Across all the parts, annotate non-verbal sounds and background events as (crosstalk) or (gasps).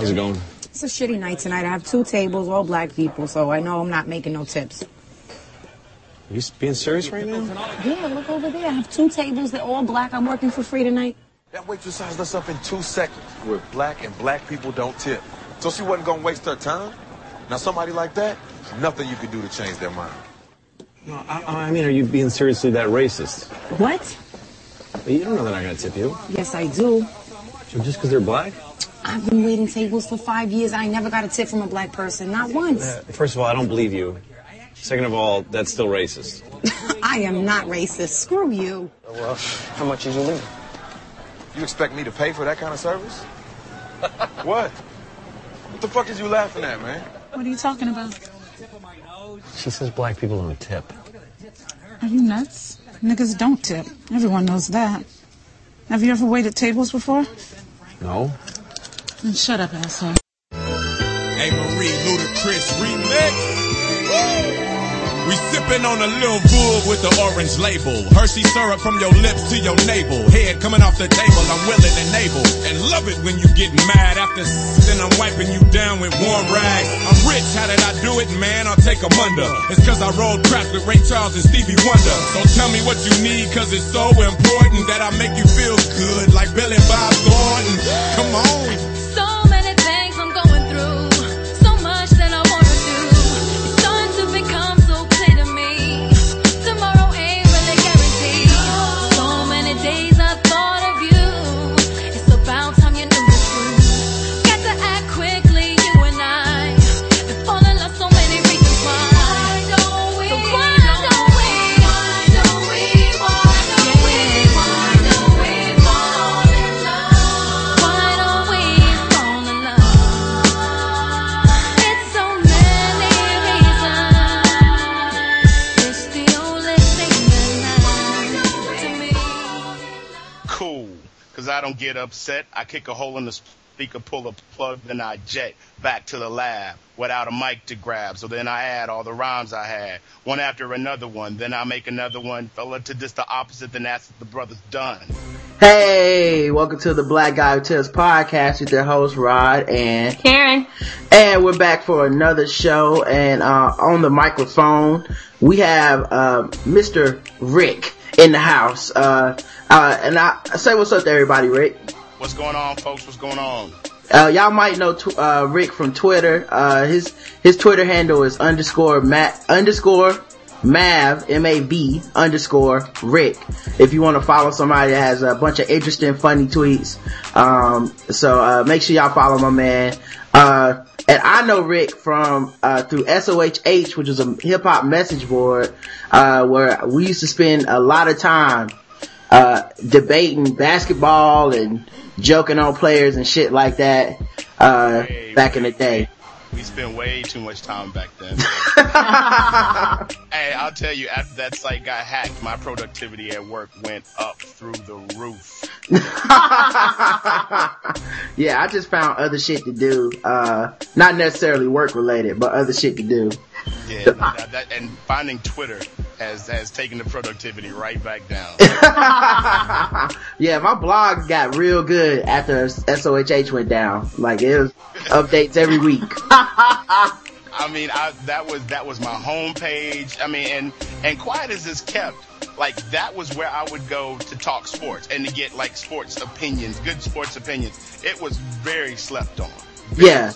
How's it going? It's a shitty night tonight. I have two tables, all black people, so I know I'm not making no tips. Are you being serious right now? Yeah, look over there. I have two tables. They're all black. I'm working for free tonight. That waitress sized us up in two seconds. We're black and black people don't tip. So she wasn't gonna waste her time. Now somebody like that, nothing you could do to change their mind. No, I, I mean, are you being seriously that racist? What? You don't know they're not going to tip you. Yes, I do. So just because they're black? I've been waiting tables for five years. I never got a tip from a black person, not once. Uh, first of all, I don't believe you. Second of all, that's still racist. (laughs) I am not racist. Screw you. Well, how much is your leave? You expect me to pay for that kind of service? (laughs) what? What the fuck is you laughing at, man? What are you talking about? She says black people don't tip. Are you nuts? Niggas don't tip. Everyone knows that. Have you ever waited tables before? No. Then shut up, asshole. Amerie, Ludacris remix. Woo! We sipping on a little Veuve with the orange label. Hershey syrup from your lips to your navel. Head coming off the table, I'm willing and able. And love it when you get mad after then I'm wiping you down with warm rags. I'm rich, how did I do it, man? I'll take them under. It's cause I rolled crack with Ray Charles and Stevie Wonder. So tell me what you need, cause it's so important that I make you feel good like Billy Bob Thornton. Come on. Don't get upset. I kick a hole in the speaker, pull a plug, then I jet back to the lab without a mic to grab. So then I add all the rhymes I had, one after another one. Then I make another one, fella to just the opposite, then that's the brother's done. Hey, welcome to the Black Guy Who Tips podcast with your host Rod and Karen. And we're back for another show and uh, on the microphone we have uh, Mr. Rick in the house. Uh, uh, and I, I say what's up to everybody, Rick. What's going on, folks? What's going on? Uh, y'all might know tw- uh, Rick from Twitter. Uh, his his Twitter handle is underscore Matt underscore Mav M A V underscore Rick. If you want to follow somebody that has a bunch of interesting, funny tweets, um, so uh, make sure y'all follow my man. Uh, and I know Rick from uh, through SOHH, which is a hip hop message board, uh, where we used to spend a lot of time uh, debating basketball and joking on players and shit like that, uh, back in the day. We spent way too much time back then. (laughs) hey, I'll tell you, after that site got hacked, my productivity at work went up through the roof. (laughs) yeah, I just found other shit to do. Uh, not necessarily work related, but other shit to do. Yeah, (laughs) that, that, and finding Twitter has has taken the productivity right back down. (laughs) yeah, my blog got real good after SOHH went down. Like it was updates every week. (laughs) I mean, I, that was that was my homepage. I mean, and and quiet as it's kept, like that was where I would go to talk sports and to get like sports opinions, good sports opinions. It was very slept on. Yeah.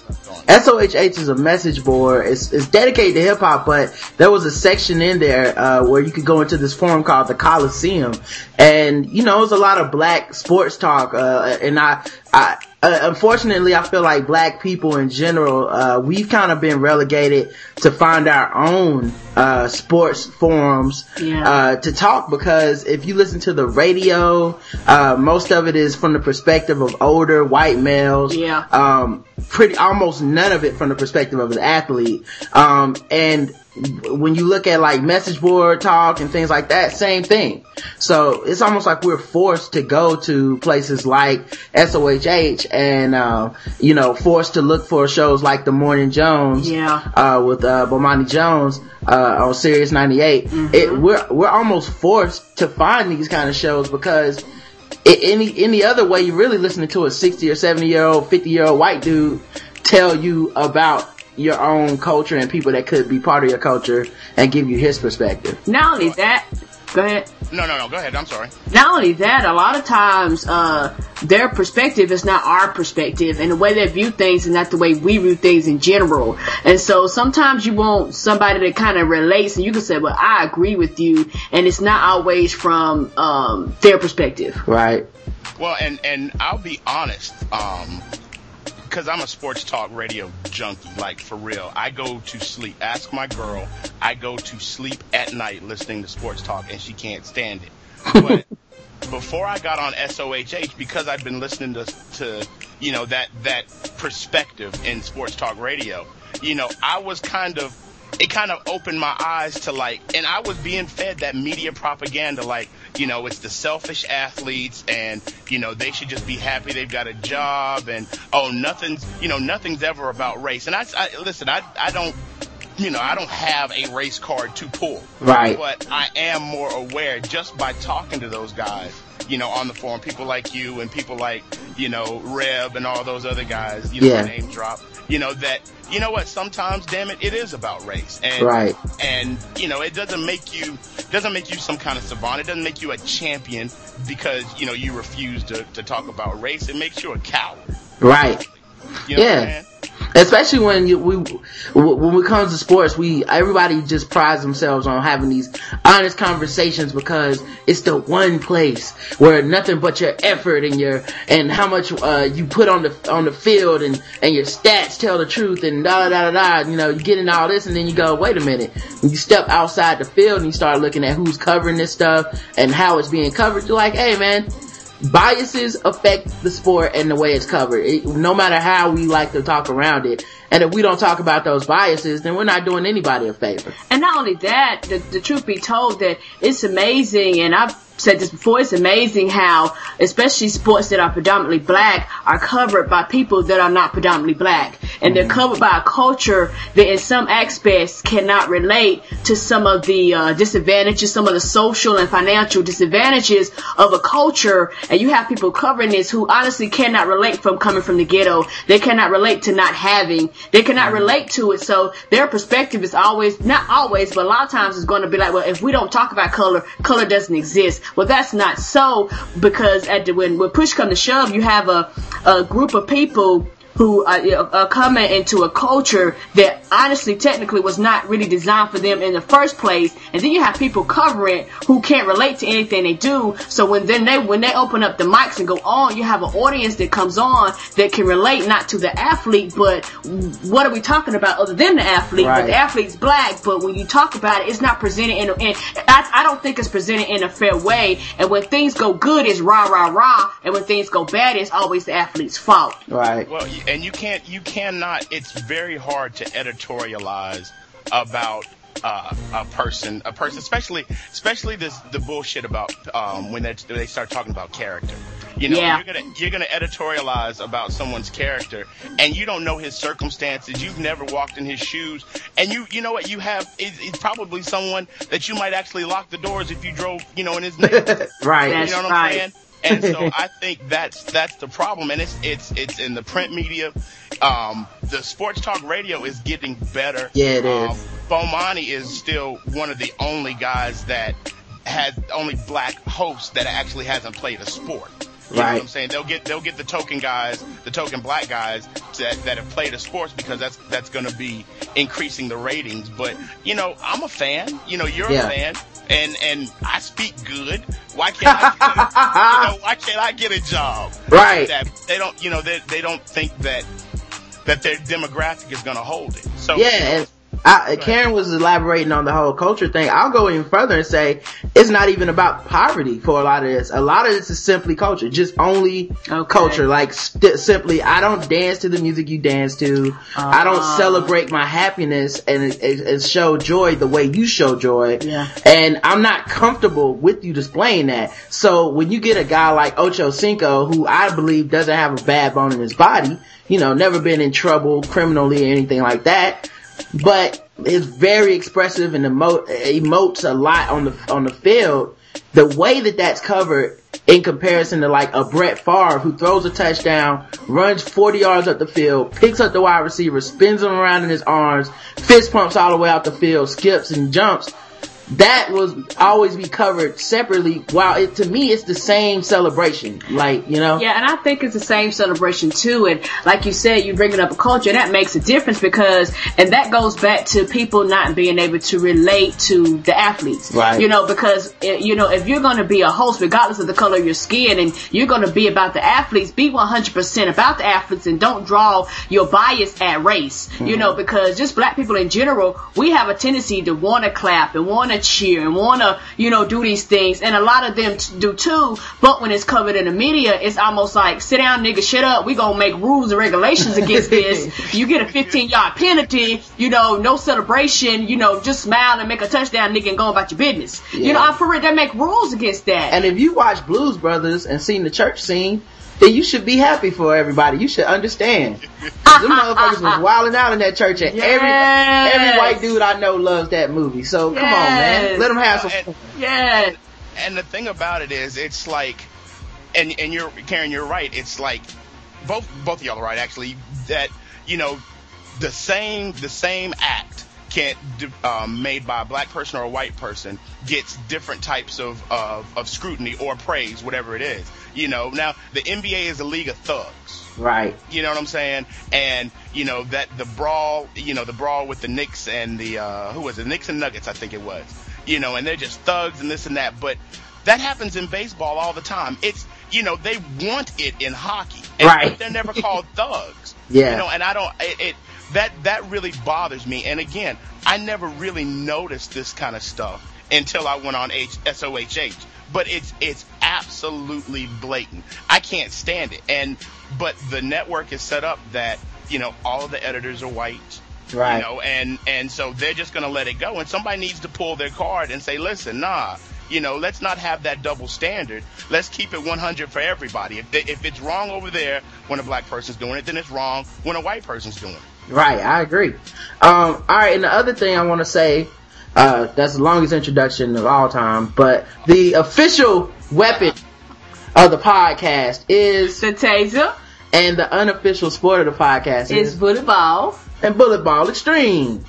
SOHH is a message board. It's, it's dedicated to hip hop, but there was a section in there, uh, where you could go into this forum called the Coliseum. And, you know, it was a lot of black sports talk, uh, and I, I, uh, unfortunately, I feel like black people in general, uh, we've kind of been relegated to find our own uh, sports forums yeah. Uh, to talk because if you listen to the radio, uh, most of it is from the perspective of older white males. Yeah. Um, pretty almost none of it from the perspective of an athlete. Um, and when you look at like message board talk and things like that, same thing. So it's almost like we're forced to go to places like SOHH and, uh, you know, forced to look for shows like The Morning Jones, yeah, uh, with, uh, Bomani Jones, uh, on Sirius 98. Mm-hmm. It, we're, we're almost forced to find these kind of shows because any any other way you're really listening to a 60 or 70 year old 50 year old white dude tell you about your own culture and people that could be part of your culture and give you his perspective? Not only that, go ahead. No, no, no. Go ahead. I'm sorry. Not only that, a lot of times, uh, their perspective is not our perspective, and the way they view things is not the way we view things in general. And so sometimes you want somebody that kind of relates, and you can say, "Well, I agree with you," and it's not always from um, their perspective. right Well, and and I'll be honest, um, because I'm a sports talk radio junkie, like for real. I go to sleep. Ask my girl. I go to sleep at night listening to sports talk, and she can't stand it. But (laughs) before I got on SOHH, because I'd been listening to to you know that that perspective in sports talk radio, you know, I was kind of it kind of opened my eyes to like, and I was being fed that media propaganda, like, you know, it's the selfish athletes and, you know, they should just be happy they've got a job and, oh, nothing's, you know, nothing's ever about race. And I, I listen, I, I don't, you know, I don't have a race card to pull. Right. But I am more aware just by talking to those guys, you know, on the forum, people like you and people like, you know, Reb and all those other guys, you know, Yeah. name drop, you know, that, you know what, sometimes, damn it, it is about race. And, Right. and, you know, it doesn't make you, doesn't make you some kind of savant. It doesn't make you a champion because, you know, you refuse to, to talk about race. It makes you a coward. right You know Yeah. Especially when you, we when it comes to sports we everybody just prides themselves on having these honest conversations because it's the one place where nothing but your effort and your and how much uh, you put on the on the field and and your stats tell the truth and da da da da you know you get in all this and then you go wait a minute. When you step outside the field and you start looking at who's covering this stuff and how it's being covered you're like hey man biases affect the sport and the way it's covered. It, no matter how we like to talk around it. And if we don't talk about those biases, then we're not doing anybody a favor. And not only that, the, the truth be told that it's amazing, and I've said this before, it's amazing how, especially sports that are predominantly black, are covered by people that are not predominantly black. And they're covered by a culture that in some aspects cannot relate to some of the uh, disadvantages, some of the social and financial disadvantages of a culture. And you have people covering this who honestly cannot relate from coming from the ghetto. They cannot relate to not having. They cannot relate to it. So their perspective is always, not always, but a lot of times it's going to be like, well, if we don't talk about color, color doesn't exist. Well, that's not so because at the, when, when push comes to shove, you have a, a group of people who are, are coming into a culture that honestly technically was not really designed for them in the first place. And then you have people covering who can't relate to anything they do. So when then they when they open up the mics and go on you have an audience that comes on that can relate not to the athlete but what are we talking about other than the athlete? But Right. the athlete's black but when you talk about it it's not presented in, a, in I, I don't think it's presented in a fair way. And when things go good it's rah rah rah. And when things go bad it's always the athlete's fault. Right. Well, you- and you can't, you cannot. It's very hard to editorialize about uh, a person, a person, especially, especially this the bullshit about um, when they, they start talking about character. You know, Yeah. you're gonna you're gonna editorialize about someone's character, and you don't know his circumstances. You've never walked in his shoes, and you you know what you have is, is probably someone that you might actually lock the doors if you drove, you know, in his (laughs) neighborhood. Right. That's you know what right. I'm saying? And so (laughs) I think that's that's the problem, and it's it's it's in the print media. Um, the sports talk radio is getting better. Yeah, it um, is. Bomani is still one of the only guys that has only black hosts that actually hasn't played a sport. You know Right. what I'm saying? They'll get they'll get the token guys, the token black guys that that have played a sports because that's that's going to be increasing the ratings. But you know, I'm a fan. You know, you're Yeah. a fan, and and I speak good. Why can't I? Get a, you know, (laughs) why can't I get a job? Right. That they don't, you know, they they don't think that that their demographic is going to hold it. So Yeah, I, Karen was elaborating on the whole culture thing. I'll go even further and say it's not even about poverty for a lot of this. A lot of this is simply culture, just only Okay. culture. Like st- simply, I don't dance to the music you dance to. I don't Ah. celebrate my happiness and, and, and show joy the way you show joy. Yeah. And I'm not comfortable with you displaying that. So when you get a guy like Ocho Cinco, who I believe doesn't have a bad bone in his body, you know, never been in trouble criminally or anything like that, but is very expressive and emo- emotes a lot on the on the field. The way that that's covered in comparison to like a Brett Favre who throws a touchdown, runs 40 yards up the field, picks up the wide receiver, spins him around in his arms, fist pumps all the way out the field, skips and jumps that was always be covered separately. While it to me, it's the same celebration. Like you know. Yeah, and I think it's the same celebration too. And like you said, you're bringing up a culture that makes a difference because, and that goes back to people not being able to relate to the athletes. Right. You know, because eh, you know if you're going to be a host, regardless of the color of your skin, and you're going to be about the athletes, be 100% about the athletes, and don't draw your bias at race. Mm-hmm. You know, because just black people in general, we have a tendency to want to clap and want to cheer and want to, you know, do these things. And a lot of them t- do too. But when it's covered in the media, it's almost like, sit down, nigga, shut up. We gonna make rules and regulations against this. (laughs) you get a 15 yard penalty, you know, no celebration, you know, just smile and make a touchdown, nigga, and go about your business. Yeah. You know, I'm for it. They make rules against that. And if you watch Blues Brothers and seen the church scene, then you should be happy for everybody. You should understand. (laughs) Them motherfuckers was wilding out in that church, and yes. every every white dude I know loves that movie. So yes. come on, man, let them have some. And, yeah. And the thing about it is, it's like, and and you're Karen, you're right. It's like both both of y'all are right actually that you know the same the same act can't um, made by a black person or a white person gets different types of, of, of scrutiny or praise, whatever it is. You know, now the NBA is a league of thugs. Right. You know what I'm saying? And, you know, that the brawl, you know, the brawl with the Knicks and the, uh, who was it? Knicks and Nuggets, I think it was. You know, and they're just thugs and this and that. But that happens in baseball all the time. It's, you know, they want it in hockey. And, right. But they're never called (laughs) thugs. Yeah. You know, and I don't, it, it that, that really bothers me. And again, I never really noticed this kind of stuff until I went on H- SOHH but it's it's absolutely blatant. I can't stand it. And but the network is set up that you know all of the editors are white. Right. You know, and and so they're just going to let it go. And somebody needs to pull their card and say, listen, nah. You know, let's not have that double standard. Let's keep it 100 for everybody. If, they, if it's wrong over there when a black person's doing it, then it's wrong when a white person's doing it. Right, I agree. Um, all right, and the other thing I want to say uh, that's the longest introduction of all time. But the official weapon of the podcast is the taser, and the unofficial sport of the podcast is, is bullet ball and bullet ball extreme.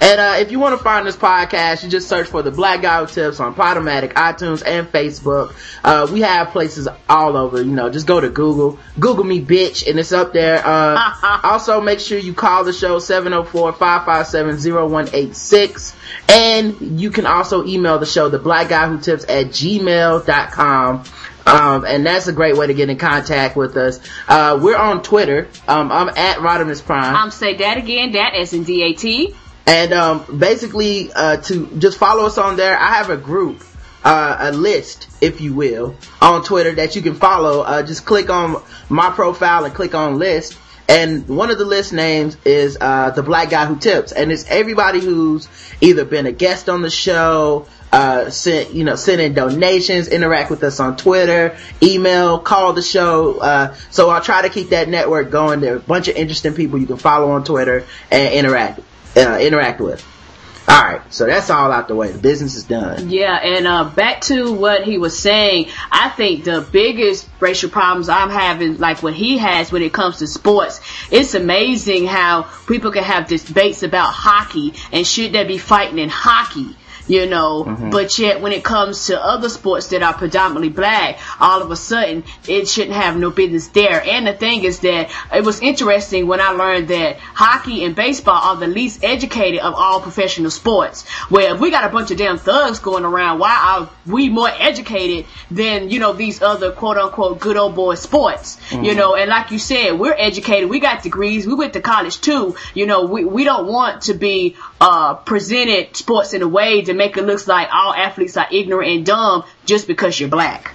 And uh, if you want to find this podcast, you just search for the Black Guy Who Tips on Podomatic, iTunes, and Facebook. Uh, we have places all over. You know, just go to Google, Google me, bitch, and it's up there. Uh, (laughs) also, make sure you call the show 704-557-0186. And you can also email the show, the Black Guy Who Tips at gmail.com. Um, and that's a great way to get in contact with us. Uh, we're on Twitter. Um, I'm at Rodimus Prime. I'm say that again, that as in D-A-T. And um, basically, uh, to just follow us on there, I have a group, uh, a list, if you will, on Twitter that you can follow. Uh, just click on my profile and click on list. And one of the list names is uh, the black guy who tips, and it's everybody who's either been a guest on the show, uh, sent, you know, send in donations, interact with us on Twitter, email, call the show. Uh, so I'll try to keep that network going. There are a bunch of interesting people you can follow on Twitter and interact uh, interact with. All right, so that's all out the way. The business is done. Yeah, and uh, back to what he was saying, I think the biggest racial problems I'm having, like what he has when it comes to sports, it's amazing how people can have debates about hockey and should they be fighting in hockey you know, mm-hmm. but yet when it comes to other sports that are predominantly black, all of a sudden it shouldn't have no business there. And the thing is that it was interesting when I learned that hockey and baseball are the least educated of all professional sports. Where if we got a bunch of damn thugs going around, why are we more educated than, you know, these other quote unquote good old boy sports? Mm-hmm. You know, and like you said, we're educated, we got degrees, we went to college too. You know, we, we don't want to be uh, presented sports in a way to make it look like all athletes are ignorant and dumb just because you're black.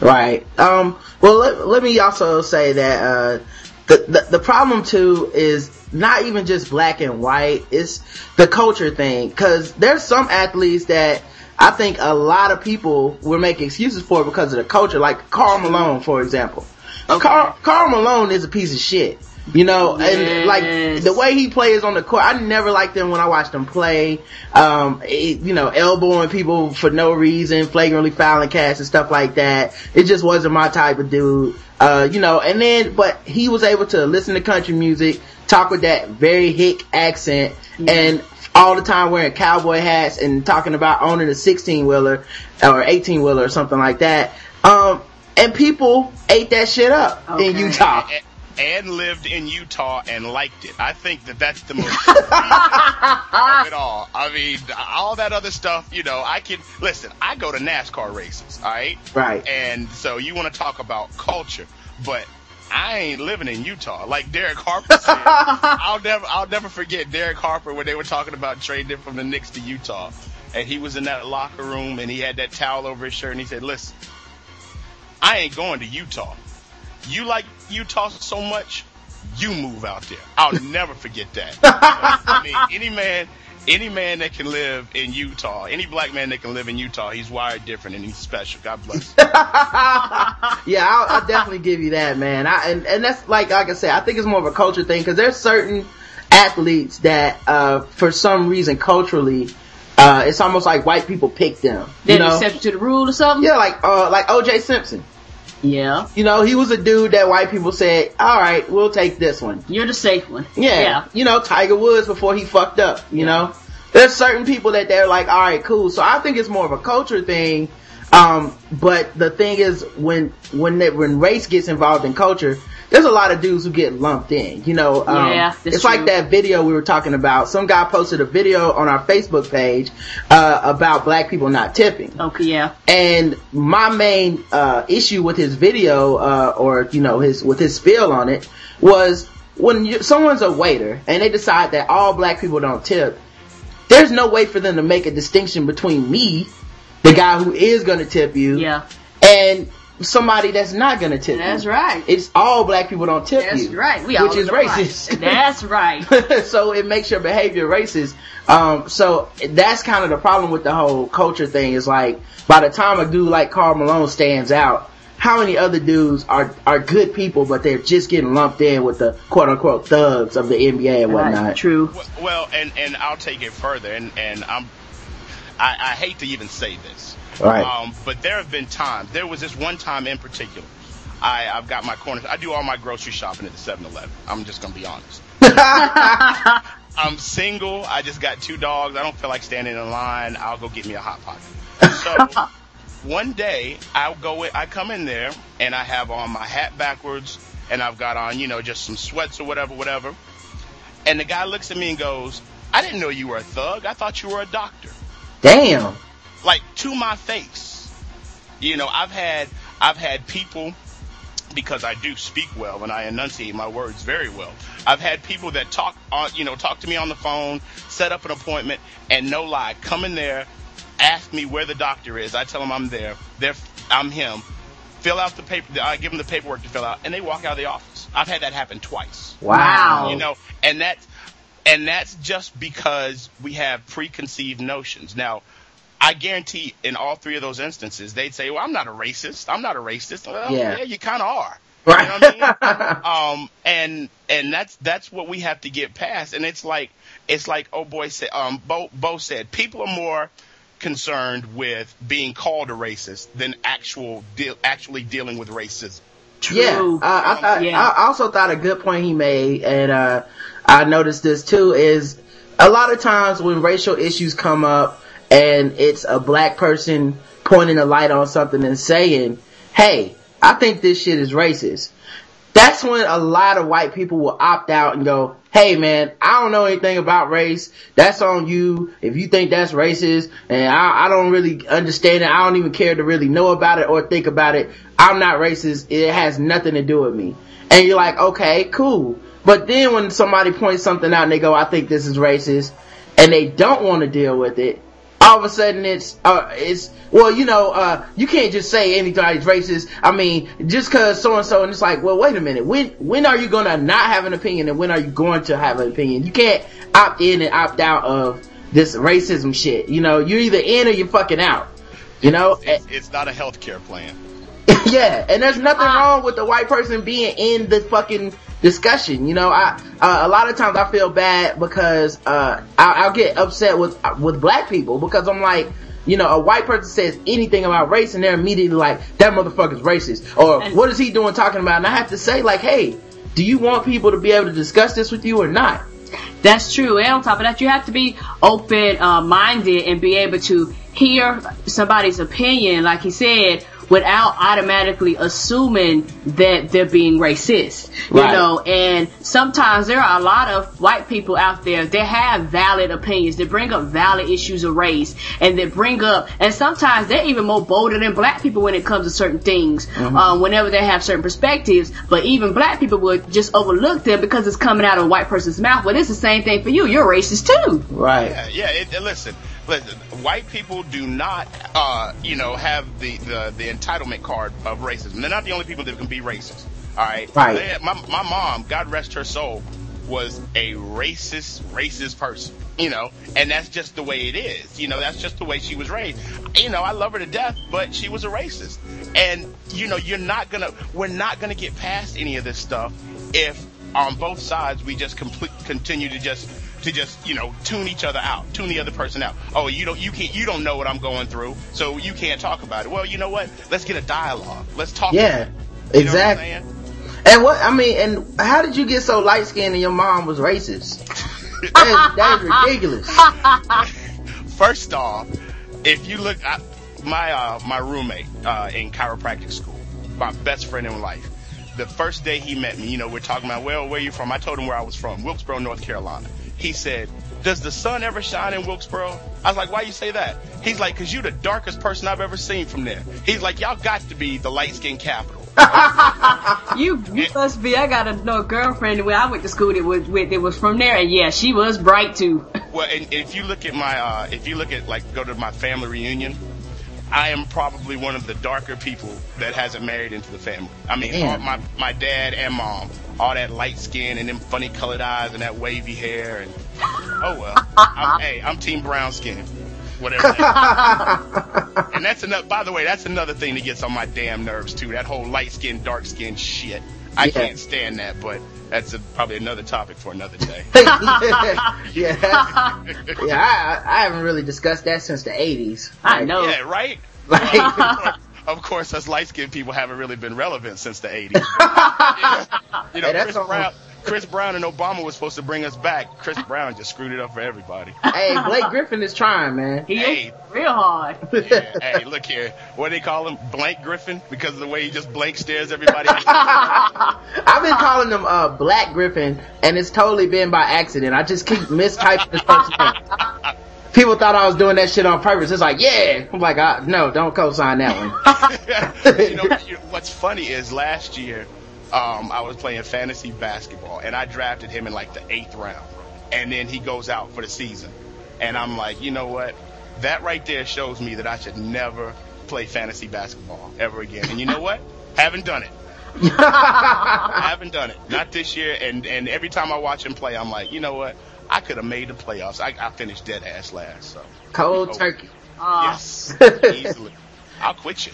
Right. Um, well, let, let me also say that uh, the, the the problem too is not even just black and white. It's the culture thing. Because there's some athletes that I think a lot of people will make excuses for because of the culture. Like Karl Malone, for example. Okay. Karl, Karl Malone is a piece of shit. You know, and Yes. like the way he plays on the court, I never liked him when I watched him play. Um, it- you know, elbowing people for no reason, flagrantly fouling cats and stuff like that. It just wasn't my type of dude. Uh, you know, and then, but he was able to listen to country music, talk with that very hick accent, and all the time wearing cowboy hats and talking about owning a 16 wheeler or 18 wheeler or something like that. Um, and people ate that shit up in Utah. And lived in Utah and liked it. I think that that's the most (laughs) of it all. I mean, all that other stuff, you know, I can listen. I go to NASCAR races, all right, Right. and so you want to talk about culture, but I ain't living in Utah. Like Derek Harper said, (laughs) I'll never, I'll never forget Derek Harper when they were talking about trading from the Knicks to Utah, and he was in that locker room and he had that towel over his shirt and he said, "Listen, I ain't going to Utah. You like Utah so much, you move out there. I'll (laughs) never forget that. (laughs) I mean, any man, any man that can live in Utah, any black man that can live in Utah, he's wired different and he's special. God bless. (laughs) yeah, I'll, I'll definitely give you that, man. I, and, and that's like, like I said, I think it's more of a culture thing because there's certain athletes that, uh, for some reason culturally, uh, it's almost like white people pick them. Then you know? exception to the rule or something? Yeah, like, uh, like OJ Simpson. Yeah. You know, he was a dude that white people said, alright, we'll take this one. You're the safe one. Yeah. Yeah. You know, Tiger Woods before he fucked up, you know? There's certain people that they're like, alright, cool. So I think it's more of a culture thing. Um, but the thing is when, when, they, when race gets involved in culture, there's a lot of dudes who get lumped in, you know? Um, Yeah, it's like that video we were talking about. Some guy posted a video on our Facebook page, uh, about black people not tipping. Okay, yeah. And my main uh, issue with his video, uh, or you know, his with his spiel on it, was when you, someone's a waiter and they decide that all black people don't tip. There's no way for them to make a distinction between me, the guy who is going to tip you, Yeah. and somebody that's not going to tip you. That's right. It's all black people don't tip That's you, right. We all which is in the right. racist. (laughs) That's right. (laughs) so it makes your behavior racist. Um, so that's kind of the problem with the whole culture thing is like, by the time a dude like Karl Malone stands out, how many other dudes are, are good people, but they're just getting lumped in with the quote unquote thugs of the NBA and whatnot? Right. True. Well- Well, and and I'll take it further, and and I'm, I, I hate to even say this, Right. um, but there have been times. There was this one time in particular. I I've got my corner. I do all my grocery shopping at the 7-Eleven. I'm just gonna be honest. (laughs) I'm single. I just got two dogs. I don't feel like standing in line. I'll go get me a hot pocket. So (laughs) one day I'll go. In, I come in there and I have on my hat backwards and I've got on you know just some sweats or whatever, whatever. And the guy looks at me and goes, "I didn't know you were a thug. I thought you were a doctor." Damn. like to my face. You know, I've had I've had people because I do speak well and I enunciate my words very well. I've had people that talk on you know talk to me on the phone, set up an appointment, and no lie, come in there, ask me where the doctor is. I tell them I'm there. They're I'm him. Fill out the paper. I give them the paperwork to fill out, and they walk out of the office. I've had that happen twice. Wow. You know, and that's and that's just because we have preconceived notions. Now, I guarantee in all three of those instances, they'd say, "Well, I'm not a racist. I'm not a racist." Well, Yeah. yeah, you kind of are. Right. You know what I mean? (laughs) um, and and that's that's what we have to get past. And it's like it's like oh boy said, um, Bo, Bo said, people are more concerned with being called a racist than actual deal, actually dealing with racism. Yeah, True. uh, I, thought, Yeah. I also thought a good point he made, and uh, I noticed this too, is a lot of times when racial issues come up and it's a black person pointing a light on something and saying, hey, I think this shit is racist. That's when a lot of white people will opt out and go, hey man, I don't know anything about race. That's on you. If you think that's racist and I, I don't really understand it, I don't even care to really know about it or think about it. I'm not racist. It has nothing to do with me. And you're like, okay, cool. But then when somebody points something out and they go, I think this is racist and they don't want to deal with it, all of a sudden it's uh it's well you know uh you can't just say anybody's racist. I mean just cause so and so and it's like well wait a minute. When when are you gonna not have an opinion and when are you going to have an opinion? You can't opt in and opt out of this racism shit. You know you're either in or you're fucking out. You know? It's, it's not a health care plan. (laughs) yeah and there's nothing wrong with the white person being in the fucking discussion. You know, I uh, a lot of times I feel bad because uh, I, I'll get upset with with black people because I'm like, you know, a white person says anything about race and they're immediately like, that motherfucker's racist. Or what is he doing talking about? And I have to say like, hey, do you want people to be able to discuss this with you or not? That's true. And on top of that, you have to be open uh, minded and be able to hear somebody's opinion, like he said, without automatically assuming that they're being racist. You Right. know, and sometimes there are a lot of white people out there that have valid opinions, that bring up valid issues of race, and that bring up, and sometimes they're even more bolder than black people when it comes to certain things, um, whenever they have certain perspectives. But even black people would just overlook them because it's coming out of a white person's mouth. But it's the same thing for you. You're racist too. Right. Yeah, yeah. It, it- listen, listen. White people do not, uh, you know, have the, the the entitlement card of racism. They're not the only people that can be racist. All right. Right. They- my my mom, God rest her soul, was a racist, racist person. You know, and that's just the way it is. You know, that's just the way she was raised. You know, I love her to death, but she was a racist. And you know, you're not gonna, we're not gonna get past any of this stuff if on both sides we just complete, continue to just to just you know tune each other out, tune the other person out. Oh, you don't you can't you don't know what I'm going through, so you can't talk about it. Well, you know what? Let's get a dialogue. Let's talk. Yeah. about it. You know what Exactly. And what I mean, and how did you get so light skinned and your mom was racist? (laughs) that, that is ridiculous. (laughs) First off, if you look at my uh, my roommate uh, in chiropractic school, my best friend in life, the first day he met me, you know, we're talking about, well, where you from? I told him where I was from, Wilkesboro, North Carolina. He said, does the sun ever shine in Wilkesboro? I was like, why you say that? He's like, cause you the darkest person I've ever seen from there. He's like, y'all got to be the light skinned capital. (laughs) You you must be. I got a no girlfriend where I went to school that was with that was from there, and yeah, she was bright too. Well, and if you look at my, uh, if you look at like go to my family reunion, I am probably one of the darker people that hasn't married into the family. I mean, all, my my dad and mom, all that light skin and them funny colored eyes and that wavy hair, and oh well. (laughs) I'm, hey, I'm team brown skin, whatever. that (laughs) and that's another. By the way, that's another thing that gets on my damn nerves too. That whole light skin, dark skin shit. I Yeah. can't stand that, but that's a, probably another topic for another day. (laughs) yeah, that's- (laughs) yeah. I, I haven't really discussed that since the '80s. I know. Yeah, right? Like- (laughs) of course, us light skinned people haven't really been relevant since the 80s. you know, Hey, that's Chris, almost- Brown, Chris Brown and Obama was supposed to bring us back. Chris Brown just screwed it up for everybody. hey, Blake Griffin is trying, man. He Hey. is real hard. (laughs) Yeah, hey, look here. What do they call him? Blank Griffin? Because of the way he just blank stares everybody. (laughs) I've been calling him uh, Black Griffin, and it's totally been by accident. I just keep mistyping his first name. People thought I was doing that shit on purpose. It's like, yeah. I'm like, uh, no, don't co-sign that one. (laughs) you know, what's funny is last year, um, I was playing fantasy basketball and I drafted him in like the eighth round. And then he goes out for the season. And I'm like, you know what? That right there shows me that I should never play fantasy basketball ever again. And you know what? (laughs) Haven't done it. (laughs) haven't done it. Not this year. And, and every time I watch him play, I'm like, you know what? I could have made the playoffs. I, I finished dead ass last. So, Cold turkey. yes, (laughs) easily. I'll quit you.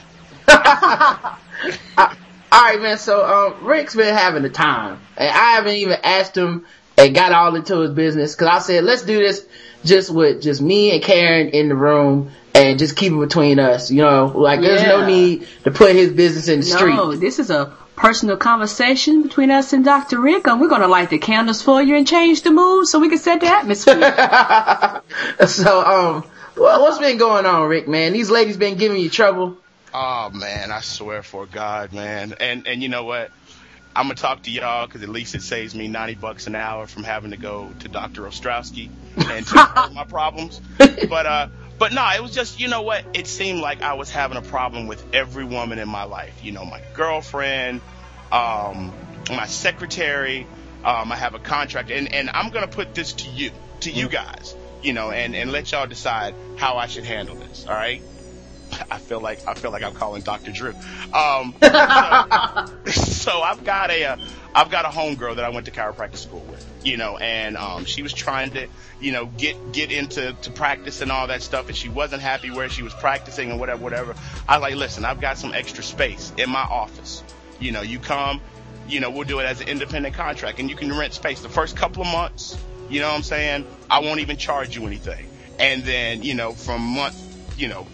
All right, man. So, um, Rick's been having a time, and I haven't even asked him and got all into his business because I said, let's do this just with just me and Karen in the room and just keep it between us. You know, like there's no need to put his business in the street. No, this is a personal conversation between us and Dr. Rick, and we're gonna light the candles for you and change the mood so we can set the atmosphere. (laughs) (laughs) so, um, well, what's been going on, Rick? Man, these ladies been giving you trouble. Oh man, I swear for God, man. And and you know what? I'm gonna talk to y'all because at least it saves me 90 bucks an hour from having to go to Dr. Ostrowski and take (laughs) my problems. But uh, but no, it was just you know what? It seemed like I was having a problem with every woman in my life. You know, my girlfriend, um, my secretary. Um, I have a contract, and and I'm gonna put this to you, to you guys, you know, and and let y'all decide how I should handle this. All right. (laughs) I feel like I feel like I'm calling Dr. Drew. Um, so, (laughs) so I've got a uh, I've got a homegirl that I went to chiropractic school with, you know, and um, she was trying to, you know, get get into to practice and all that stuff, and she wasn't happy where she was practicing and whatever, whatever. I was like, listen, I've got some extra space in my office. You know, you come, you know, we'll do it as an independent contract and you can rent space the first couple of months. You know what I'm saying? I won't even charge you anything. And then, you know, from month, you know,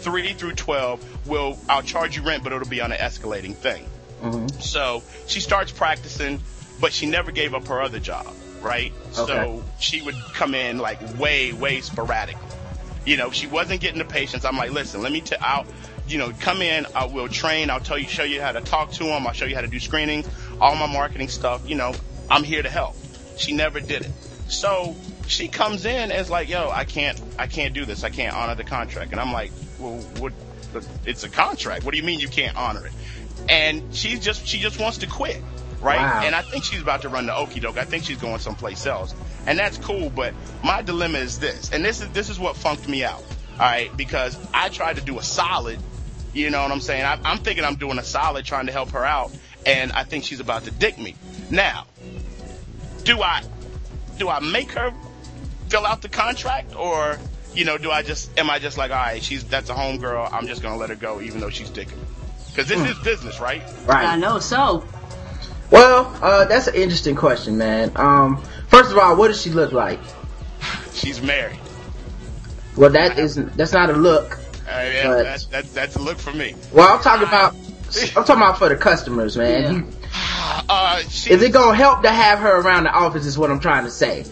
three through 12, we'll, I'll charge you rent, but it'll be on an escalating thing. Mhm. So she starts practicing, but she never gave up her other job, right? Okay. So she would come in like way, way sporadically. You know, she wasn't getting the patients. I'm like, listen, let me tell, I'll, you know, come in, I will train, I'll tell you, show you how to talk to them, I'll show you how to do screenings, all my marketing stuff, you know, I'm here to help. She never did it. So she comes in is like, yo, I can't, I can't do this. I can't honor the contract. And I'm like, well, what, it's a contract. What do you mean you can't honor it? And she just, she just wants to quit. Right. Wow. And I think she's about to run the okey doke. I think she's going someplace else. And that's cool. But my dilemma is this, and this is, this is what funked me out. All right. Because I tried to do a solid, you know what I'm saying? I, I'm thinking I'm doing a solid trying to help her out. And I think she's about to dick me. Now, do I, do I make her fill out the contract or, you know, do I just, am I just like, all right, she's, that's a home girl. I'm just going to let her go even though she's dicking me. Cause this is business, right? Right. I know so. Well, uh, that's an interesting question, man. Um, first of all, what does she look like? She's married. Well, that isn't. That's not a look. Uh, yeah, But- that's, that's, that's a look for me. Well, I'm talking about. I'm talking about for the customers, man. You- Uh, she, is it gonna help to have her around the office? Is what I'm trying to say.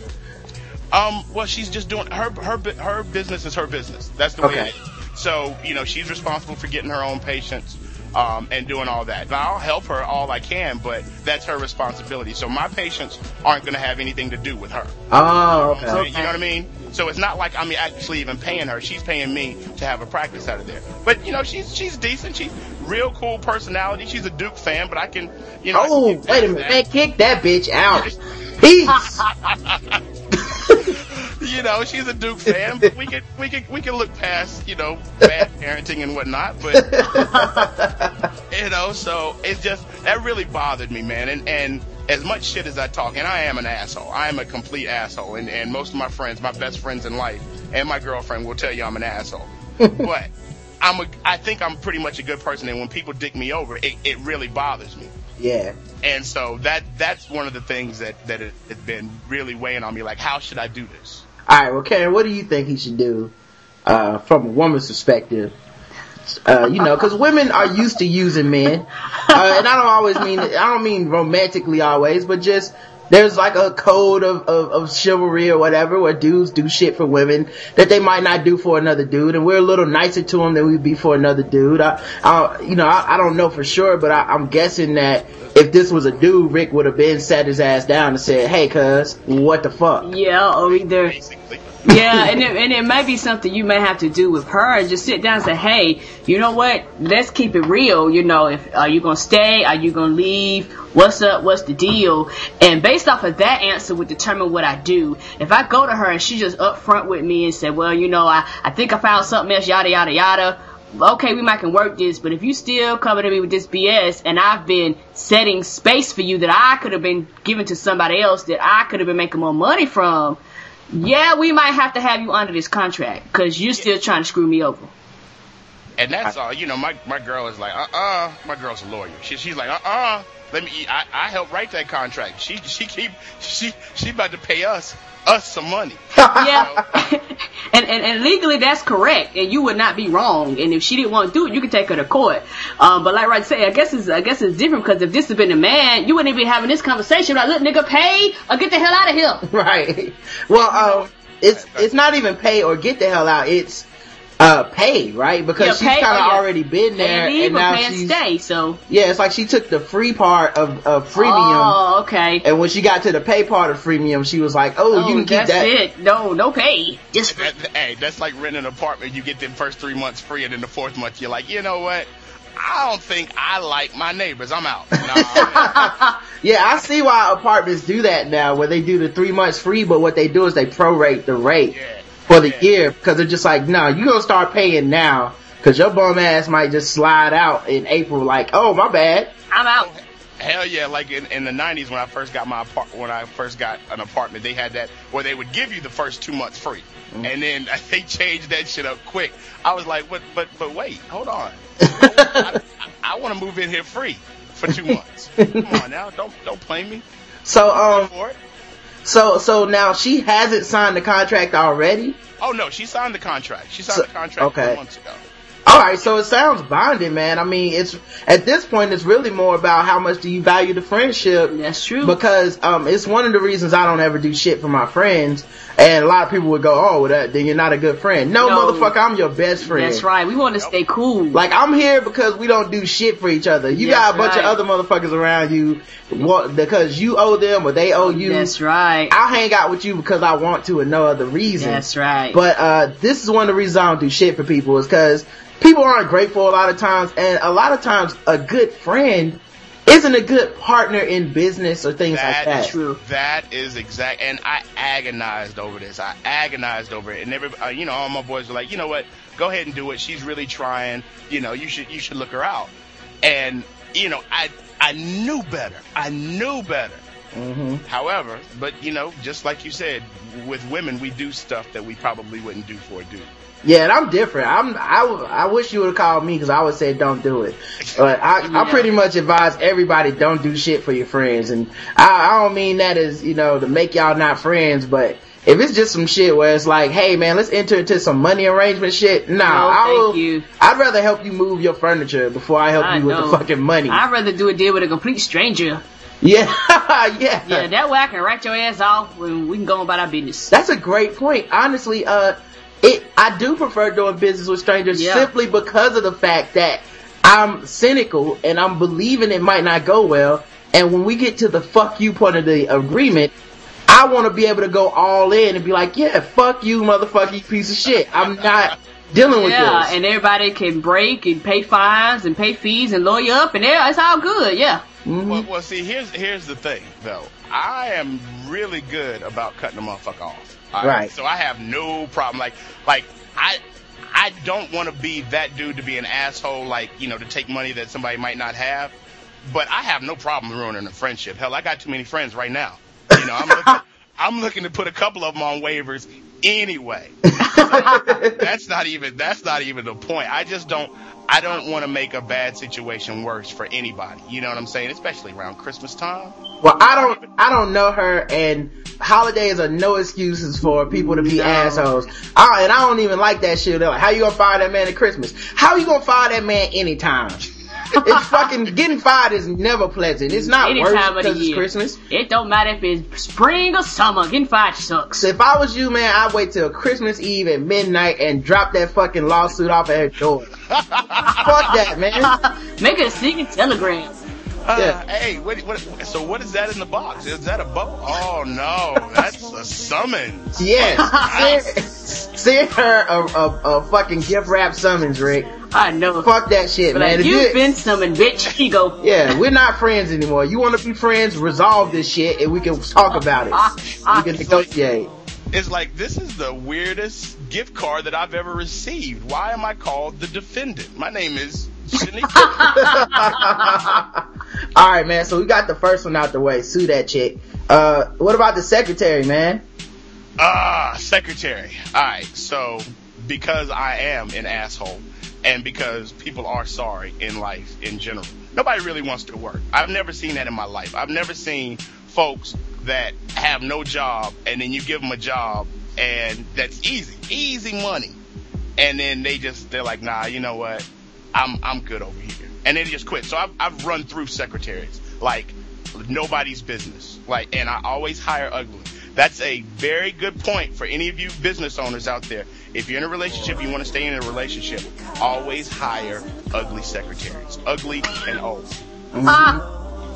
Um, well, she's just doing her her her business is her business. That's the way Okay. it is. So you know, she's responsible for getting her own patients. Um, and doing all that. Now I'll help her all I can, but that's her responsibility. So my patients aren't going to have anything to do with her. Oh, okay. You know okay. what I mean? So it's not like I'm actually even paying her. She's paying me to have a practice out of there. But you know, she's she's decent. She's real cool personality. She's a Duke fan, but I can, you know. I can Oh, wait a minute, that. man! Kick that bitch out. Peace. (laughs) you know, she's a Duke (laughs) fan, but we can we can we can look past you know bad parenting and whatnot. But (laughs) you know, so it's just that really bothered me, man. And and as much shit as I talk, and I am an asshole. I am a complete asshole, and and most of my friends, my best friends in life, and my girlfriend will tell you I'm an asshole. but I'm a I think I'm pretty much a good person, and when people dick me over, it, it really bothers me. Yeah. And so that that's one of the things that that it, has been really weighing on me. Like, how should I do this? All right. Well, Karen, what do you think he should do uh, from a woman's perspective? Uh, you know, because women are used to using men, uh, and I don't always mean I don't mean romantically always, but just there's like a code of, of, of chivalry or whatever where dudes do shit for women that they might not do for another dude, and we're a little nicer to them than we'd be for another dude. I, I you know, I, I don't know for sure, but I, I'm guessing that if this was a dude, Rick would have been sat his ass down and said, "Hey, cuz, what the fuck?" Yeah, oh, or either Basically, yeah, and it, and it may be something you may have to do with her just sit down and say, hey, you know what? Let's keep it real. You know, if are you gonna stay? Are you gonna leave? What's up? What's the deal? And based off of that answer would determine what I do. If I go to her and she just upfront with me and say, well, you know, I I think I found something else, yada yada yada. Okay, we might can work this, but if you still coming to me with this BS and I've been setting space for you that I could have been given to somebody else that I could have been making more money from, yeah, we might have to have you under this contract because you're still trying to screw me over. and that's all. You know, my my girl is like, uh, uh My girl's a lawyer. She, she's like, uh, uh Let me. I, I helped write that contract. She she keep she she about to pay us us some money. (laughs) Yeah, (laughs) and, and and legally that's correct, and you would not be wrong. And if she didn't want to do it, you could take her to court. Um, but like right say, I guess it's I guess it's different because if this had been a man, you wouldn't even be having this conversation. Like, look, nigga, pay or get the hell out of here. (laughs) right. Well, uh, it's it's not even pay or get the hell out. It's uh pay, right? Because Yeah, she's kind of or yeah. already been there, Pay leave and now pay and she's stay. So yeah. It's like she took the free part of of freemium, oh, okay. and when she got to the pay part of freemium, she was like, "Oh, Oh, you can keep that's that." it. No, no pay. Just That, hey, that's like renting an apartment. You get them first three months free, and then the fourth month you're like, you know what? I don't think I like my neighbors. I'm out. (laughs) Nah, Yeah, I see why apartments do that now, where they do the three months free, but what they do is they prorate the rate yeah. For the Yeah. year because they're just like, no, you're gonna start paying now because your bum ass might just slide out in April. Like, oh my bad. I'm out. Hell yeah! Like in, in the '90s when I first got my apart- when I first got an apartment, they had that where they would give you the first two months free, and then (laughs) they changed that shit up quick. I was like, but but but wait, hold on. (laughs) I, I, want to move in here free. for two (laughs) months. Come on now, don't don't play me. So um, For it. So so now she hasn't signed the contract already. Oh no, she signed the contract. She signed So- the contract okay. months ago. All right, so it sounds bonding, man. I mean, it's at this point, it's really more about how much do you value the friendship. That's true. Because um, it's one of the reasons I don't ever do shit for my friends. And a lot of people would go, "Oh, well, that then you're not a good friend." No, No. motherfucker, I'm your best friend. That's right. We want to stay cool. Like I'm here because we don't do shit for each other. You That's got a bunch right. of other motherfuckers around you, what, because you owe them or they owe you. That's right. I'll hang out with you because I want to and no other reason. That's right. But uh, this is one of the reasons I don't do shit for people is because people aren't grateful a lot of times, and a lot of times a good friend isn't a good partner in business or things like That that. is true. That is exact. And I agonized over this. I agonized over it. And every, uh, you know, all my boys were like, you know what? Go ahead and do it. She's really trying. You know, you should you should look her out. And you know, I I knew better. I knew better. Mm-hmm. However, but you know, just like you said, with women, we do stuff that we probably wouldn't do for a dude. Yeah, and I'm different. I'm I, I wish you would have called me because I would say don't do it. But I, I pretty much advise everybody don't do shit for your friends, and I, I don't mean that as you know to make y'all not friends, but if it's just some shit where it's like, hey man, let's enter into some money arrangement shit. Nah, No, I thank will. you. I'd rather help you move your furniture before I help I you with the fucking money. I'd rather do a deal with a complete stranger. yeah, (laughs) yeah. Yeah, that way I can write your ass off when we can go about our business. That's a great point. Honestly, uh, it I do prefer doing business with strangers Yeah. simply because of the fact that I'm cynical and I'm believing it might not go well. And when we get to the fuck you part of the agreement, I want to be able to go all in and be like, yeah, fuck you, motherfucking piece of shit. I'm not dealing with Yeah, this. and everybody can break and pay fines and pay fees and lawyer up and it's all good. Yeah. Well, mm-hmm. well, see, here's here's the thing, though. I am really good about cutting a motherfucker off. All Right. So I have no problem. Like, like I, I don't want to be that dude to be an asshole. Like, you know, to take money that somebody might not have. But I have no problem ruining a friendship. Hell, I got too many friends right now. You know, I'm looking, (laughs) I'm looking to put a couple of them on waivers anyway. (laughs) that's not even that's not even the point. I just don't I don't want to make a bad situation worse for anybody. You know what I'm saying? Especially around Christmas time. Well, I don't, I don't know her, and holidays are no excuses for people to be No. assholes. I, and I don't even like that shit. They're like, how you gonna fire that man at Christmas? How you gonna fire that man anytime? It's fucking getting fired is never pleasant. It's not Any worse time of the because it's year. Christmas. It don't matter if it's spring or summer. Getting fired sucks. So if I was you, man, I'd wait till Christmas Eve at midnight and drop that fucking lawsuit off at her door. (laughs) Fuck that, man. (laughs) Make it a secret telegram. Uh, Yeah. Hey, what, what, so what is that in the box? Is that a boat? Oh no, that's a summons. Yes. (laughs) send, send her a, a, a fucking gift wrap summons, Rick. I know. Fuck that shit, But man. like, you've been summoned, bitch. Here you go. Yeah, we're not friends anymore. You want to be friends? Resolve this shit, and we can talk about it. We can negotiate. It's like this is the weirdest gift card that I've ever received. Why am I called the defendant? My name is Shanika. (laughs) All right, man. So we got the first one out the way. Sue that chick. Uh, what about the secretary, man? Ah, secretary. Alright, so because I am an asshole and because people are sorry in life in general, nobody really wants to work. I've never seen that in my life. I've never seen folks that have no job and then you give them a job and that's easy, easy money. And then they just, they're like, nah, you know what? I'm, I'm good over here. And they just quit. So I've, I've run through secretaries like nobody's business. Like, and I always hire ugly. That's a very good point for any of you business owners out there. If you're in a relationship, you want to stay in a relationship, always hire ugly secretaries. Ugly and old.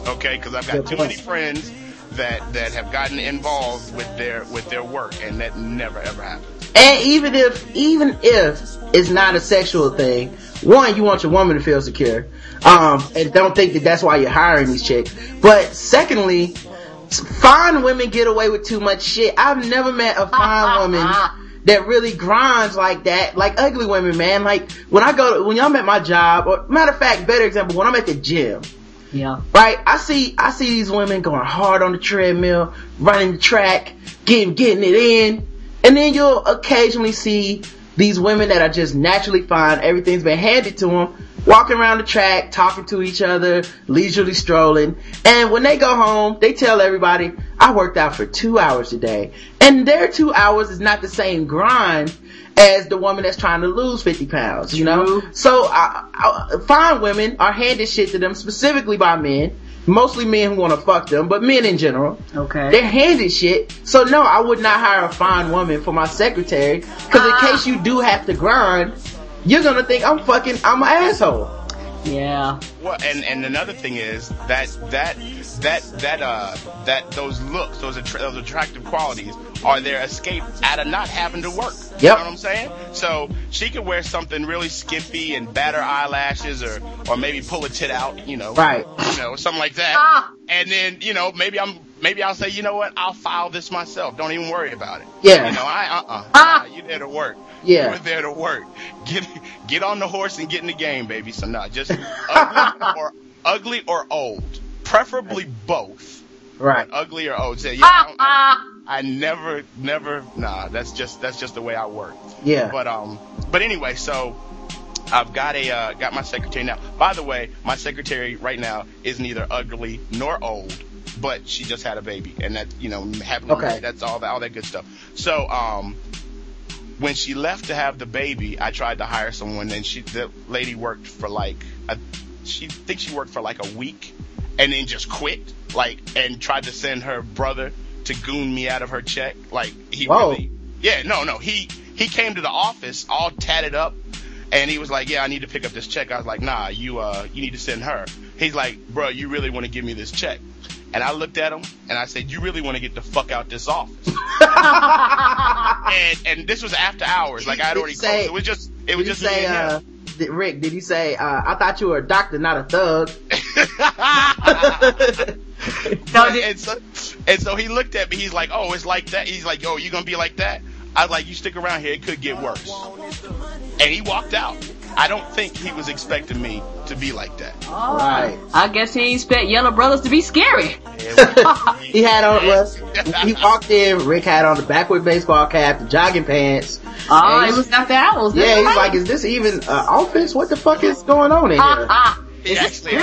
Okay, because I've got too many friends that that have gotten involved with their with their work, and that never ever happens. And even if, even if it's not a sexual thing, one, you want your woman to feel secure, um, and don't think that that's why you're hiring these chicks. But secondly, fine women get away with too much shit. I've never met a fine (laughs) woman that really grinds like that, like ugly women, man. Like when I go to, when I'm at my job, or matter of fact, better example, when I'm at the gym, Yeah. right? I see, I see these women going hard on the treadmill, running the track, getting, getting it in. And then you'll occasionally see these women that are just naturally fine. Everything's been handed to them. Walking around the track, talking to each other, leisurely strolling. And when they go home, they tell everybody, I worked out for two hours today. And their two hours is not the same grind as the woman that's trying to lose 50 pounds, you know? So, I, I, fine women are handed shit to them specifically by men. Mostly men who want to fuck them, but men in general. Okay. They're handed shit. So no, I would not hire a fine woman for my secretary. Cause in ah. case you do have to grind, you're gonna think I'm fucking, I'm an asshole. Yeah. Well, and and another thing is that that that that uh that those looks, those attra- those attractive qualities, are their escape out of not having to work. You know what I'm saying? So she could wear something really skimpy and batter eyelashes, or or maybe pull a tit out, you know, Right. you know, something like that. Ah. And then you know maybe I'm maybe I'll say you know what I'll file this myself. Don't even worry about it. Yeah. You know I uh uh Ah. you there to work. Yeah. You were there to work. Get get on the horse and get in the game, baby. So no, just (laughs) ugly or ugly or old, preferably both. Right. But ugly or old. Say, yeah, I, Ah. I never, never. Nah, that's just that's just the way I work. Yeah. But um, but anyway, so I've got a uh, got my secretary now. By the way, my secretary right now is neither ugly nor old, but she just had a baby, and that you know, happily Okay. that's all that all that good stuff. So um, when she left to have the baby, I tried to hire someone, and she the lady worked for like a, she thinks she worked for like a week, and then just quit, like, and tried to send her brother to goon me out of her check, like he Whoa. really, yeah, no, no, he he came to the office all tatted up. And he was like, "Yeah, I need to pick up this check." I was like, "Nah, you uh, you need to send her." He's like, "Bro, you really want to give me this check?" And I looked at him and I said, "You really want to get the fuck out this office?" (laughs) and and this was after hours, like I had already you say- closed. It was just it was you just me say, and uh, him. did, Rick, did you say, uh, I thought you were a doctor, not a thug? (laughs) (laughs) No, and, and so and so he looked at me. He's like, "Oh, it's like that." He's like, "Oh, you gonna be like that?" I was like, "You stick around here, it could get worse." And he walked out. I don't think he was expecting me to be like that. All right. I guess he expect Yellow Brothers to be scary. He had on, well, he walked in, Rick had on the backward baseball cap, the jogging pants. Oh, And it he's- was after hours. Yeah, he's That's like, is this even uh, office? What the fuck is going on in here? ah. He actually,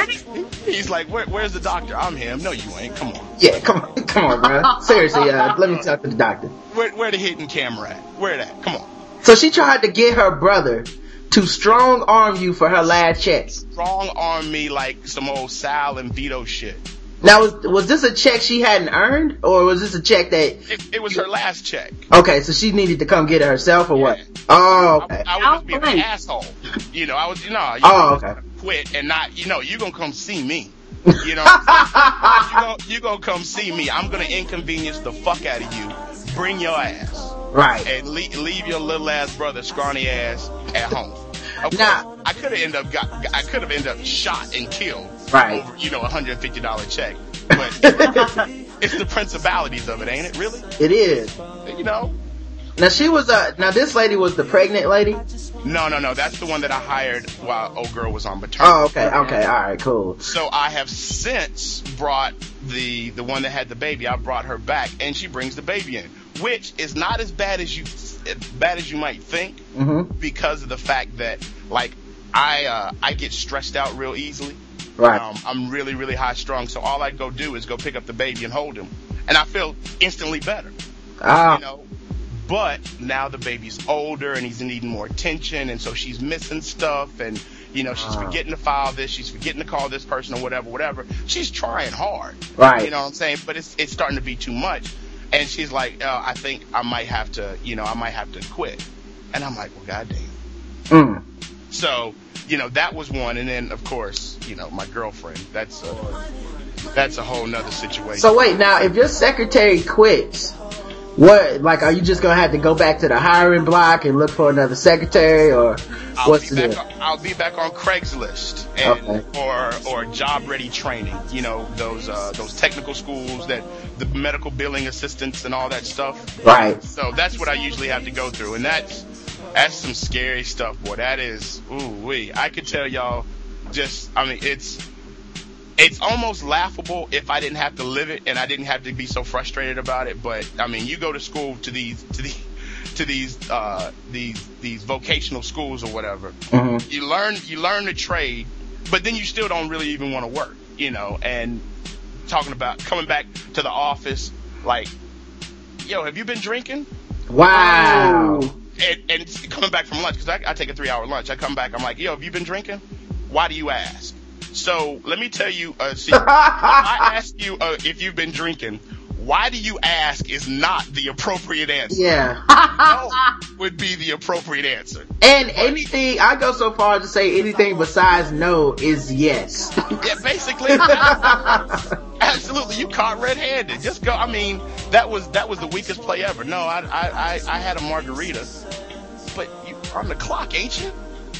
he's like, Where, "Where's the doctor?" I'm him. No, you ain't. Come on. Yeah, come on, (laughs) come on, bro. Seriously, uh, let me talk to the doctor. Where, where the hidden camera at? Where that? Come on. So she tried to get her brother to strong arm you for her last check. Strong arm me like some old Sal and Vito shit. Now, was was this a check she hadn't earned, or was this a check that? It, it was her last check. Okay, so she needed to come get it herself, or what? Oh, I, okay. I was just being an oh, asshole. You know, I was, you know, you Oh, just okay. quit and not, you know, you gonna come see me. You know, what (laughs) I'm you gonna, you gonna come see me. I'm gonna inconvenience the fuck out of you. Bring your ass Right. and leave, leave your little ass brother, scrawny ass, at home. Of Nah. course, I could have ended up got, I could have ended up shot and killed. Right. Over, you know, a hundred fifty dollar check, but (laughs) it's the principalities of it, ain't it? Really? It is. You know? Now she was uh now this lady was the pregnant lady. No, no, no. That's the one that I hired while old girl was on maternity. Oh, okay, okay, all right, cool. So I have since brought the the one that had the baby. I brought her back, and she brings the baby in, which is not as bad as you as bad as you might think, hmm because of the fact that like I uh, I get stressed out real easily. Right. Um, I'm really really high strung, so all I go do is go pick up the baby and hold him, and I feel instantly better. Ah, You know. But now the baby's older and he's needing more attention, and so she's missing stuff, and you know she's Ah. forgetting to file this, she's forgetting to call this person or whatever, whatever. She's trying hard, Right. You know what I'm saying? But it's it's starting to be too much, and she's like, uh, I think I might have to, you know, I might have to quit, and I'm like, well, goddamn. mm. So you know that was one, and then of course, you know, my girlfriend. That's a, that's a whole nother situation. So wait, now if your secretary quits, what like are you just gonna have to go back to the hiring block and look for another secretary, or I'll what's be the back. On, I'll be back on Craigslist and or or job ready training. You know those uh, those technical schools that the medical billing assistants and all that stuff. Right. So that's what I usually have to go through, and that's that's some scary stuff, boy. That is ooh wee. I could tell y'all just. I mean, it's it's almost laughable if I didn't have to live it and I didn't have to be so frustrated about it. But I mean, you go to school to these to these to these uh, these these vocational schools or whatever. Mhm. You learn you learn the trade, but then you still don't really even want to work, you know. And talking about coming back to the office, like, yo, have you been drinking? Wow. and, and coming back from lunch because I, I take a three hour lunch. I come back, I'm like, yo, have you been drinking? Why do you ask? So let me tell you a secret. (laughs) I ask you uh, if you've been drinking. Why do you ask is not the appropriate answer. Yeah. No (laughs) would be the appropriate answer. And anything, I go so far as to say anything besides no is yes. Yeah, basically. (laughs) Absolutely, you caught red-handed. Just go. I mean, that was that was the weakest play ever. No, I I I, I had a margarita, but you on the clock, ain't you?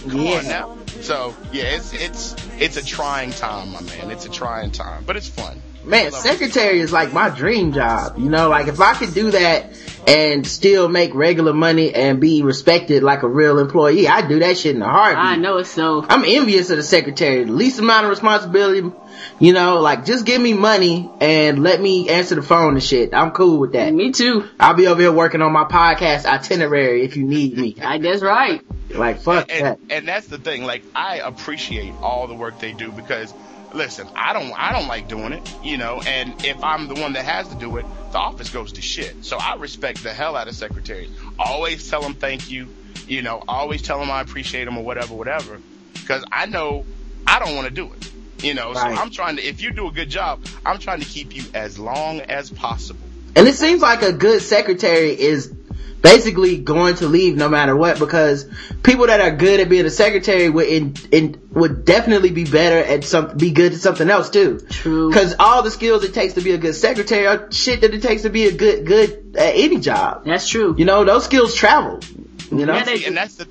Come Yeah. on now. So yeah, it's it's it's a trying time, my man. It's a trying time, but it's fun. Man, secretary is like my dream job. You know, like if I could do that and still make regular money and be respected like a real employee, I'd do that shit in a heartbeat. I know it's so. I'm envious of the secretary. The least amount of responsibility, you know, like just give me money and let me answer the phone and shit. I'm cool with that. Me too. I'll be over here working on my podcast itinerary if you need me. I, that's right. Like fuck that. and and that's the thing. Like I appreciate all the work they do because listen, I don't I don't like doing it, you know. And if I'm the one that has to do it, the office goes to shit. So I respect the hell out of secretaries. Always tell them thank you, you know. Always tell them I appreciate them or whatever, whatever. Because I know I don't want to do it, you know. Right. So I'm trying to. If you do a good job, I'm trying to keep you as long as possible. And it seems like a good secretary is basically going to leave no matter what because people that are good at being a secretary would in, in would definitely be better at some be good at something else too. True. Because all the skills it takes to be a good secretary are shit that it takes to be a good good at any job. That's true. You know, those skills travel. You know? Yeah, they- and that's the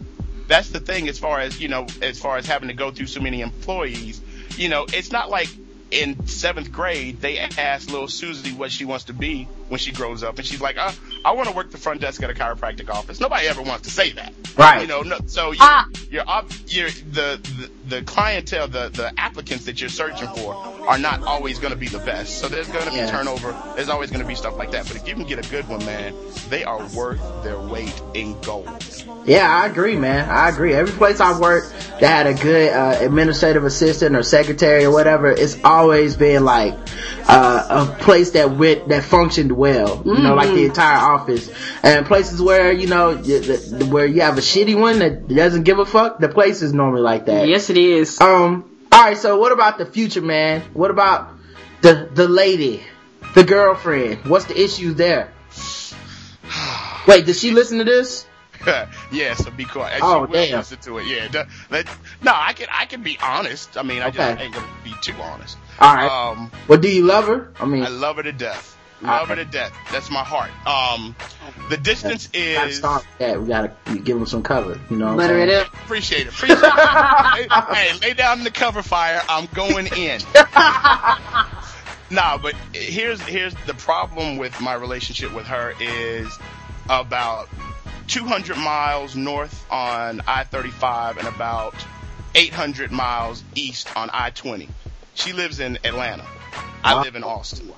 that's the thing as far as you know as far as having to go through so many employees you know it's not like in seventh grade they asked little susie what she wants to be when she grows up and she's like uh, i want to work the front desk at a chiropractic office nobody ever wants to say that Right. you know no, so you're, Ah. you're up you're the, the the clientele the the applicants that you're searching for are not always going to be the best so there's going to be Yeah. turnover there's always going to be stuff like that but if you can get a good one man they are worth their weight in gold Yeah, I agree, man. I agree. Every place I've worked that had a good uh, administrative assistant or secretary or whatever, it's always been like uh, a place that went that functioned well. You know, like the entire office. And places where you know where you have a shitty one that doesn't give a fuck, the place is normally like that. Yes, it is. Um. All right. So what about the future, man? What about the the lady, the girlfriend? What's the issue there? (sighs) Wait, does she listen to this? (laughs) yeah, so be quiet. And Oh, she will damn. listen to it. Yeah. the- let- no, I can I can be honest. I mean, I just ain't gonna be too honest. All right. Um, Well, do you love her? I mean, I love her to death. Love her to death. That's my heart. Um, the distance gotta is. start with that. We gotta give him some cover. You know what I'm Butter it up. Appreciate it. Appreciate it. (laughs) hey, lay down the cover fire. I'm going in. (laughs) nah, but here's here's the problem with my relationship with her is about 200 miles north on I-35 and about 800 miles east on I-20. She lives in Atlanta. I live in Austin.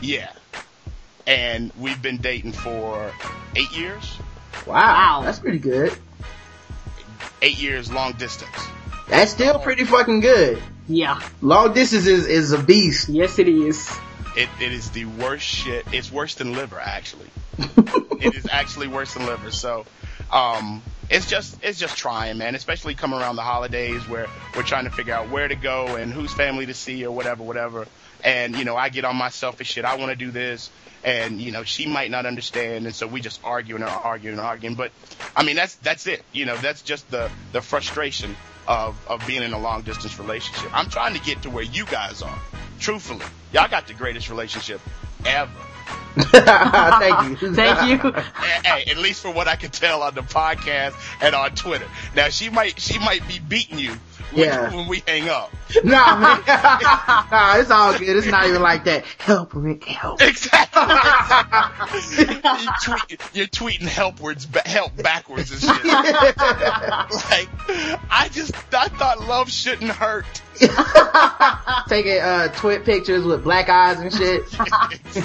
Yeah. And we've been dating for eight years. Wow, Wow. that's pretty good. Eight years long distance. That's still oh. pretty fucking good. Yeah. Long distance is, is a beast. Yes, it is. It, it is the worst shit. It's worse than liver, actually. (laughs) it is actually worse than liver. So, um, it's just it's just trying, man. Especially coming around the holidays where we're trying to figure out where to go and whose family to see or whatever, whatever. And you know, I get on my selfish shit. I want to do this, and you know, she might not understand, and so we just arguing and arguing and arguing. But I mean, that's that's it. You know, that's just the the frustration of of being in a long distance relationship. I'm trying to get to where you guys are. Truthfully, y'all got the greatest relationship ever. (laughs) Thank you. (laughs) Thank you. (laughs) hey, at least for what I can tell on the podcast and on Twitter. Now she might she might be beating you, when, Yeah. when we hang up. Nah, man. nah, (laughs) (laughs) it's all good. It's not even like that. Help, Rick, help. Exactly. (laughs) you tweet, you're tweeting helpwards, ba- help backwards and shit. like, I just, I thought love shouldn't hurt. Taking uh twit pictures with black eyes and shit.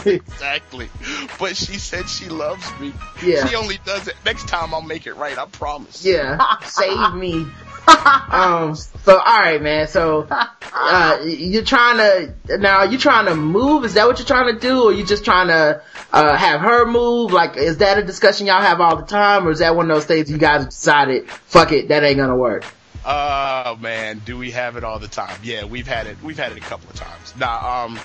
exactly. But she said she loves me. Yeah. She only does it. Next time I'll make it right. I promise. Yeah, save me. (laughs) um. So, all right, man. So, uh, you're trying to now. you're trying to move? Is that what you're trying to do, or you just trying to uh have her move? Like, is that a discussion y'all have all the time, or is that one of those things you guys decided, fuck it, that ain't gonna work? Oh man, do we have it all the time? Yeah, we've had it. We've had it a couple of times. Now, um,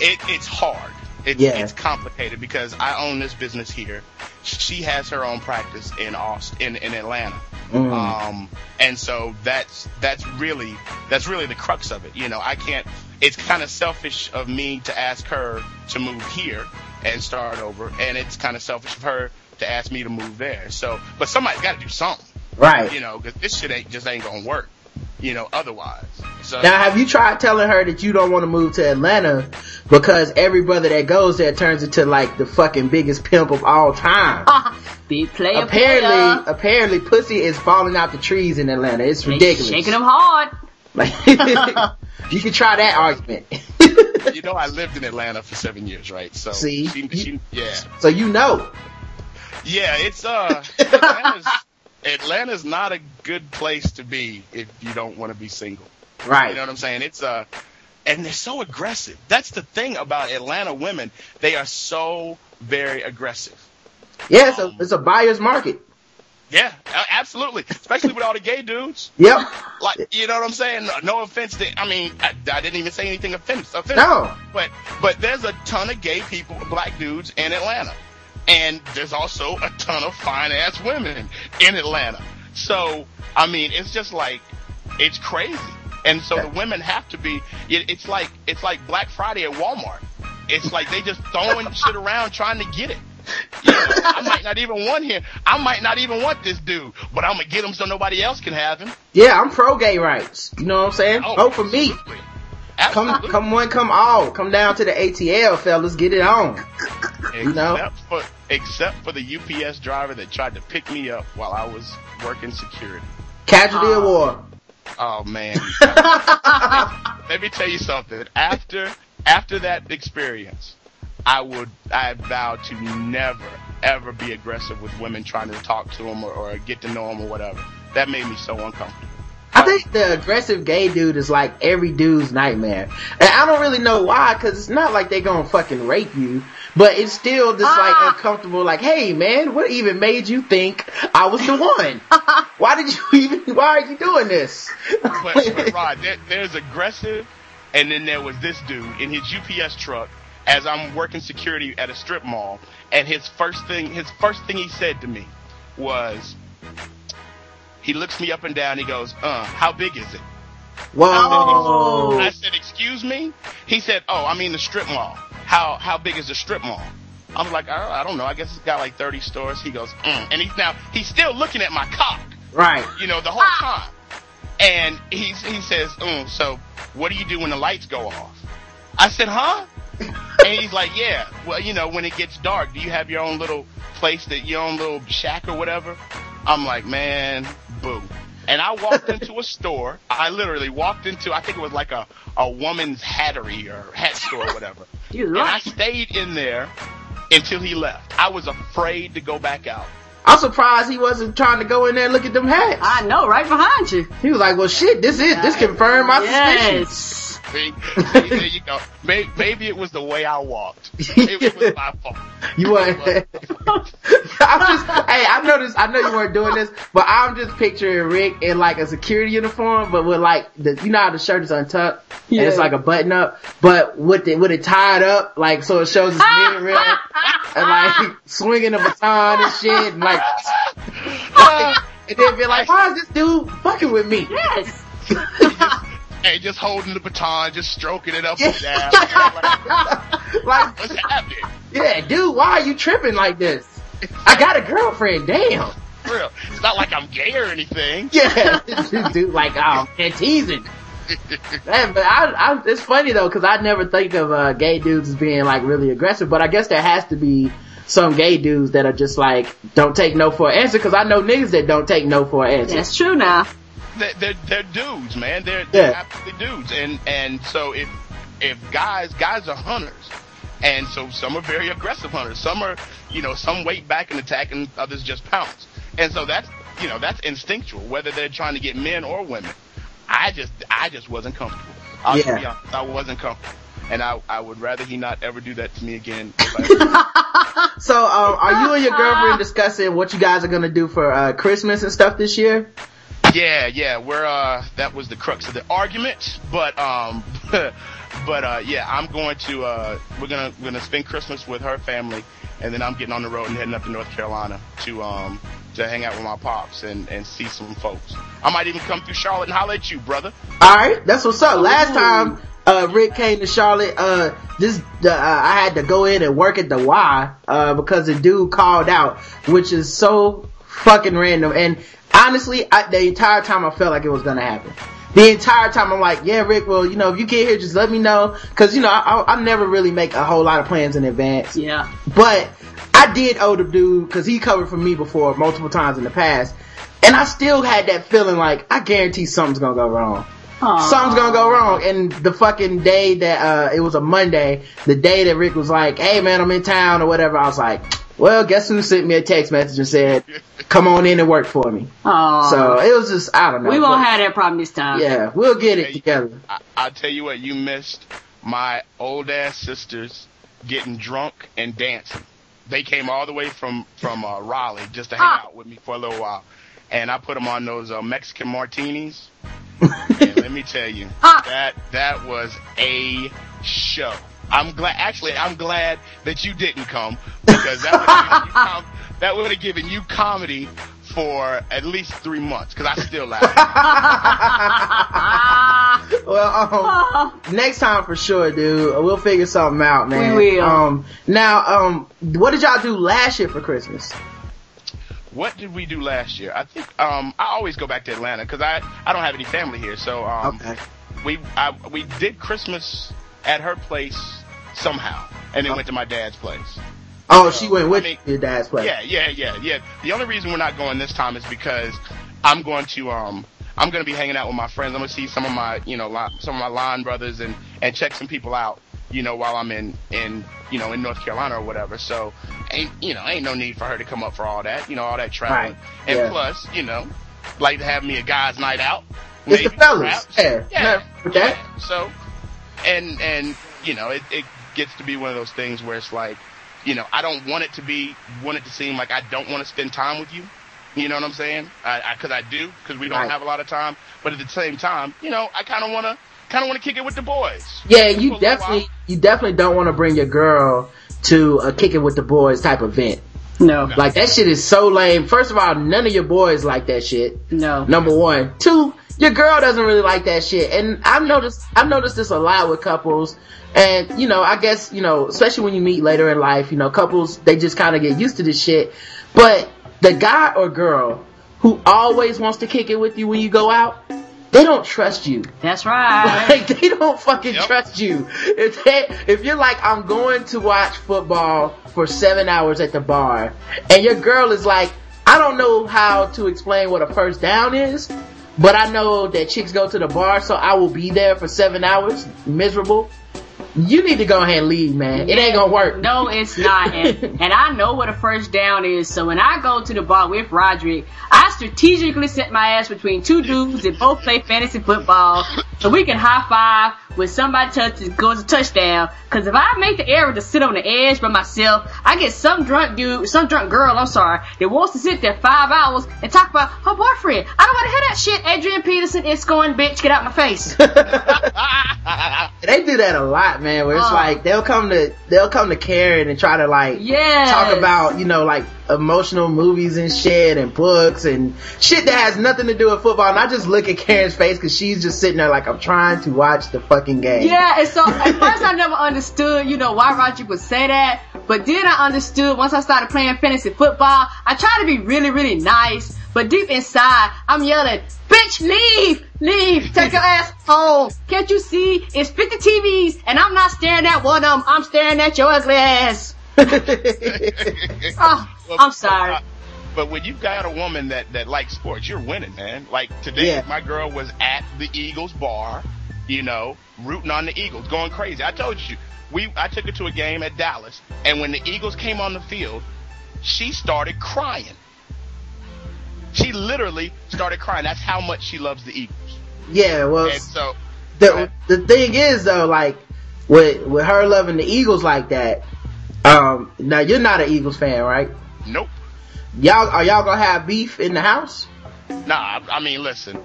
it, it's hard. It's, Yeah. it's complicated because I own this business here. She has her own practice in Austin, in, in Atlanta. Mm. Um, and so that's, that's really, that's really the crux of it. You know, I can't, it's kind of selfish of me to ask her to move here and start over. And it's kind of selfish of her to ask me to move there. So, but somebody's got to do something Right. you know, because this shit ain't just ain't gonna work, you know, otherwise. So Now, have you tried telling her that you don't want to move to Atlanta because every brother that goes there turns into like the fucking biggest pimp of all time? (laughs) Big player. apparently, player. apparently, pussy is falling out the trees in Atlanta. It's They ridiculous. Shaking them hard. Like, (laughs) you can try that argument. (laughs) you know, I lived in Atlanta for seven years, right? So See? she, she, yeah, so you know. yeah, it's uh, Atlanta's Atlanta's not a good place to be if you don't want to be single. Right. You know what I'm saying? It's uh, and they're so aggressive. That's the thing about Atlanta women; they are so very aggressive. Yeah, it's a, it's a buyer's market. Yeah, absolutely. Especially with all the gay dudes. Yep. Like, you know what I'm saying? No, no offense to, I mean, I, I didn't even say anything offensive. offensive. No. But, but there's a ton of gay people, black dudes in Atlanta. And there's also a ton of fine ass women in Atlanta. So, I mean, it's just like, it's crazy. And so the women have to be, it, it's like, it's like Black Friday at Walmart. It's like they just throwing shit around trying to get it. You know, I might not even want him. I might not even want this dude, but I'm gonna get him so nobody else can have him. Yeah, I'm pro gay rights. You know what I'm saying? Oh, Vote for me. Absolutely. Come, come one, come all. Come down to the ATL, fellas. Get it on. you know? Except for, except for the UPS driver that tried to pick me up while I was working security. Casualty of um, war. Oh man. (laughs) Let me tell you something. After after that experience, I would I vowed to never ever be aggressive with women trying to talk to them or, or get to know them or whatever. That made me so uncomfortable. I think the aggressive gay dude is like every dude's nightmare. And I don't really know why, cause it's not like they're gonna fucking rape you, but it's still just Ah. like uncomfortable, like, hey man, what even made you think I was the one? (laughs) why did you even, why are you doing this? But, but Rod, there, there's aggressive, and then there was this dude in his UPS truck as I'm working security at a strip mall, and his first thing, his first thing he said to me was, he looks me up and down, he goes, uh, how big is it? Whoa. I said, excuse me? He said, oh, I mean the strip mall. How, how big is the strip mall? I'm like, I, I don't know. I guess it's got like 30 stores. He goes, mm. and he's now, he's still looking at my cock Right. you know, the whole time. And he he says, mm, so what do you do when the lights go off? I said, huh? and he's like, yeah. Well, you know, when it gets dark, do you have your own little place that your own little shack or whatever? I'm like, man, boo. And I walked into a store. I literally walked into, I think it was like a, a woman's hattery or hat store or whatever. (laughs) You And I stayed in there until he left. I was afraid to go back out. I'm surprised he wasn't trying to go in there and look at them hats. I know, right behind you. He was like, well shit, this is, this uh, confirmed my suspicions. Yes. See, See, there you go. Maybe, maybe it was the way I walked. It was (laughs) my fault. You weren't. (laughs) I'm just, hey, I know this, I know you weren't doing this, but I'm just picturing Rick in like a security uniform, but with like the, you know how the shirt is untucked and it's like a button up, but with it, with it tied up, like so it shows his mid rib and like (laughs) swinging a baton and shit and like, and then be like, why is this dude fucking with me? Yes. Hey, just holding the baton, just stroking it up and down. (laughs) like, What's happening? yeah, dude, why are you tripping like this? I got a girlfriend, damn. for real. It's not like I'm gay or anything. Yeah, (laughs) dude, like oh, man, teasing. Man, but I, I, it's funny though, cause I never think of, uh, gay dudes as being like really aggressive, but I guess there has to be some gay dudes that are just like, don't take no for an answer, cause I know niggas that don't take no for an answer. That's true now. They're, they're, they're dudes, man. They're, they're Yeah. absolutely dudes. And, and so if, if guys, guys are hunters. And so some are very aggressive hunters. Some are, you know, some wait back and attack and others just pounce. And so that's, you know, that's instinctual, whether they're trying to get men or women. I just, I just wasn't comfortable. I'll Yeah. be honest, I wasn't comfortable. And I, I would rather he not ever do that to me again. (laughs) So, um, are you and your girlfriend discussing what you guys are gonna do for, uh, Christmas and stuff this year? Yeah, yeah, we're uh that was the crux of the argument, but um (laughs) but uh yeah, I'm going to uh we're going to we're going to spend Christmas with her family and then I'm getting on the road and heading up to North Carolina to um to hang out with my pops and and see some folks. I might even come through Charlotte and holler at you, brother. Alright, that's what's up. Last time, uh, Rick came to Charlotte, uh, this, uh, I had to go in and work at the Y, uh, because the dude called out, which is so fucking random. And honestly, I, the entire time I felt like it was gonna happen. The entire time I'm like, yeah, Rick, well, you know, if you get here, just let me know. Cause, you know, I, I, I never really make a whole lot of plans in advance. Yeah. But I did owe the dude because he covered for me before multiple times in the past, and I still had that feeling like I guarantee something's gonna go wrong. Aw. Something's gonna go wrong. And the fucking day that uh it was a Monday, the day that Rick was like, "Hey man, I'm in town" or whatever, I was like, "Well, guess who sent me a text message and said, come on in and work for me." Aw. So it was just I don't know. we won't but- have that problem this time. Yeah, we'll get it together. I, I'll tell you what, you missed my old ass sisters getting drunk and dancing. They came all the way from from uh, Raleigh just to hang Ah. out with me for a little while, and I put them on those uh, Mexican martinis. (laughs) and let me tell you, Ah. that that was a show. I'm glad. Actually, I'm glad that you didn't come because that would have given you, com- (laughs) that would have given you comedy for at least three months because I still laugh. (laughs) Well, um, (laughs) next time for sure, dude. We'll figure something out, man. We will. Um, now, um, what did y'all do last year for Christmas? What did we do last year? I think um I always go back to Atlanta because I I don't have any family here, so um Okay. we I, we did Christmas at her place somehow, and then went to my dad's place. Oh, she went with I mean- your dad's place. Yeah, yeah, yeah, yeah. The only reason we're not going this time is because I'm going to um I'm going to be hanging out with my friends. I'm going to see some of my you know li- some of my line brothers and and check some people out. You know, while I'm in in you know in North Carolina or whatever. So ain't you know ain't no need for her to come up for all that. You know all that traveling. Right, And yeah. plus, you know, like to have me a guys' night out. It's the fellas. perhaps. Yeah, yeah. nothing with that. yeah. So, and and you know, it, it gets to be one of those things where it's like, you know, I don't want it to be, want it to seem like I don't want to spend time with you. You know what I'm saying? I, I cause I do, cause we don't Right. have a lot of time. But at the same time, you know, I kind of want to, kind of want to kick it with the boys. Yeah, For you definitely, you definitely don't want to bring your girl to a kicking with the boys type event. No. Like that shit is so lame. First of all, none of your boys like that shit. No. Number one. Two, your girl doesn't really like that shit. And I've noticed, I've noticed this a lot with couples. And, you know, I guess, you know, especially when you meet later in life, you know, couples, they just kind of get used to this shit. But the guy or girl who always wants to kick it with you when you go out, they don't trust you. That's (laughs) right. Like they don't fucking Yep. trust you. If they, if you're like, I'm going to watch football for seven hours at the bar, and your girl is like, I don't know how to explain what a first down is, but I know that chicks go to the bar, so I will be there for seven hours, miserable. You need to go ahead and leave, man. It ain't gonna work. No, it's not. (laughs) And, and I know what a first down is. So when I go to the bar with Roderick, I strategically set my ass between two dudes that both play fantasy football so we can high five when somebody touches goes a touchdown. Cause if I make the error to sit on the edge by myself, I get some drunk dude, some drunk girl, I'm sorry, that wants to sit there five hours and talk about her boyfriend. I don't want to hear that shit. Adrian Peterson is going, bitch, get out my face. (laughs) (laughs) They do that a lot, man. Where it's Oh. like they'll come to they'll come to Karen and try to like Yes. talk about you know like emotional movies and shit and books and shit that has nothing to do with football. And I just look at Karen's face because she's just sitting there like I'm trying to watch the fucking game. Yeah, and so at first I never understood, you know, why Roger would say that. But then I understood once I started playing fantasy football, I try to be really, really nice. But deep inside, I'm yelling, bitch, leave, leave, take your ass home. Can't you see? It's 50 TVs and I'm not staring at one of them. I'm staring at your ugly ass. (laughs) oh, I'm sorry. Uh, but when you've got a woman that, that likes sports, you're winning, man. Like today, Yeah. my girl was at the Eagles bar, you know, rooting on the Eagles, going crazy. I told you, we I took her to a game at Dallas, and when the Eagles came on the field, she started crying. She literally started crying. That's how much she loves the Eagles. Yeah, well, And so, the the thing is though, like with with her loving the Eagles like that. Um, now you're not an Eagles fan, right? nope. Y'all are y'all gonna have beef in the house? Nah, I, I mean, listen.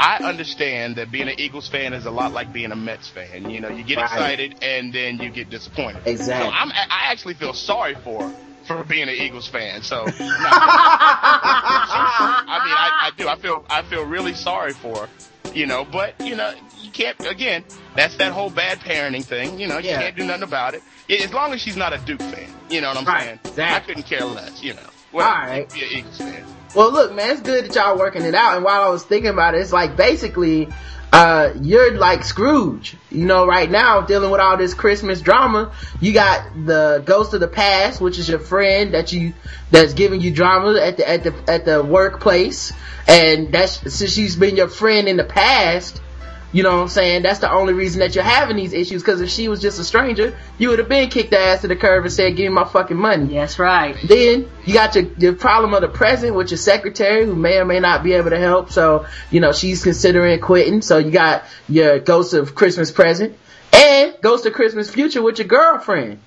I understand that being an Eagles fan is a lot like being a Mets fan. You know, you get Right. excited and then you get disappointed. Exactly. So I'm, I actually feel sorry for her for being an Eagles fan. So, (laughs) no. I mean, I, I do. I feel, I feel really sorry for her. You know, but you know, you can't. Again, that's that whole bad parenting thing. You know, you Yeah. can't do nothing about it. As long as she's not a Duke fan, you know what I'm Right, saying? exactly. I couldn't care less. You know, well, Alright. be an Eagles fan. Well, look, man, it's good that y'all working it out. And while I was thinking about it, it's like basically, uh, you're like Scrooge. You know, right now dealing with all this Christmas drama. You got the ghost of the past, which is your friend that you that's giving you drama at the at the at the workplace, and that's since she's been your friend in the past. You know what I'm saying? That's the only reason that you're having these issues. Because if she was just a stranger, you would have been kicked the ass to the curb and said, "Give me my fucking money." That's right. Then you got your, your problem of the present with your secretary who may or may not be able to help. So, you know, she's considering quitting. So you got your ghost of Christmas present and ghost of Christmas future with your girlfriend.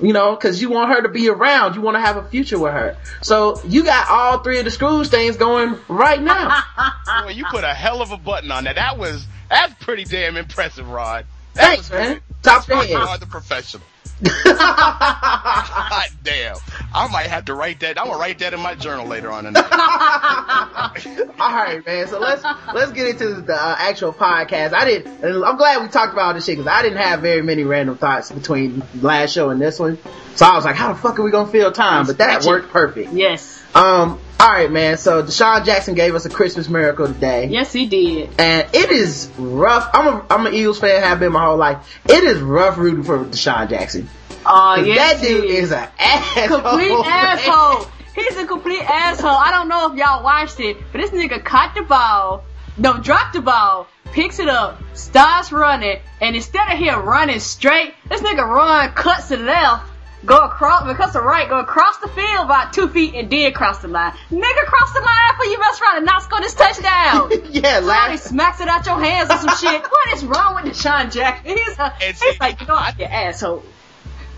You know, cause you want her to be around. You want to have a future with her. So you got all three of the Scrooge things going right now. (laughs) Boy, you put a hell of a button on that. That was that's pretty damn impressive, Rod. That Thanks, was man. Top of the. Rod the professional. (laughs) God damn. I might have to write that. I'm gonna write that in my journal later on tonight. (laughs) All right, man. So let's let's get into the uh, actual podcast. I didn't. I'm glad we talked about all this shit because I didn't have very many random thoughts between last show and this one. So I was like, how the fuck are we gonna fill time? But that worked perfect. Yes. Um. All right, man. So DeSean Jackson gave us a Christmas miracle today. Yes, he did. And it is rough. I'm a I'm an Eagles fan. Have been my whole life. It is rough rooting for DeSean Jackson. Oh, 'Cause yes, that dude he is an asshole. complete asshole. He's a complete asshole. I don't know if y'all watched it, but this nigga caught the ball, no, dropped the ball, picks it up, starts running, and instead of him running straight, this nigga run, cuts to the left, go across, cuts to the right, go across the field about two feet, and then cross the line. Nigga, cross the line for you best friend and not score this touchdown. (laughs) yeah, Somebody last smacks it out your hands or some shit. What is wrong with DeSean Jackson? He's, a, he's like, you know, I'm your asshole.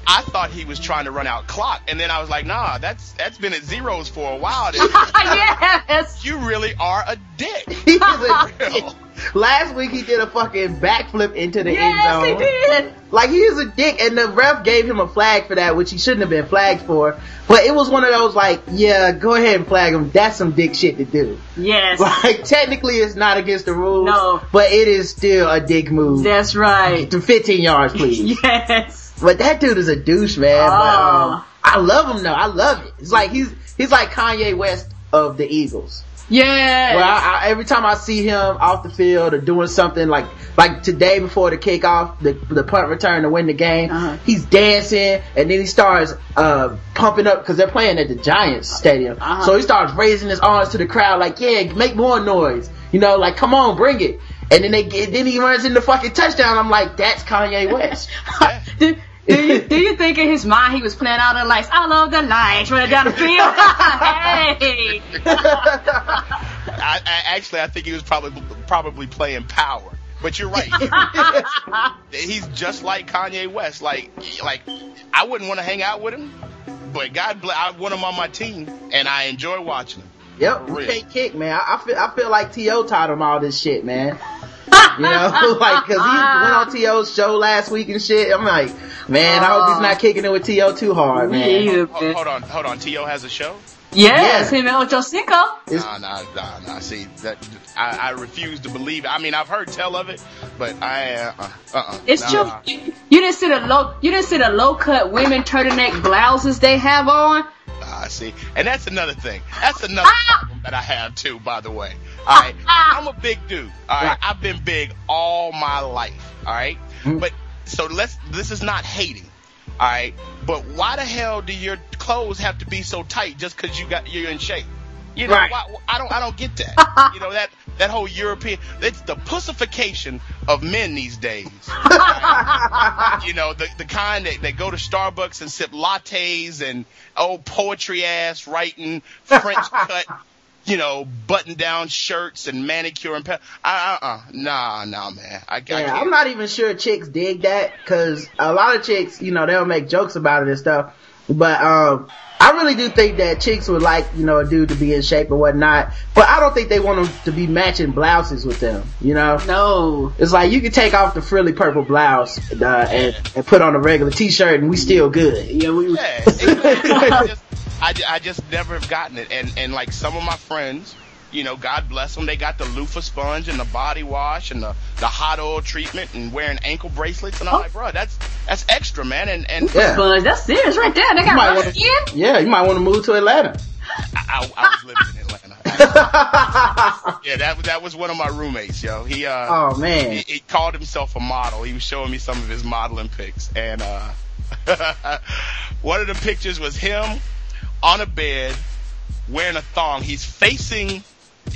I thought he was trying to run out clock, and then I was like, nah, that's that's been at zeros for a while. (laughs) (laughs) yes. you really are a dick. (laughs) he is a Real. Last week he did a fucking backflip into the end zone. Yes, he did. Like he is a dick, and the ref gave him a flag for that, which he shouldn't have been flagged for. But it was one of those like, yeah, go ahead and flag him. That's some dick shit to do. Yes. Like technically, it's not against the rules. No. but it is still a dick move. That's right. to 15 yards, please. Yes. But that dude is a douche, man. But, Oh. um, I love him though. I love it. It's like he's he's like Kanye West of the Eagles. Yeah. Well, I, I, every time I see him off the field or doing something like like today before the kickoff, the the punt return to win the game, Uh-huh. he's dancing and then he starts uh pumping up because they're playing at the Giants stadium. Uh-huh. So he starts raising his arms to the crowd like, "Yeah, make more noise." You know, like, "Come on, bring it." And then they get, then he runs into fucking touchdown. I'm like, "That's Kanye West." (laughs) (laughs) do you do you think in his mind he was playing all the lights? I love the lights running down the field. hey. (laughs) I, I actually I think he was probably probably playing power. But you're right. (laughs) He's just like Kanye West. Like like I wouldn't want to hang out with him, but God bless I want him on my team and I enjoy watching him. Yep, Real. you can't kick, man. I, I feel I feel like T.O. taught him all this shit, man. (laughs) You know, (laughs) like, cause he went on T.O.'s show last week and shit. I'm like, man, I hope he's not kicking it with T.O. too hard, man. Either, Hold, hold on, hold on. T.O. has a show? Yes, Yeah. him and Ocho Cinco. Nah, nah, nah, nah. See, that I, I refuse to believe it. I mean, I've heard tell of it, but I, uh, uh, uh It's nah, true. nah. You, you didn't see the low. You didn't see the low cut women turtleneck blouses they have on. I see, and that's another thing. That's another problem that I have too, by the way. All right, I'm a big dude. All right, I've been big all my life. All right, mm. but so let's. This is not hating. All right, but why the hell do your clothes have to be so tight just because you got you're in shape? You know, Right. why, I don't. I don't get that. (laughs) you know that that whole European. It's the pussification of men these days. (laughs) you know, the the kind that, that go to Starbucks and sip lattes and old poetry ass writing, French (laughs) cut, you know, button down shirts and manicure and pe- uh uh uh nah nah man I, I Yeah, can't. I'm not even sure chicks dig that because a lot of chicks, you know, they'll make jokes about it and stuff. But um, I really do think that chicks would like, you know, a dude to be in shape and whatnot. But I don't think they want them to be matching blouses with them. You know, No. it's like you can take off the frilly purple blouse uh, and, and put on a regular t-shirt and we still good. Yeah, we. Yeah, exactly. (laughs) I, just, I, just never have gotten it. And, and like some of my friends, you know, God bless them, they got the loofah sponge and the body wash and the, the hot oil treatment and wearing ankle bracelets. And I'm like, bro, that's, that's extra, man. And, and Yeah. Sponge, that's serious right there. They You got might rough wanna- skin. Yeah, you might want to move to Atlanta. (laughs) I, I was living in Atlanta. (laughs) yeah, that, was that was one of my roommates, yo. He, uh, Oh man. he, he called himself a model. He was showing me some of his modeling pics, and uh, (laughs) one of the pictures was him on a bed wearing a thong. He's facing.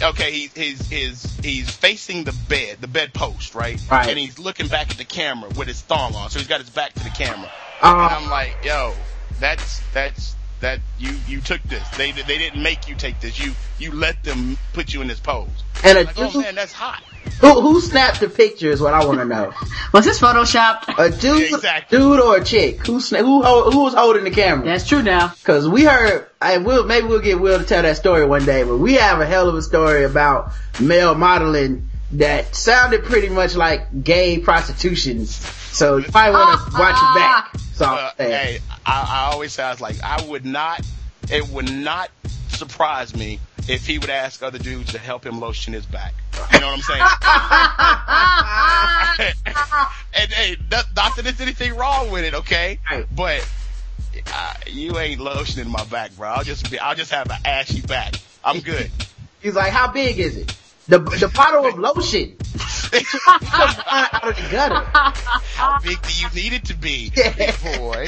Okay, he, he's he's he's facing the bed, the bed post, right? Right. And he's looking back at the camera with his thong on, so he's got his back to the camera. Uh, and I'm like, yo, that's that's that you you took this. They they didn't make you take this. You you let them put you in this pose. and a Like, oh man, that's hot. Who, who snapped the picture is what I want to know. (laughs) Was this photoshopped? A dude, Exactly. dude or a chick? Who sna- who who was holding the camera? That's true now. Cause we heard, I will, maybe we'll get Will to tell that story one day, but we have a hell of a story about male modeling that sounded pretty much like gay prostitution. So you might want to watch your back. So Uh, hey, I, I always say I was like, I would not, it would not surprise me if he would ask other dudes to help him lotion his back. You know what I'm saying? (laughs) and hey, not, not that there's anything wrong with it, okay? But uh, you ain't lotioning my back, bro. I'll just be, I'll just have an ashy back. I'm good. (laughs) He's like, how big is it? The, the bottle of lotion. out of the gutter. How big do you need it to be, (laughs) boy?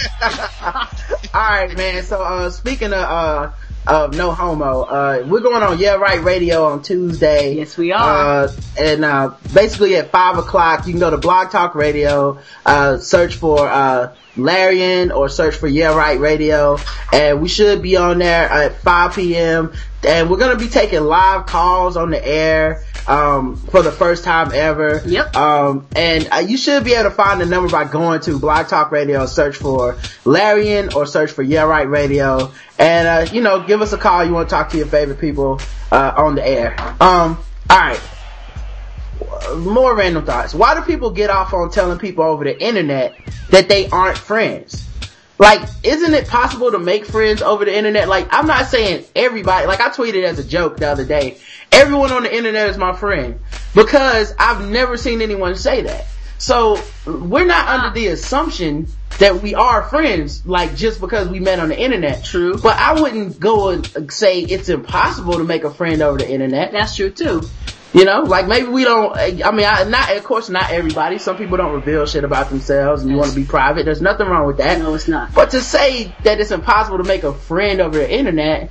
Alright man, so uh speaking of uh of no homo, uh we're going on Yeah Right Radio on Tuesday. Yes, we are. Uh and uh basically at five o'clock you can go to Blog Talk Radio, uh search for uh Larian or search for Yeah Right Radio and we should be on there at 5 p.m. and we're gonna be taking live calls on the air um for the first time ever. Yep. Um, and uh, you should be able to find the number by going to Blog Talk Radio search for Larian or search for Yeah Right Radio. And, uh, you know, give us a call. You want to talk to your favorite people, uh, on the air. Um, alright. More random thoughts. Why do people get off on telling people over the internet that they aren't friends? Like, isn't it possible to make friends over the internet? Like, I'm not saying everybody, like I tweeted as a joke the other day, everyone on the internet is my friend. Because I've never seen anyone say that. So, we're not under the assumption that we are friends, like just because we met on the internet. True. But I wouldn't go and say it's impossible to make a friend over the internet. That's true too. You know, like maybe we don't, I mean, I, not, of course not everybody. Some people don't reveal shit about themselves and you want to be private. There's nothing wrong with that. No, it's not. But to say that it's impossible to make a friend over the internet,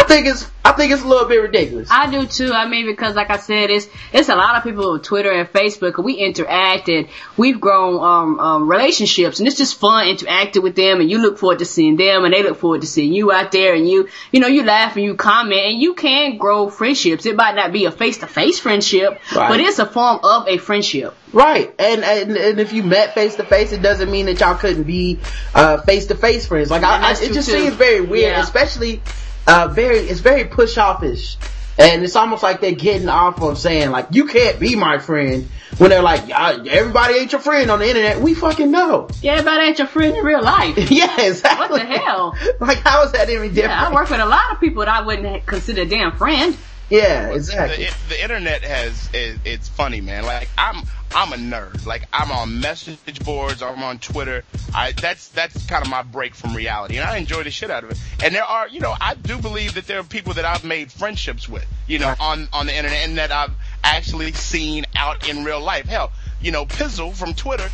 I think it's, I think it's a little bit ridiculous. I do too. I mean, because like I said, it's it's a lot of people on Twitter and Facebook. We interact and we've grown um, um, relationships, and it's just fun interacting with them. And you look forward to seeing them, and they look forward to seeing you out there. And you, you know, you laugh and you comment, and you can grow friendships. It might not be a face to face friendship, Right. but it's a form of a friendship. Right. And, and, and if you met face to face, it doesn't mean that y'all couldn't be, uh, face to face friends. Like, I, I, it just too. seems very weird, Yeah. especially, uh, very, it's very push offish And it's almost like they're getting off of saying like, you can't be my friend. When they're like, "Ah, everybody ain't your friend on the internet. We fucking know. Yeah, everybody ain't your friend in real life. (laughs) yeah, exactly. What the hell? (laughs) Like, how is that any different? Yeah, I work with a lot of people that I wouldn't consider a damn friend. Yeah, The, exactly. it- the internet has it, it's funny, man. Like I'm I'm a nerd. Like I'm on message boards. I'm on Twitter. I that's that's kind of my break from reality, and I enjoy the shit out of it. And there are, you know, I do believe that there are people that I've made friendships with, you know, on on the internet, and that I've actually seen out in real life. Hell, you know, Pizzle from Twitter,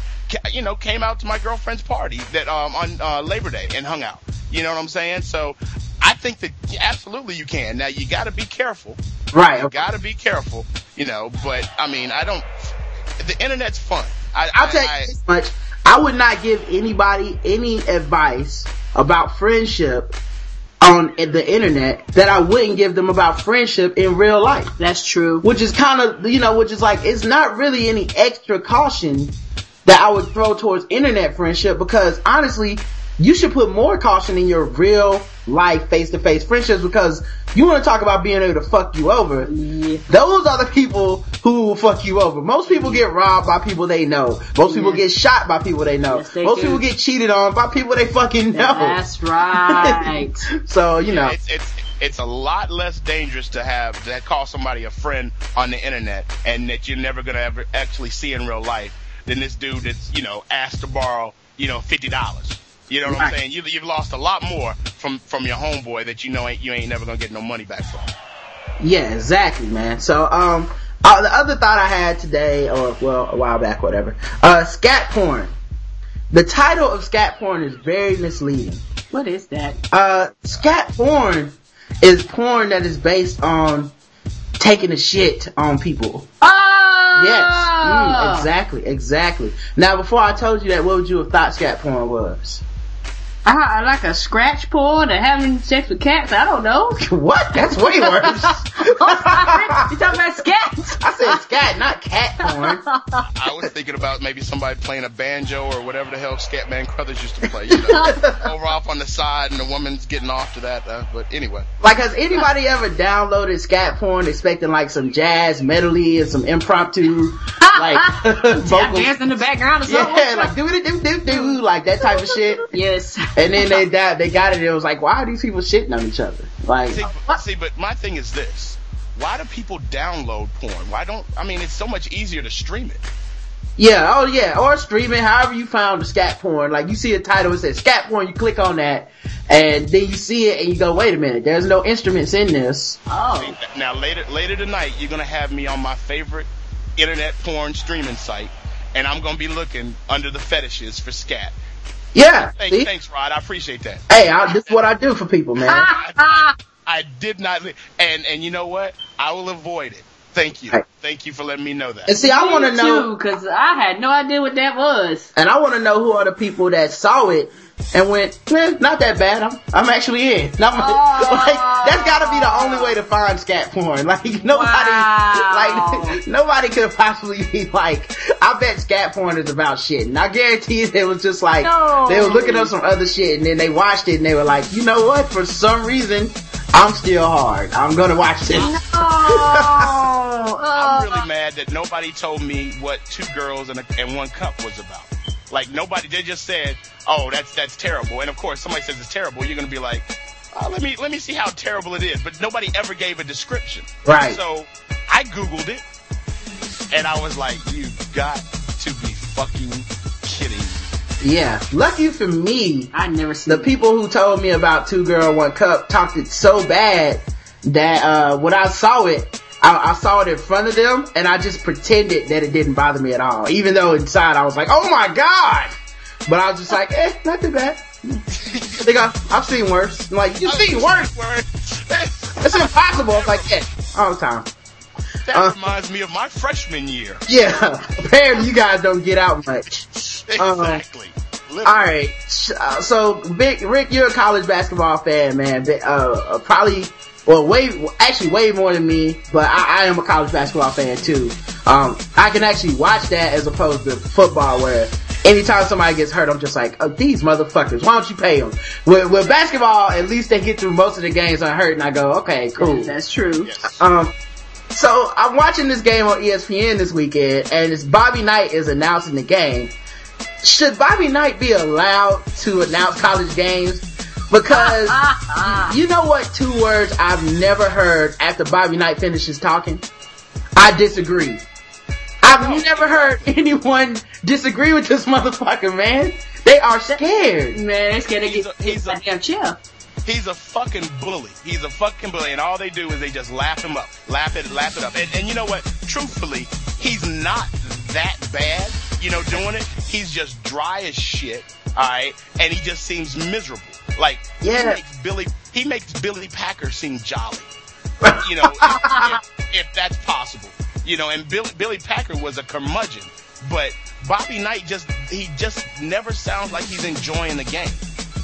you know, came out to my girlfriend's party that um on uh, Labor Day and hung out. You know what I'm saying? So. I think that absolutely you can. Now you got to be careful. Right. You got to be careful, you know. But I mean, I don't. The internet's fun. I, I'll I- tell you I- this much. I would not give anybody any advice about friendship on the internet that I wouldn't give them about friendship in real life. That's true. Which is kind of, you know, which is like, it's not really any extra caution that I would throw towards internet friendship because honestly, you should put more caution in your real life face to face friendships because you want to talk about being able to fuck you over. Those are the people who will fuck you over. Most people get robbed by people they know. Most people get shot by people they know. Yes, they Most do. people get cheated on by people they fucking know. That's right. (laughs) so, you know. it's it's it's a lot less dangerous to have that call somebody a friend on the internet and that you're never gonna ever actually see in real life than this dude that's you know asked to borrow you know fifty dollars. You know what I'm saying? You, you've lost a lot more from from your homeboy that you know ain't you ain't never gonna get no money back from. Yeah, exactly, man. So, um, uh, the other thought I had today, or well, a while back, whatever. Uh, scat porn. The title of scat porn is very misleading. What is that? Uh, scat porn is porn that is based on taking a shit on people. Oh! Yes, mm, exactly, exactly. Now, before I told you that, what would you have thought scat porn was? I, like a scratch porn or having sex with cats. I don't know. (laughs) what? That's way (laughs) worse. you talking about scat? I said scat, not cat porn. (laughs) I was thinking about maybe somebody playing a banjo or whatever the hell Scatman Crothers used to play. You know, over off on the side and the woman's getting off to that. Uh, but anyway. Like, has anybody ever downloaded scat porn expecting like some jazz medley and some impromptu, like, vocals? dance in the background or something? Yeah, like do it, do do do, like that type of shit. Yes. And then they got they got it. It was like, why are these people shitting on each other? Like, See, but- see, but my thing is this: Why do people download porn? Why don't? I mean, it's so much easier to stream it. yeah, oh yeah, or streaming. However you found the scat porn, like you see a title it says scat porn, you click on that, and then you see it and you go, wait a minute, there's no instruments in this. Oh. Now later, later tonight, you're gonna have me on my favorite internet porn streaming site, and I'm gonna be looking under the fetishes for scat. Yeah, Thanks, thanks, Rod. I appreciate that. Hey, I, this is what I do for people, man. (laughs) I, I, I did not, and and you know what? I will avoid it. Thank you. Thank you for letting me know that. And see, I want to know. because I had no idea what that was. And I want to know who are the people that saw it and went, eh, not that bad. I'm, I'm actually in. (laughs) Not my- like, that's gotta be the only way to find scat porn. (laughs) Like, nobody, Wow. like, (laughs) nobody could possibly be like, I bet scat porn is about shit. And I guarantee you it was just like, No. they were looking up some other shit and then they watched it and they were like, you know what? For some reason, I'm still hard. I'm gonna watch this. (laughs) Oh, I'm really mad that nobody told me what two girls and, a, and one cup was about. Like nobody, they just said, "Oh, that's that's terrible." And of course, somebody says it's terrible, you're gonna be like, oh, "Let me let me see how terrible it is." But nobody ever gave a description. Right. So I googled it, and I was like, "You got to be fucking kidding!" me." Yeah. Lucky for me, I never seen the people who told me about Two Girl One Cup talked it so bad that uh when I saw it, I, I saw it in front of them and I just pretended that it didn't bother me at all. Even though inside I was like, oh my god! But I was just like, eh, not too bad. (laughs) they go, I've seen worse. I'm like, you've seen worse? It's impossible. I was like, yeah, all the time. That Uh, reminds me of my freshman year. Yeah, (laughs) apparently you guys don't get out much. Exactly. Literally. All right. Uh, so, Vic, Rick, you're a college basketball fan, man. Uh, uh, probably, well, way, actually way more than me, but I, I am a college basketball fan too. Um, I can actually watch that as opposed to football where anytime somebody gets hurt, I'm just like, oh, these motherfuckers, why don't you pay them? With, with basketball, at least they get through most of the games unhurt and I go, okay, cool. That's true. Um, so I'm watching this game on ESPN this weekend and it's Bobby Knight is announcing the game. Should Bobby Knight be allowed to announce college games? Because (laughs) you know what two words I've never heard after Bobby Knight finishes talking? I disagree. I've never heard (laughs) anyone disagree with this motherfucker, man. They are scared. Man, they scared to He's get a- he's a- that damn chair. He's a fucking bully. He's a fucking bully, and all they do is they just laugh him up, laugh it, laugh it up. And, and you know what? Truthfully, he's not that bad. You know, doing it. He's just dry as shit. All right, and he just seems miserable. Like Yeah. he makes Billy, he makes Billy Packer seem jolly. (laughs) You know, if, if, if that's possible. You know, and Billy, Billy Packer was a curmudgeon, but Bobby Knight just he just never sounds like he's enjoying the game.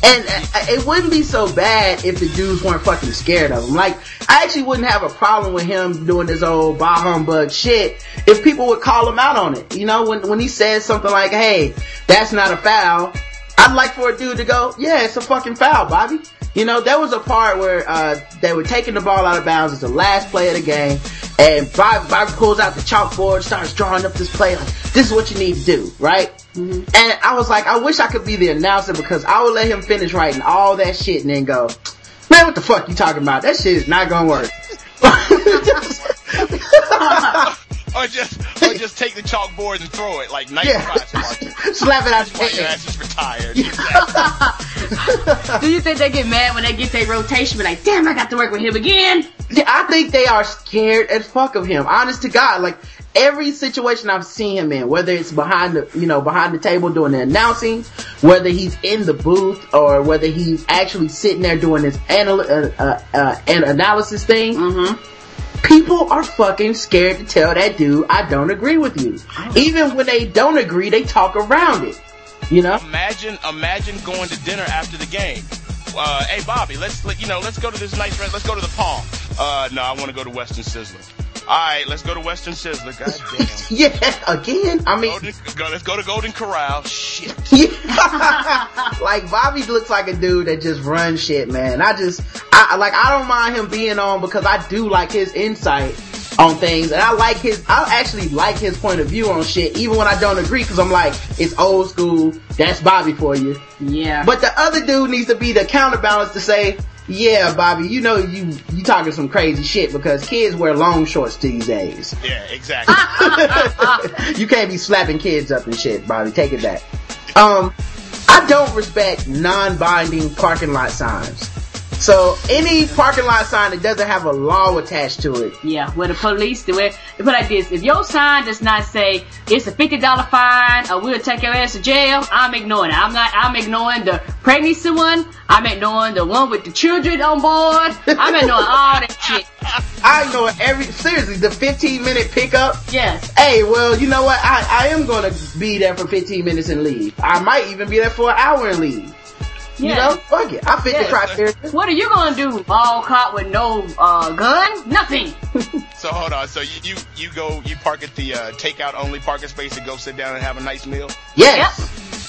And uh, it wouldn't be so bad if the dudes weren't fucking scared of him. Like, I actually wouldn't have a problem with him doing this old bah humbug shit if people would call him out on it. You know, when, when he says something like, hey, that's not a foul, I'd like for a dude to go, yeah, it's a fucking foul, Bobby. You know, there was a part where, uh, they were taking the ball out of bounds. It's the last play of the game. And Bobby, Bobby pulls out the chalkboard, starts drawing up this play. Like, this is what you need to do, right? And I was like, I wish I could be the announcer because I would let him finish writing all that shit and then go, man, what the fuck you talking about? That shit is not gonna work. (laughs) (laughs) or just or just take the chalkboard and throw it like nice Yeah. (laughs) Slap it out That's why your your hand. ass is retired. (laughs) Do you think they get mad when they get their rotation? Be like, damn, I got to work with him again. Yeah, I think they are scared as fuck of him. Honest to God, like every situation I've seen him in, whether it's behind the, you know, behind the table doing the announcing, whether he's in the booth or whether he's actually sitting there doing this anal- uh, uh, uh, an analysis thing. People are fucking scared to tell that dude, I don't agree with you. Even when they don't agree, they talk around it. You know? imagine imagine going to dinner after the game. Uh, hey Bobby, let's let, you know let's go to this nice restaurant. Let's go to the Palm. Uh, no, I want to go to Western Sizzler. All right, let's go to Western Sizzler. God damn. (laughs) Yeah, again, I mean, Golden, go, let's go to Golden Corral. Shit. (laughs) like Bobby looks like a dude that just runs shit, man. I just, I like, I don't mind him being on because I do like his insight on things, and I like his, I actually like his point of view on shit, even when I don't agree, because I'm like, it's old school. That's Bobby for you. Yeah. But the other dude needs to be the counterbalance to say, yeah, Bobby, you know you you talking some crazy shit because kids wear long shorts these days. Yeah, exactly. (laughs) (laughs) you can't be slapping kids up and shit, Bobby. Take it back. Um, I don't respect non-binding parking lot signs. So any parking lot sign that doesn't have a law attached to it, Yeah, where the police do it. They put like this: if your sign does not say it's a fifty dollar fine or we'll take your ass to jail, I'm ignoring it. I'm not. I'm ignoring the pregnancy one. I'm ignoring the one with the children on board. I'm ignoring all that shit. (laughs) I know every seriously the 15 minute pickup. Yes. Hey, well, you know what? I I am gonna be there for 15 minutes and leave. I might even be there for an hour and leave. You Yeah. know, fuck it. I fit the criteria. What are you gonna do? All caught with no uh, gun? Nothing. (laughs) so hold on. So you you, you go you park at the uh, takeout only parking space and go sit down and have a nice meal. Yes.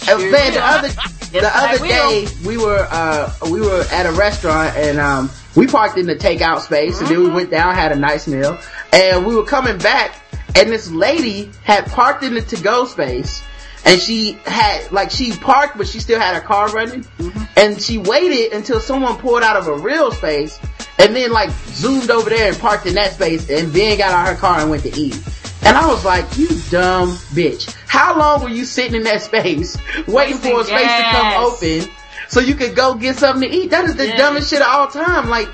Uh, Sure man, the other the I other will. day we were uh we were at a restaurant and um we parked in the takeout space and then we went down had a nice meal and we were coming back and this lady had parked in the to go space and she had like she parked but she still had her car running mm-hmm. and she waited until someone pulled out of a real space and then like zoomed over there and parked in that space and then got out of her car and went to eat. And I was like, you dumb bitch. How long were you sitting in that space (laughs) waiting for a space to come open so you could go get something to eat? That is the Yes. dumbest shit of all time. Like,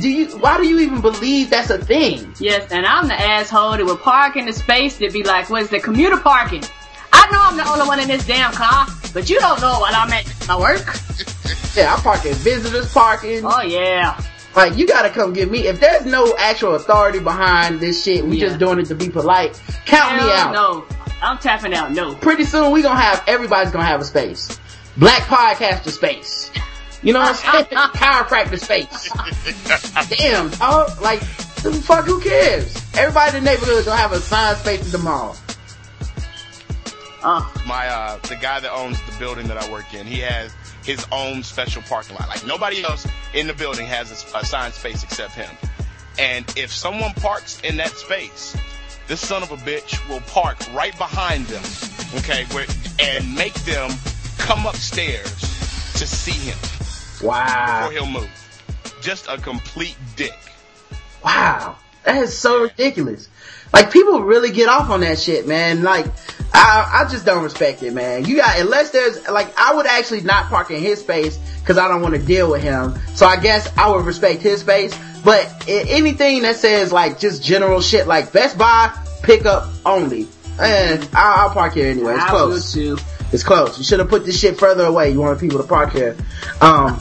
do you, why do you even believe that's a thing? Yes, and I'm the asshole that would park in the space that be like, what is the commuter parking? I know I'm the only one in this damn car, but you don't know what (laughs) I'm at my work. Yeah, I park at visitors parking. Oh yeah. Like, you gotta come get me. If there's no actual authority behind this shit, we Yeah. just doing it to be polite, count me out. No, I'm tapping out. No. Pretty soon we gonna have, everybody's gonna have a space. Black podcaster space. You know what I'm saying? (laughs) Chiropractor space. Damn, dog. Like, fuck, who cares? Everybody in the neighborhood gonna have a sign space at the mall. Oh. My uh, the guy that owns the building that I work in, he has his own special parking lot. Like nobody else in the building has a assigned space except him. And if someone parks in that space, this son of a bitch will park right behind them, okay, where, and make them come upstairs to see him Wow. before he'll move. Just a complete dick. Wow. That is so ridiculous. Like people really get off on that shit, man. Like I, I just don't respect it, man. You got unless there's like I would actually not park in his space because I don't want to deal with him. So I guess I would respect his space. But anything that says like just general shit like Best Buy pickup only, and I'll, I'll park here anyway. It's close. It's close. You should have put this shit further away. You wanted people to park here. Um,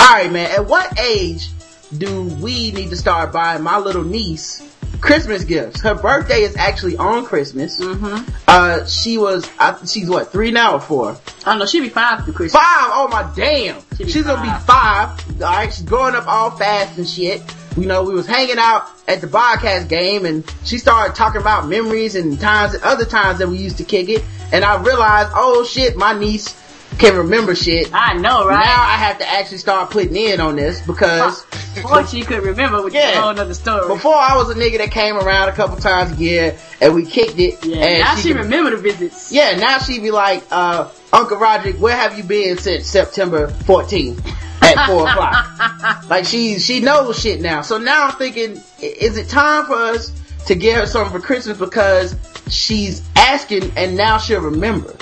alright man, at what age do we need to start buying my little niece Christmas gifts? Her birthday is actually on Christmas. Mm-hmm. Uh, she was, I, she's what, three now or four? I don't know. She'll be five for Christmas. Five! Oh my damn! She's gonna be five. Alright, she's growing up all fast and shit. You know, we was hanging out at the Bobcats game and she started talking about memories and times, and other times that we used to kick it. And I realized, oh shit, my niece can remember shit. I know, right? Now I have to actually start putting in on this because Before she could remember, which is a whole nother story. before I was a nigga that came around a couple times a year and we kicked it. yeah, and now she could- remember the visits. Yeah, now she be like, uh, Uncle Roderick, where have you been since September 14th at (laughs) 4 o'clock? like she, she knows shit now. So now I'm thinking, is it time for us to get her something for Christmas because she's asking and now she'll remember?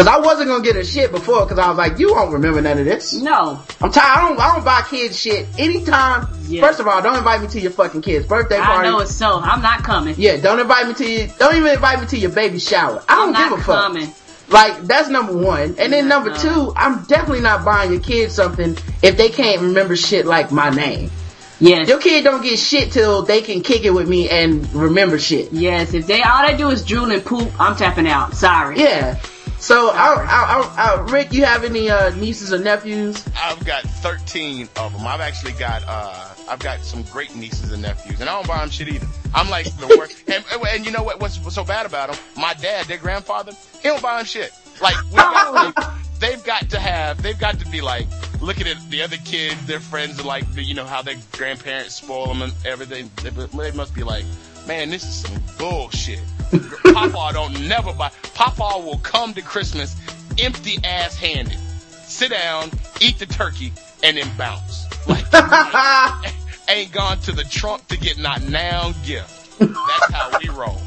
Cause I wasn't gonna get her shit before cause I was like, you won't remember none of this. No. I'm tired. I don't, I don't buy kids shit anytime. Yeah. First of all, don't invite me to your fucking kids' birthday party. I know it's so. I'm not coming. Yeah, don't invite me to your, don't even invite me to your baby shower. I don't I'm give a fuck. Like, that's number one. And then number coming. two, I'm definitely not buying your kids something if they can't remember shit like my name. Yes. Your kid don't get shit till they can kick it with me and remember shit. Yes. If they all they do is drool and poop, I'm tapping out. Sorry. Yeah. So, I, I, I, I, Rick, you have any, uh, nieces or nephews? I've got 13 of them. I've actually got, uh, I've got some great nieces and nephews, and I don't buy them shit either. I'm like the worst. (laughs) and, and you know what? What's, what's so bad about them? My dad, their grandfather, he don't buy them shit. Like we got, like, (laughs) they've got to have, they've got to be like looking at the other kids, their friends, and like you know how their grandparents spoil them and everything. They, they must be like, man, this is some bullshit. Papa don't never buy. Papa will come to Christmas empty ass handed. Sit down, eat the turkey, and then bounce. Like, (laughs) ain't gone to the trunk to get not now gift. That's how we roll.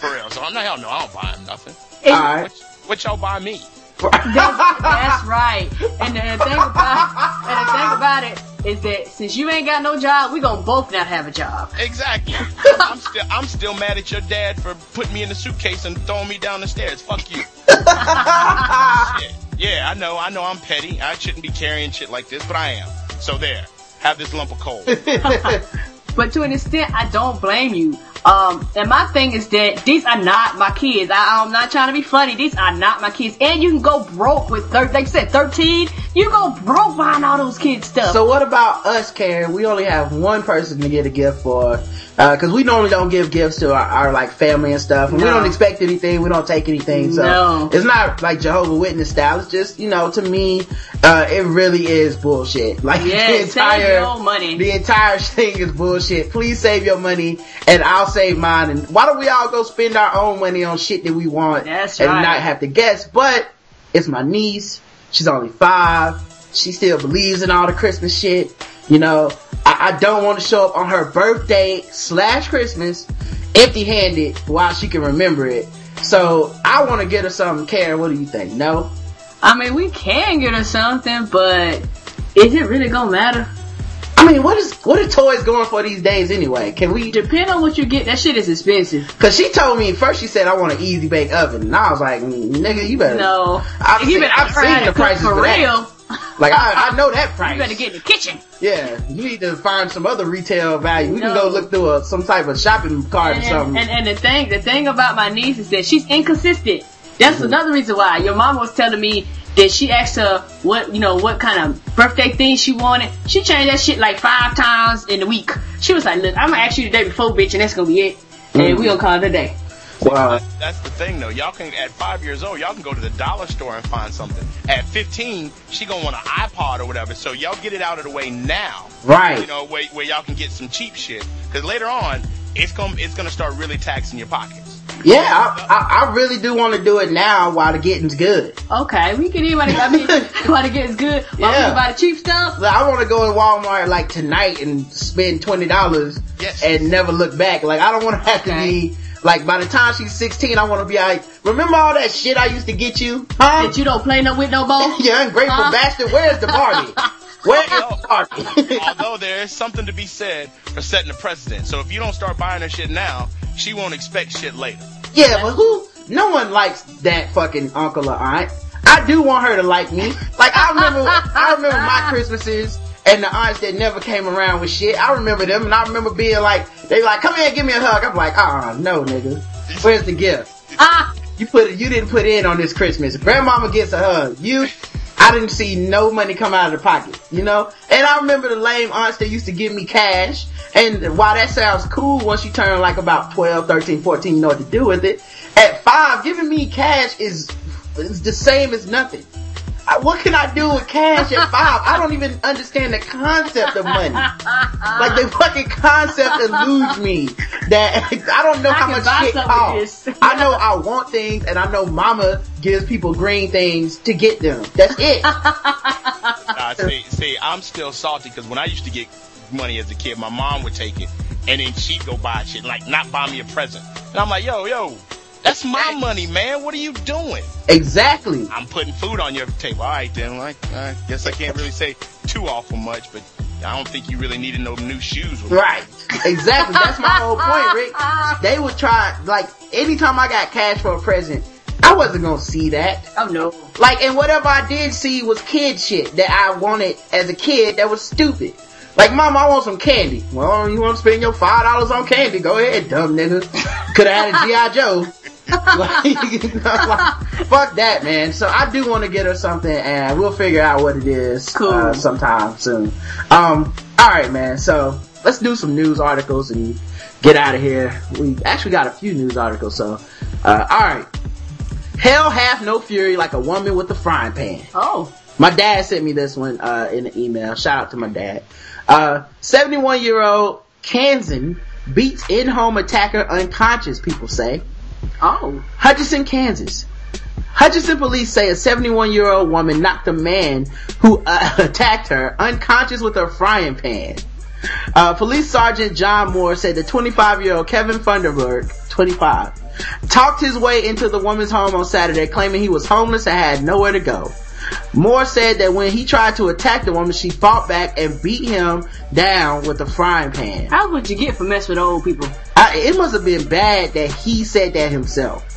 For real. So I'm not, hell no, I don't buy him nothing. Alright. What, what y'all buy me? That's, that's (laughs) right. And the thing about and the thing about it is that since you ain't got no job, we gonna both not have a job. Exactly. (laughs) I'm still, I'm still mad at your dad for putting me in the suitcase and throwing me down the stairs. Fuck you. (laughs) Yeah, I know, I know I'm petty. I shouldn't be carrying shit like this, but I am. So there. Have this lump of coal. But to an extent, I don't blame you. Um, and my thing is that these are not my kids. I, I'm not trying to be funny. These are not my kids. And you can go broke with, thir- like you said, 13. You go broke buying all those kids stuff. So what about us, Karen? We only have one person to get a gift for, uh, cause we normally don't give gifts to our, our like family and stuff, and we don't expect anything, we don't take anything, so No. it's not like Jehovah Witness style, it's just, you know, to me, uh, it really is bullshit. (laughs) Like Yeah, the entire, the entire (laughs) thing is bullshit. Please save your money, and I'll save mine, and why don't we all go spend our own money on shit that we want, That's and right. not have to guess, but it's my niece, she's only five, she still believes in all the Christmas shit. You know, I, I don't want to show up on her birthday slash Christmas empty handed while she can remember it. So I want to get her something. Karen, what do you think? No? I mean, we can get her something, but is it really gonna matter? I mean, what is, what are toys going for these days anyway? Can we, Depend on what you get. That shit is expensive. cause she told me, first she said I want an easy bake oven. And I was like, mm, nigga, you better. No, I've seen- I've seen the prices for for that. Like I, I know that price. You better get in the kitchen. Yeah, you need to find some other retail value. We can go look through a, some type of shopping cart or something. and and the thing, the thing about my niece is that she's inconsistent. That's Mm-hmm. another reason why your mom was telling me that she asked her what you know what kind of birthday thing she wanted. She changed that shit like five times in a week. She was like, "Look, I'm gonna ask you the day before, bitch, and that's gonna be it, and Mm-hmm. we gonna call it a day." Wow. That's, that's the thing though. Y'all can at five years old, y'all can go to the dollar store and find something. At 15, she gonna want an iPod or whatever. So y'all get it out of the way now. Right. You know, where, where y'all can get some cheap shit. Because later on, it's gonna it's gonna start really taxing your pockets. Yeah, I, I, I really do want to do it now while the getting's good. Okay, we can anybody. I mean, (laughs) while to get good. Why Yeah. we buy the cheap stuff? Like, I want to go in Walmart like tonight and spend twenty dollars Yes. and never look back. Like I don't want to have to be like by the time she's sixteen, I want to be like, remember all that shit I used to get you, huh? That you don't play no with no more. (laughs) you ungrateful Huh? bastard. Where's the party? (laughs) Where is the party? Although there is something to be said for setting a precedent. So if you don't start buying her shit now, she won't expect shit later. yeah, but who? No one likes that fucking uncle or aunt. I do want her to like me. Like I remember, I remember my Christmases and the aunts that never came around with shit. I remember them, and I remember being like, they like, come here, give me a hug. I'm like, uh, no, nigga. Where's the gift? Ah, You put it, you didn't put in on this Christmas. Grandmama gets a hug. You, I didn't see no money come out of the pocket, you know? And I remember the lame aunts that used to give me cash. And while that sounds cool, once you turn like about 12, 13, 14, you know what to do with it. At five, giving me cash is, is the same as nothing. I, what can I do with cash at five? I don't even understand the concept of money. Like the fucking concept eludes me. That (laughs) I don't know I how much shit costs. I know I want things, and I know Mama gives people green things to get them. That's it. (laughs) Nah, see, see, I'm still salty because when I used to get money as a kid, my mom would take it and then she'd go buy shit, like not buy me a present. And I'm like, yo, yo, that's my money, man. What are you doing? exactly. I'm putting food on your table. All right, then. Like, I guess I can't really say too awful much, but I don't think you really needed no new shoes. With. Right. Exactly. That's my whole point, Rick. (laughs) They would try, like, anytime I got cash for a present, I wasn't gonna see that. oh no. Like, and whatever I did see was kid shit that I wanted as a kid that was stupid. Like, mom, I want some candy. Well, you want to spend your five dollars on candy? Go ahead, dumb nigga. Could have had a GI Joe. (laughs) like, like, fuck that, man. So I do want to get her something, and we'll figure out what it is Cool. uh, sometime soon. Um, all right, man. So let's do some news articles and get out of here. We actually got a few news articles, so uh, all right. Hell hath no fury like a woman with a frying pan. Oh. My dad sent me this one uh, in an email. Shout out to my dad. Uh, 71 year old Kansan beats in-home attacker unconscious, people say. Oh. Hutchinson, Kansas. Hutchinson police say a 71 year old woman knocked a man who uh, (laughs) attacked her unconscious with a frying pan. Uh, police sergeant John Moore said the 25 year old Kevin Funderburg, 25, talked his way into the woman's home on Saturday claiming he was homeless and had nowhere to go. Moore said that when he tried to attack the woman, she fought back and beat him down with a frying pan. How would you get for mess with old people? I, it must have been bad that he said that himself.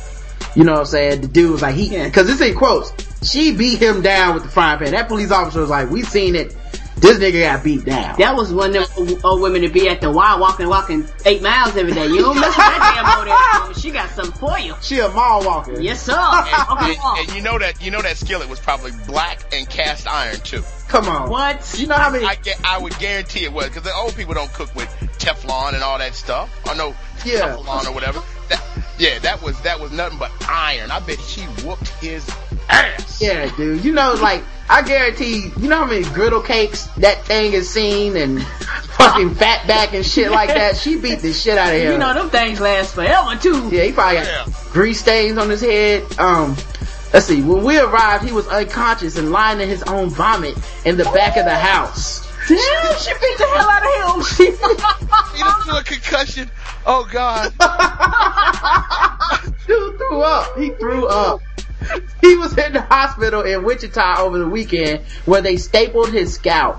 You know what I'm saying? The dude was like, he, Yeah. cause this ain't quotes, she beat him down with the frying pan. That police officer was like, we seen it. This nigga got beat down. That was one of them old women to be at the Y walking, walking eight miles every day. You don't mess with that damn old ass woman. She got something for you. She a mall walker. Yes, sir. (laughs) And, Okay. and you know that you know that skillet was probably black and cast iron too. Come on. What? You know how many? I get, I would guarantee it was because the old people don't cook with Teflon and all that stuff. I know Yeah. Teflon or whatever. That, yeah, that was that was nothing but iron. I bet she whooped his ass. yeah, dude. You know, like, I guarantee, you know how many griddle cakes that thing has seen and (laughs) fucking fat back and shit like that? She beat the shit out of him. You know them things last forever too. Yeah, he probably got Yeah. grease stains on his head. Um, let's see. When we arrived, he was unconscious and lying in his own vomit in the back of the house. Damn, she beat the hell out of him. (laughs) He done threw a concussion. Oh God. (laughs) Dude threw up. He threw up. He was in the hospital in Wichita over the weekend where they stapled his scalp.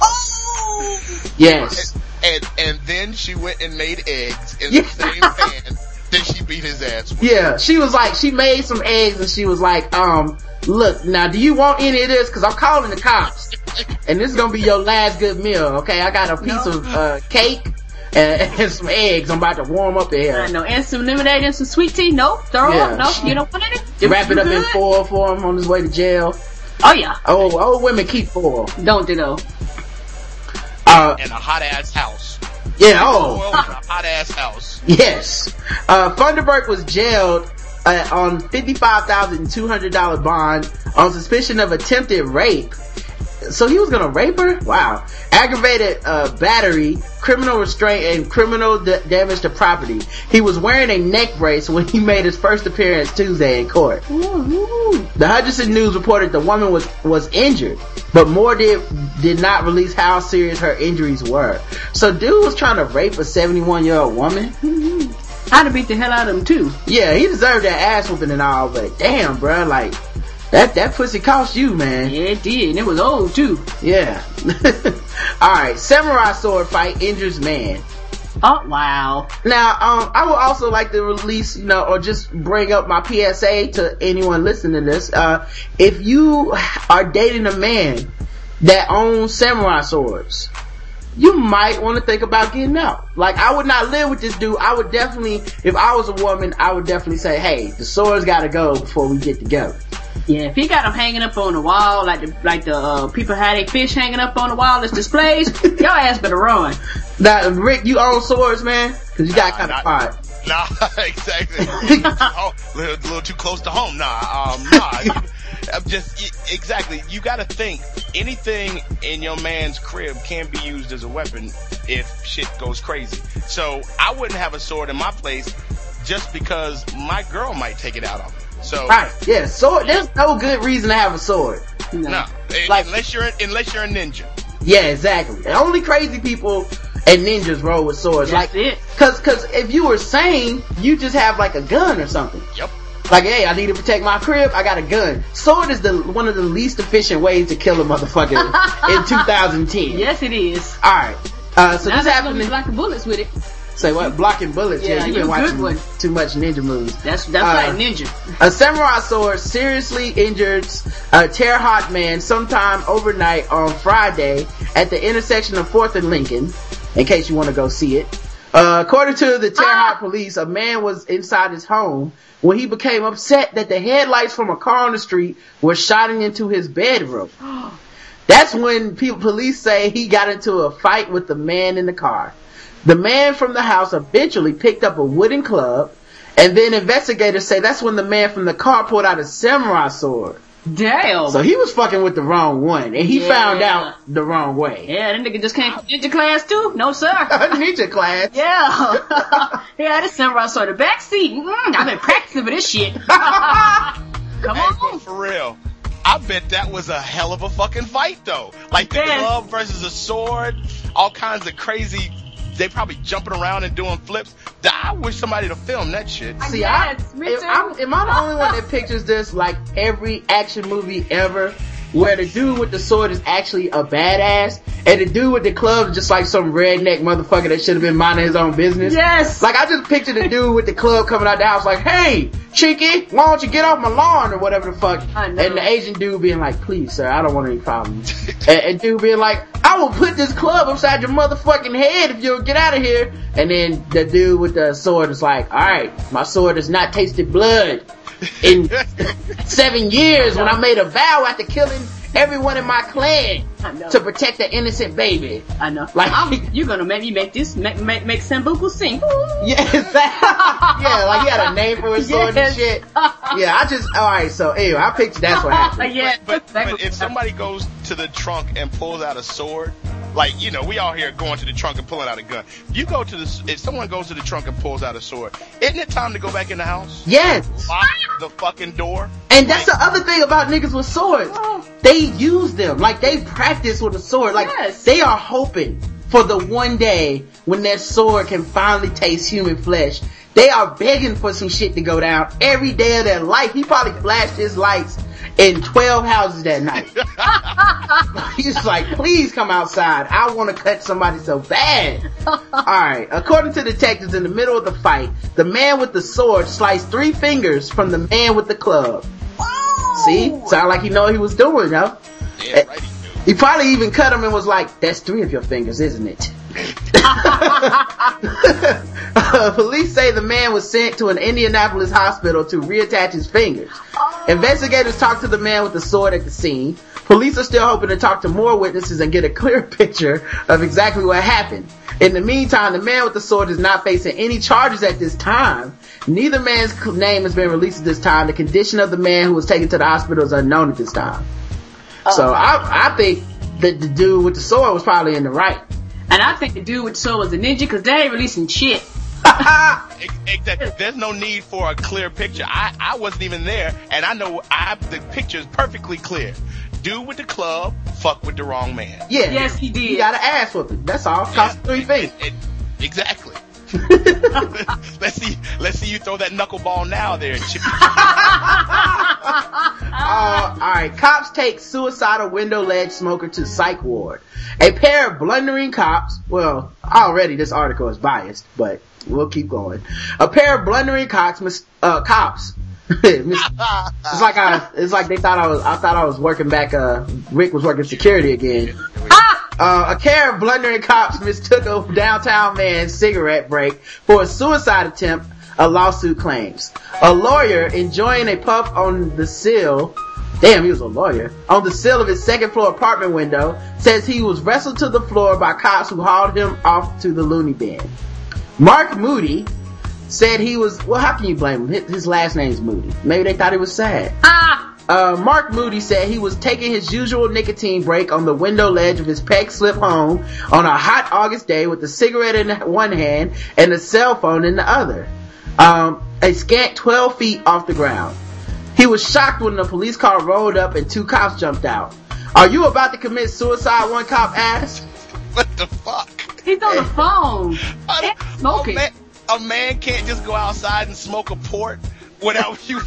Oh. Yes. and and then she went and made eggs in Yeah. the same pan that she beat his ass with. Yeah, she was like, she made some eggs and she was like, um, look, now do you want any of this? Cause I'm calling the cops. And this is gonna be your last good meal, okay? I got a piece of, uh, cake and, (laughs) and some eggs I'm about to warm up in I here. know, and some lemonade and some sweet tea. No, throw Yeah. up. No, you don't want any. Wrap it up in Good? foil for him on his way to jail. Oh yeah, Oh, old women keep foil. don't do though. Uh, In a hot ass house. Yeah, oh. Hot ass house. Yes. Uh, Funderburk was jailed uh, on $55,200 bond on suspicion of attempted rape. So he was gonna rape her? Wow. Aggravated, uh, battery, criminal restraint, and criminal d- damage to property. He was wearing a neck brace when he made his first appearance Tuesday in court. The Hutchinson News reported the woman was, was injured, but Moore did, did not release how serious her injuries were. So dude was trying to rape a 71 year old woman? I'd have beat the hell out of him too. Yeah, he deserved that ass whooping and all, but damn, bruh, like, that, that pussy cost you, man. Yeah, it did. And it was old too. Yeah. (laughs) Alright, samurai sword fight injures man. Oh, wow. Now, um, I would also like to release, you know, or just bring up my PSA to anyone listening to this. Uh, if you are dating a man that owns samurai swords, you might want to think about getting out. Like, I would not live with this dude. I would definitely, if I was a woman, I would definitely say, hey, the swords gotta go before we get together. Yeah, if he got them hanging up on the wall, like the, like the, uh, people had their fish hanging up on the wall as displays, (laughs) y'all ass better run. That Rick, you own swords, man? Cause you got Nah, kind of not- fired. (laughs) Nah, (laughs) exactly. oh, a little, little too close to home. Nah, um, nah. I'm just exactly. You got to think anything in your man's crib can be used as a weapon if shit goes crazy. So I wouldn't have a sword in my place just because my girl might take it out on me. So Right, yeah, sword, there's no good reason to have a sword. no, Like- unless you're unless you're a ninja. Yeah, exactly. Only crazy people and ninjas roll with swords. That's like, it. cause, cause if you were sane, you just have like a gun or something. Yep. Like, hey, I need to protect my crib, I got a gun. Sword is the, one of the least efficient ways to kill a motherfucker (laughs) in 2010. Yes, it is. Alright. Uh, so now this that's happened gonna be in, blocking bullets with it. Say what? Blocking bullets. Yeah, Yeah, you've been watching too much ninja movies. That's, that's Uh, like ninja. A samurai sword seriously injured a Terre Haute man sometime overnight on Friday at the intersection of 4th and Lincoln, in case you want to go see it. Uh, according to the Terre Haute police, a man was inside his home when he became upset that the headlights from a car on the street were shining into his bedroom. (gasps) That's when people, police say he got into a fight with the man in the car. The man from the house eventually picked up a wooden club, and then investigators say that's when the man from the car pulled out a samurai sword. Damn. So he was fucking with the wrong one, and he Yeah. found out the wrong way. yeah, that nigga just came from ninja class too? No, sir. (laughs) Ninja class. Yeah. (laughs) he had a samurai sword in the back seat. Mm, I've been practicing for this shit. (laughs) Come Hey, on. for real. I bet that was a hell of a fucking fight though. Like the Yes. glove versus a sword, all kinds of crazy. They probably jumping around and doing flips. I wish somebody to film that shit. See, Yes, I, me too. I'm, am I the only one that (laughs) pictures this like every action movie ever? Where the dude with the sword is actually a badass, and the dude with the club is just like some redneck motherfucker that should have been minding his own business. Yes. Like I just pictured the dude with the club coming out the house like, hey, cheeky, why don't you get off my lawn or whatever the fuck. I know. And the Asian dude being like, please sir, I don't want any problems. (laughs) and, and dude being like, I will put this club upside your motherfucking head if you'll get out of here. And then the dude with the sword is like, alright, my sword has not tasted blood in (laughs) seven years when I made a vow after killing everyone in my clan to protect the innocent baby. I know. Like- I'm, you're gonna make me make this, make, make, make Sambuku sing. (laughs) Yeah, exactly. yeah, like he had a name for his sword Yes. and shit. Yeah, I just, alright, so anyway, I picked that's what (laughs) happened. yeah. But, exactly. but if somebody goes to the trunk and pulls out a sword, like you know, we all here going to the trunk and pulling out a gun. You go to the if someone goes to the trunk and pulls out a sword, isn't it time to go back in the house? Yes. Lock the fucking door. And that's the other thing about niggas with swords. They use them. Like they practice with a sword. Like Yes. they are hoping for the one day when that sword can finally taste human flesh. They are begging for some shit to go down every day of their life. He probably flashed his lights in 12 houses that night. (laughs) He's like, please come outside. I want to cut somebody so bad. Alright, according to detectives in the middle of the fight, the man with the sword sliced three fingers from the man with the club. See? Sound like he know what he was doing, yo. Yeah, right. he. He probably even cut him and was like, that's three of your fingers, isn't it? (laughs) Uh, police say the man was sent to an Indianapolis hospital to reattach his fingers. Investigators talked to the man with the sword at the scene. Police are still hoping to talk to more witnesses and get a clear (laughs) picture of exactly what happened. In the meantime, the man with the sword is not facing any charges at this time. Neither man's name has been released at this time. The condition of the man who was taken to the hospital is unknown at this time. Oh. So I, I think that the dude with the sword was probably in the right. And I think the dude with the sword was a ninja because they ain't releasing shit. (laughs) Ex- Exactly. There's no need for a clear picture. I, I wasn't even there, and I know I the picture is perfectly clear. Dude with the club, fuck with the wrong man. Yeah. Yes, he did. He got an ass whooping. That's all. Cost three feet. It- exactly. (laughs) (laughs) let's see. Let's see you throw that knuckleball now, there, Uh, alright, cops take suicidal window ledge smoker to psych ward. A pair of blundering cops, well, already this article is biased, but we'll keep going. A pair of blundering cops, mis- uh, cops. (laughs) it's like I, it's like they thought I was, I thought I was working back, uh, Rick was working security again. Uh, a pair of blundering cops mistook a downtown man's cigarette break for a suicide attempt, a lawsuit claims. A lawyer enjoying a puff on the sill, damn, he was a lawyer, on the sill of his second floor apartment window, says he was wrestled to the floor by cops who hauled him off to the loony bin. Mark Moody said he was, well, how can you blame him? His, his last name's Moody. Maybe they thought he was sad. Ah! Uh, Mark Moody said he was taking his usual nicotine break on the window ledge of his Peck Slip home on a hot August day with a cigarette in one hand and a cell phone in the other. Um, a scant 12 feet off the ground. He was shocked when the police car rolled up and two cops jumped out. Are you about to commit suicide? One cop asked. what the fuck? He's on the phone. I smoking. A man, a man can't just go outside and smoke a port without (laughs) you.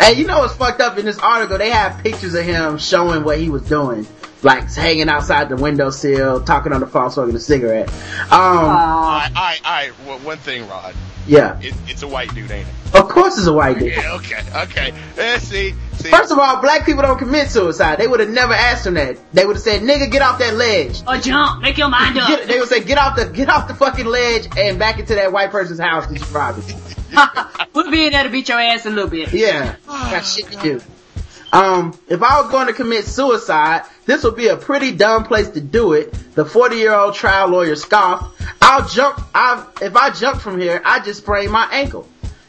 And you know what's fucked up in this article? They have pictures of him showing what he was doing. Like hanging outside the windowsill, talking on the phone, smoking a cigarette. Um, All right, all right, all right. Well, one thing, Rod. yeah. It, it's a white dude, ain't it? Of course it's a white dude. Yeah. Okay. Okay. Eh, see. See. First of all, black people don't commit suicide. They would have never asked him that. They would have said, nigga, get off that ledge. Or jump. Make your mind up. Get, (laughs) they would say, get off the, get off the fucking ledge and back into that white person's house that you robbed it. we'll be in there to beat your ass a little bit. Yeah. Got shit to do. Um, if I was going to commit suicide, this would be a pretty dumb place to do it. The 40 year old trial lawyer scoffed. I'll jump, I, if I jump from here, I just sprain my ankle.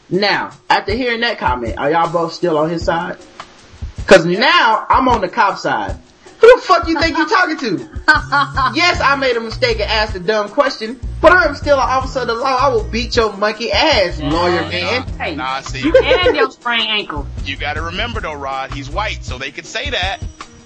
Now, after hearing that comment, are y'all both still on his side? Cause now I'm on the cop side. Who the fuck you think you're talking to? (laughs) yes, I made a mistake and asked a dumb question, but I'm still an officer of the law. I will beat your monkey ass, mm-hmm. lawyer man. Hey, Nah, see. you and your sprained ankle. You got to remember though, Rod. He's white, so they could say that.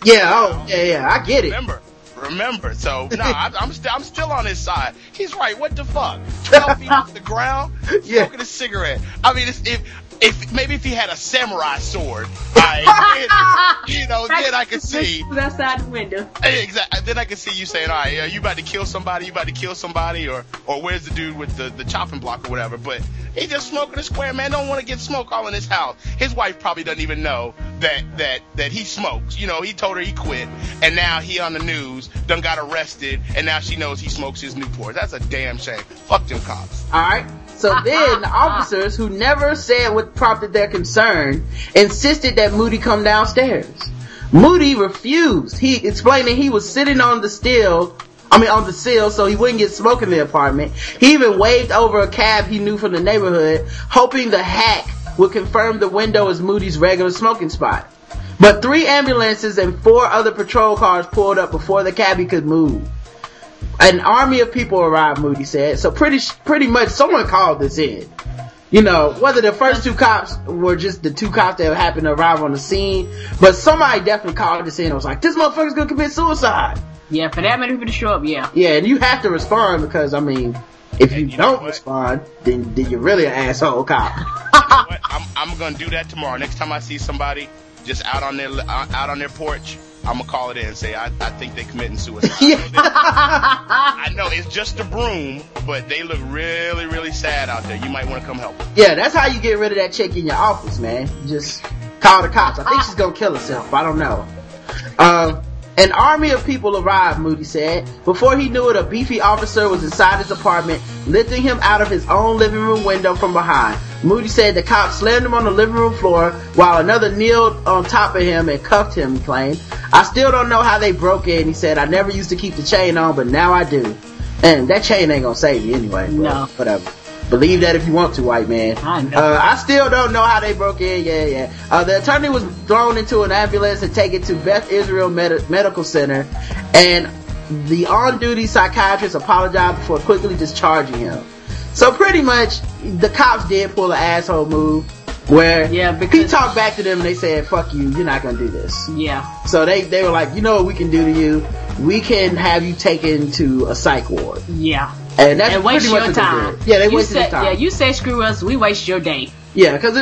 Yeah, oh, yeah, yeah, I get it. Remember. Remember. So (laughs) no, I, I'm still I'm still on his side. He's right. What the fuck? Twelve feet off the ground, (laughs) Yeah. smoking a cigarette. I mean, it's, if if maybe if he had a samurai sword, I, (laughs) you know, then I could see. Who's outside the window. Exactly. Then I could see you saying, "All right, yeah, you about to kill somebody? You about to kill somebody?" Or, or where's the dude with the, the chopping block or whatever? But he just smoking a square. Man, don't want to get smoke all in his house. His wife probably doesn't even know that that that he smokes. You know, he told her he quit, and now he on the news, done got arrested, and now she knows he smokes his Newport. That's a damn shame. Fuck them cops. Alright? So then the officers who never said what prompted their concern insisted that Moody come downstairs. Moody refused. He explained that he was sitting on the still, I mean on the sill so he wouldn't get smoke in the apartment. He even waved over a cab he knew from the neighborhood, hoping the hack would confirm the window as Moody's regular smoking spot. But three ambulances and four other patrol cars pulled up before the cabbie could move. An army of people arrived, Moody said. So pretty, pretty much someone called this in. You know, whether the first two cops were just the two cops that happened to arrive on the scene, but somebody definitely called this in and was like, this motherfucker's gonna commit suicide. Yeah, for that many people to show up, yeah. Yeah, and you have to respond because, I mean, if you you don't respond, then, then you're really an asshole cop. (laughs) But I'm I'm gonna do that tomorrow. Next time I see somebody just out on their out on their porch, I'm gonna call it in and say I, I think they're committing suicide. (laughs) I know it's just a broom, but they look really really sad out there. You might want to come help. them. Yeah, that's how you get rid of that chick in your office, man. You just call the cops. I think she's gonna kill herself. I don't know. Um, an army of people arrived, Moody said. Before he knew it, a beefy officer was inside his apartment, lifting him out of his own living room window from behind. Moody said the cops slammed him on the living room floor while another kneeled on top of him and cuffed him, he claimed. I still don't know how they broke in, he said. I never used to keep the chain on, but now I do. And that chain ain't gonna save you anyway. No. Whatever. Believe that if you want to, white man. I know. Uh, I still don't know how they broke in. Yeah, yeah. Uh, the attorney was thrown into an ambulance and taken to Beth Israel Med- Medical Center, and the on-duty psychiatrist apologized before quickly discharging him. So pretty much, the cops did pull an asshole move where Yeah, because he talked back to them and they said, "Fuck you, you're not gonna do this." Yeah. So they they were like, "You know what we can do to you? We can have you taken to a psych ward." Yeah. And that's and waste pretty your time. did. Yeah, they you wasted say, time. Yeah, you say screw us, we waste your day. Yeah, because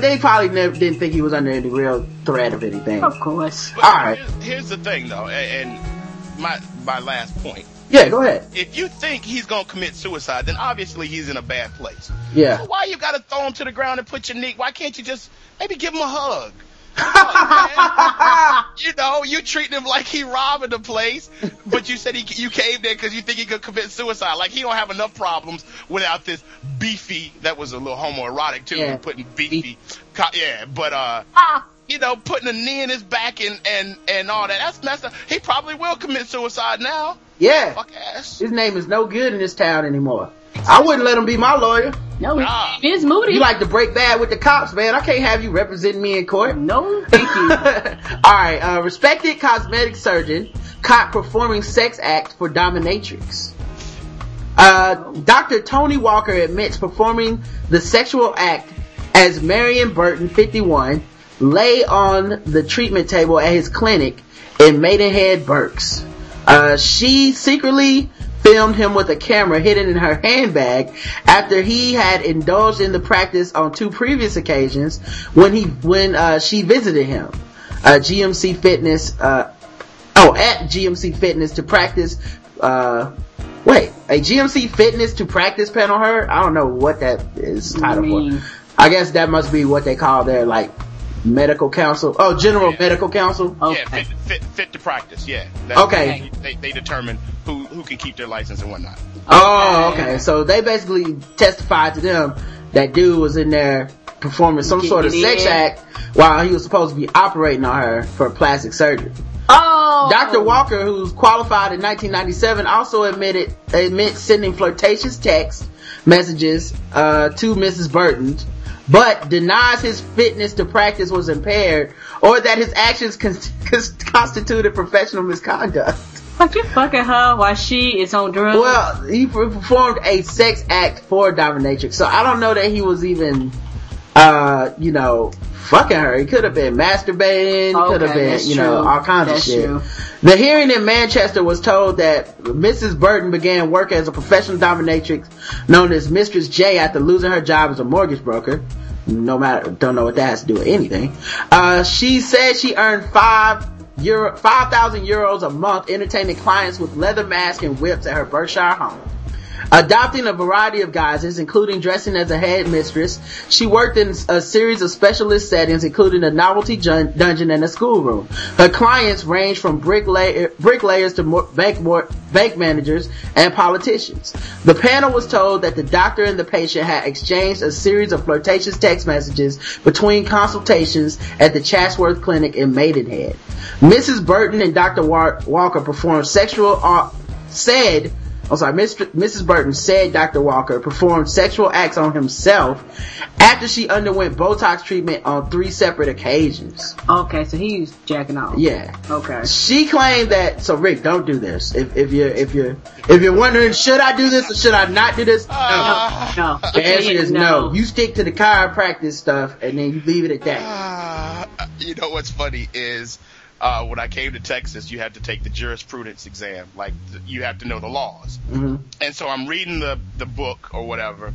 they probably never didn't think he was under any real threat of anything. Of course. But All right. Here's, here's the thing, though, and, and my my last point. Yeah, go ahead. If you think he's gonna commit suicide, then obviously he's in a bad place. Yeah. So why you gotta throw him to the ground and put your knee? Why can't you just maybe give him a hug? (laughs) You know, you treating him like he robbing the place, but you said he you came there because you think he could commit suicide. Like he don't have enough problems without this beefy. That was a little homoerotic too. Yeah. Putting beefy, yeah. But uh, Ah. you know, putting a knee in his back and and and all that. That's messed up. He probably will commit suicide now. Yeah. Fuck ass. His name is no good in this town anymore. I wouldn't let him be my lawyer. No, Ah. it's Moody. You like to break bad with the cops, man. I can't have you representing me in court. no, (laughs) thank you. Alright, uh, respected cosmetic surgeon caught performing sex act for dominatrix. Uh, Dr. Tony Walker admits performing the sexual act as Marion Burton, 51, lay on the treatment table at his clinic in Maidenhead, Berks. Uh, she secretly filmed him with a camera hidden in her handbag after he had indulged in the practice on two previous occasions when he when uh, she visited him. Uh, GMC Fitness, uh, oh, at GMC Fitness to practice, uh, wait, a GMC Fitness to practice panel her? I don't know what that is titled mean- for. I guess that must be what they call their, like, medical council. Oh, general Yeah. medical council? Okay. Yeah, fit, fit, fit to practice. Yeah. That's- Okay. They, they determine who who can keep their license and whatnot. Oh, okay. So they basically testified to them that dude was in there performing some sort of sex act while he was supposed to be operating on her for plastic surgery. Oh, Dr. Walker, who's qualified in 1997, also admitted admits sending flirtatious text messages uh, to Mrs. Burton, but denies his fitness to practice was impaired or that his actions con- constituted professional misconduct. Fuck you fucking her while she is on drugs. Well, he per- performed a sex act for dominatrix, so I don't know that he was even, uh, you know, fucking her. He could have been masturbating, Okay, could have been, you know, true. all kinds That's of shit. true. The hearing in Manchester was told that Mrs. Burton began work as a professional dominatrix known as Mistress J after losing her job as a mortgage broker. No matter, don't know what that has to do with anything. Uh, she said she earned five euro, 5,000 euros a month entertaining clients with leather masks and whips at her Berkshire home. Adopting a variety of guises, including dressing as a headmistress, she worked in a series of specialist settings, including a novelty jun- dungeon and a schoolroom. Her clients range from bricklayer, bricklayers to mo- bank, mo- bank managers and politicians. The panel was told that the doctor and the patient had exchanged a series of flirtatious text messages between consultations at the Chatsworth Clinic in Maidenhead. Mrs. Burton and Dr. Wa- Walker performed sexual, uh, said I'm sorry, Mr. Mrs. Burton said Dr. Walker performed sexual acts on himself after she underwent Botox treatment on three separate occasions. okay, so he's jacking off. Yeah. Okay. She claimed that, so Rick, don't do this. If, if you're, if you're, if you're wondering, should I do this or should I not do this? Uh, No. No. The answer is no. You stick to the chiropractic stuff and then you leave it at that. Uh, you know what's funny is uh, when I came to Texas, you had to take the jurisprudence exam. Like you have to know the laws. hmm And so I'm reading the the book or whatever,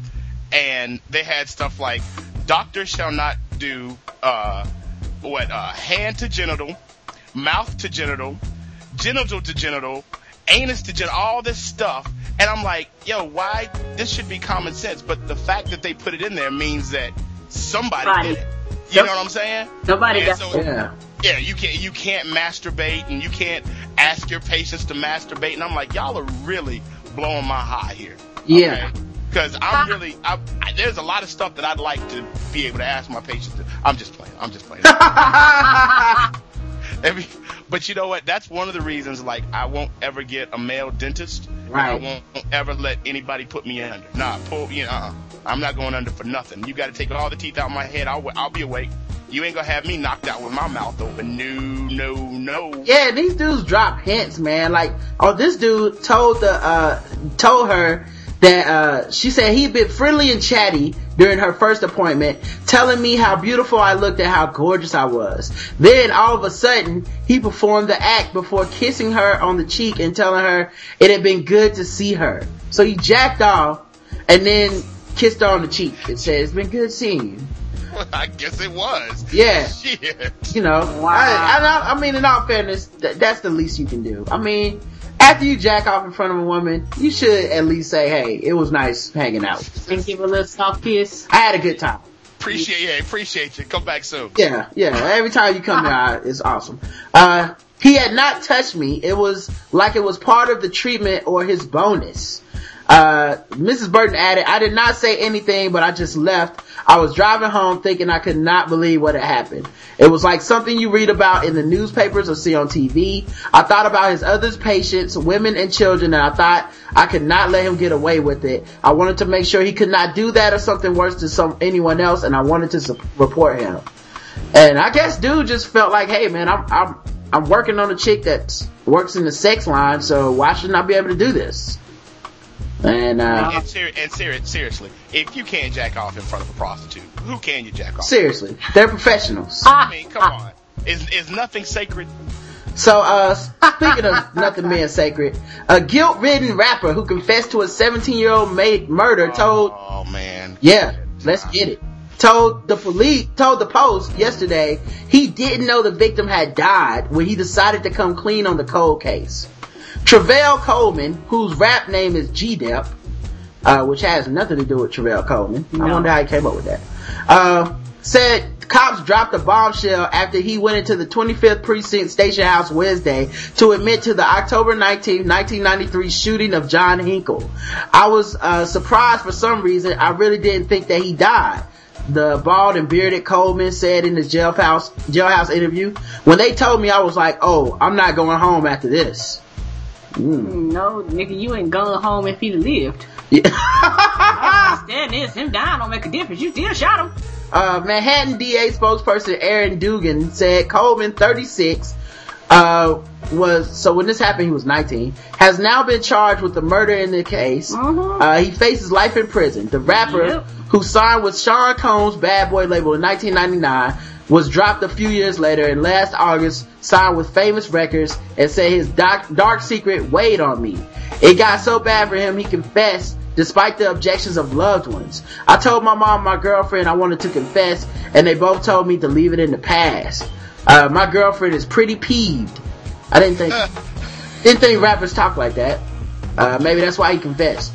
and they had stuff like doctors shall not do uh, what uh, hand to genital, mouth to genital, genital to genital, anus to genital, all this stuff. And I'm like, yo, why? This should be common sense. But the fact that they put it in there means that somebody Somebody. did it. You Yep. know what I'm saying? Nobody And got so- Yeah. Yeah, you can't you can't masturbate and you can't ask your patients to masturbate. And I'm like, y'all are really blowing my high here. Yeah. Because I'm really, I, I, there's a lot of stuff that I'd like to be able to ask my patients to. I'm just playing. I'm just playing. (laughs) Every, but you know what? That's one of the reasons. Like, I won't ever get a male dentist. Right. I won't ever let anybody put me under. Nah, pull. You know, uh-uh. I'm not going under for nothing. You got to take all the teeth out of my head. I'll I'll be awake. You ain't gonna have me knocked out with my mouth open. No, no, no. Yeah, these dudes drop hints, man. Like, oh, this dude told the, uh, told her that, uh, she said he'd been friendly and chatty during her first appointment, telling me how beautiful I looked and how gorgeous I was. Then all of a sudden, he performed the act before kissing her on the cheek and telling her it had been good to see her. So he jacked off and then kissed her on the cheek and said, it's been good seeing you. (laughs) I guess it was. Yeah. (laughs) Shit. You know, I, I, I mean, in all fairness, th- that's the least you can do. I mean, after you jack off in front of a woman, you should at least say, hey, it was nice hanging out. And give a little soft kiss. I had a good time. Appreciate yeah, appreciate you. Come back soon. Yeah, yeah. Every time you come here, it's awesome. Uh, he had not touched me. It was like it was part of the treatment or his bonus. Uh, Mrs. Burton added, I did not say anything, but I just left. I was driving home thinking I could not believe what had happened. It was like something you read about in the newspapers or see on TV. I thought about his other patients, women and children, and I thought I could not let him get away with it. I wanted to make sure he could not do that or something worse to some, anyone else, and I wanted to su- report him. And I guess dude just felt like, hey man, I'm, I'm, I'm working on a chick that works in the sex line, so why shouldn't I be able to do this? And, uh, And, seri- and seri- seriously, if you can't jack off in front of a prostitute, who can you jack off? seriously, they're professionals. I mean, come on. Is is nothing sacred? So, uh, speaking of (laughs) nothing being sacred, a guilt-ridden rapper who confessed to a 17-year-old ma- murder told, Oh man. yeah, let's get it. Told the police, told the post yesterday he didn't know the victim had died when he decided to come clean on the cold case. Travell Coleman, whose rap name is G-Dep, uh, which has nothing to do with Travell Coleman. I wonder how he came up with that. Uh, said cops dropped a bombshell after he went into the 25th precinct station house Wednesday to admit to the October 19th, 1993 shooting of John Henkel. I was, uh, surprised for some reason. I really didn't think that he died. The bald and bearded Coleman said in his jailhouse, jailhouse interview, when they told me, I was like, oh, I'm not going home after this. No, nigga, you ain't gone home if he'd lived. Yeah. (laughs) I understand this. Him dying don't make a difference. You still shot him. Uh, Manhattan DA spokesperson Erin Duggan said Coleman, 36, uh, was, so when this happened, he was 19, has now been charged with the murder in the case. Mhm. Uh, he faces life in prison. The rapper, Yep. who signed with Sean Combs' Bad Boy label in 1999, was dropped a few years later and last August signed with Famous Records and said his dark, dark secret weighed on me. It got so bad for him he confessed despite the objections of loved ones. I told my mom and my girlfriend I wanted to confess and they both told me to leave it in the past. Uh, my girlfriend is pretty peeved. I didn't think, (laughs) didn't think rappers talk like that. Uh, maybe that's why he confessed.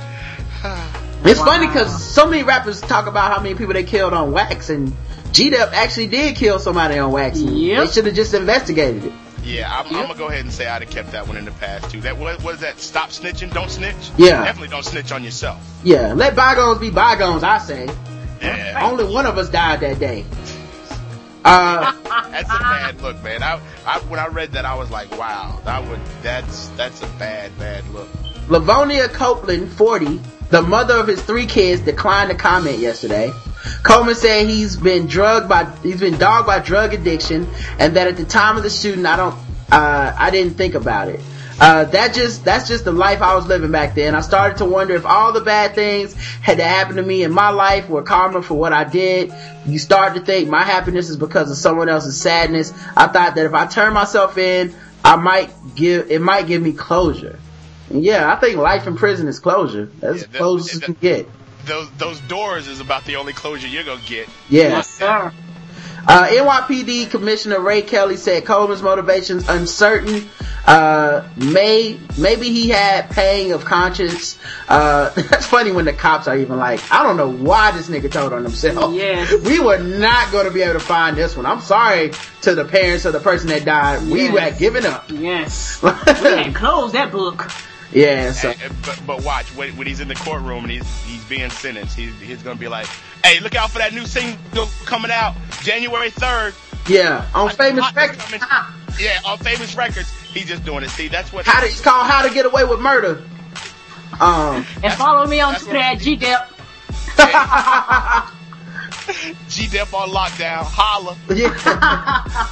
It's funny because so many rappers talk about how many people they killed on wax, and G-Dep actually did kill somebody on wax. and Yep. They should have just investigated it. Yeah, I'm, I'm gonna go ahead and say I'd have kept that one in the past too. That what was that? Stop snitching, don't snitch. Yeah. definitely don't snitch on yourself. Yeah, let bygones be bygones, I say. Yeah, Only one of us died that day. Uh, (laughs) that's a bad look, man. I, I when I read that, I was like, wow, that would that's that's a bad bad look. Lavonia Copeland, 40, the mother of his three kids, declined to comment yesterday. Coleman said he's been drugged by, he's been dogged by drug addiction and that at the time of the shooting, I don't, uh, I didn't think about it. Uh, that just, that's just the life I was living back then. I started to wonder if all the bad things had to happen to me in my life were karma for what I did. You start to think my happiness is because of someone else's sadness. I thought that if I turn myself in, I might give, it might give me closure. Yeah, I think life in prison is closure. That's Yeah, as that- close as you can get. Those those doors is about the only closure you're gonna get. Yeah. Yes, sir. Uh, NYPD Commissioner Ray Kelly said Coleman's motivations uncertain. Uh, may, maybe he had pang of conscience. Uh, (laughs) that's funny when the cops are even like, I don't know why this nigga told on himself. Yes. (laughs) We were not going to be able to find this one. I'm sorry to the parents of the person that died. We Yes. had given up. Yes. (laughs) we had closed that book. Yeah, so. And- and- but, but watch when, when he's in the courtroom and he's he's being sentenced, he's he's gonna be like, "Hey, look out for that new single coming out January 3rd. Yeah, on famous Hot records. coming. Yeah, on famous records, he's just doing it. See, that's what. How to, it's called How to Get Away with Murder. Um, And follow me on Twitter at GDep. G Dep on lockdown. Holla. (laughs) Yeah.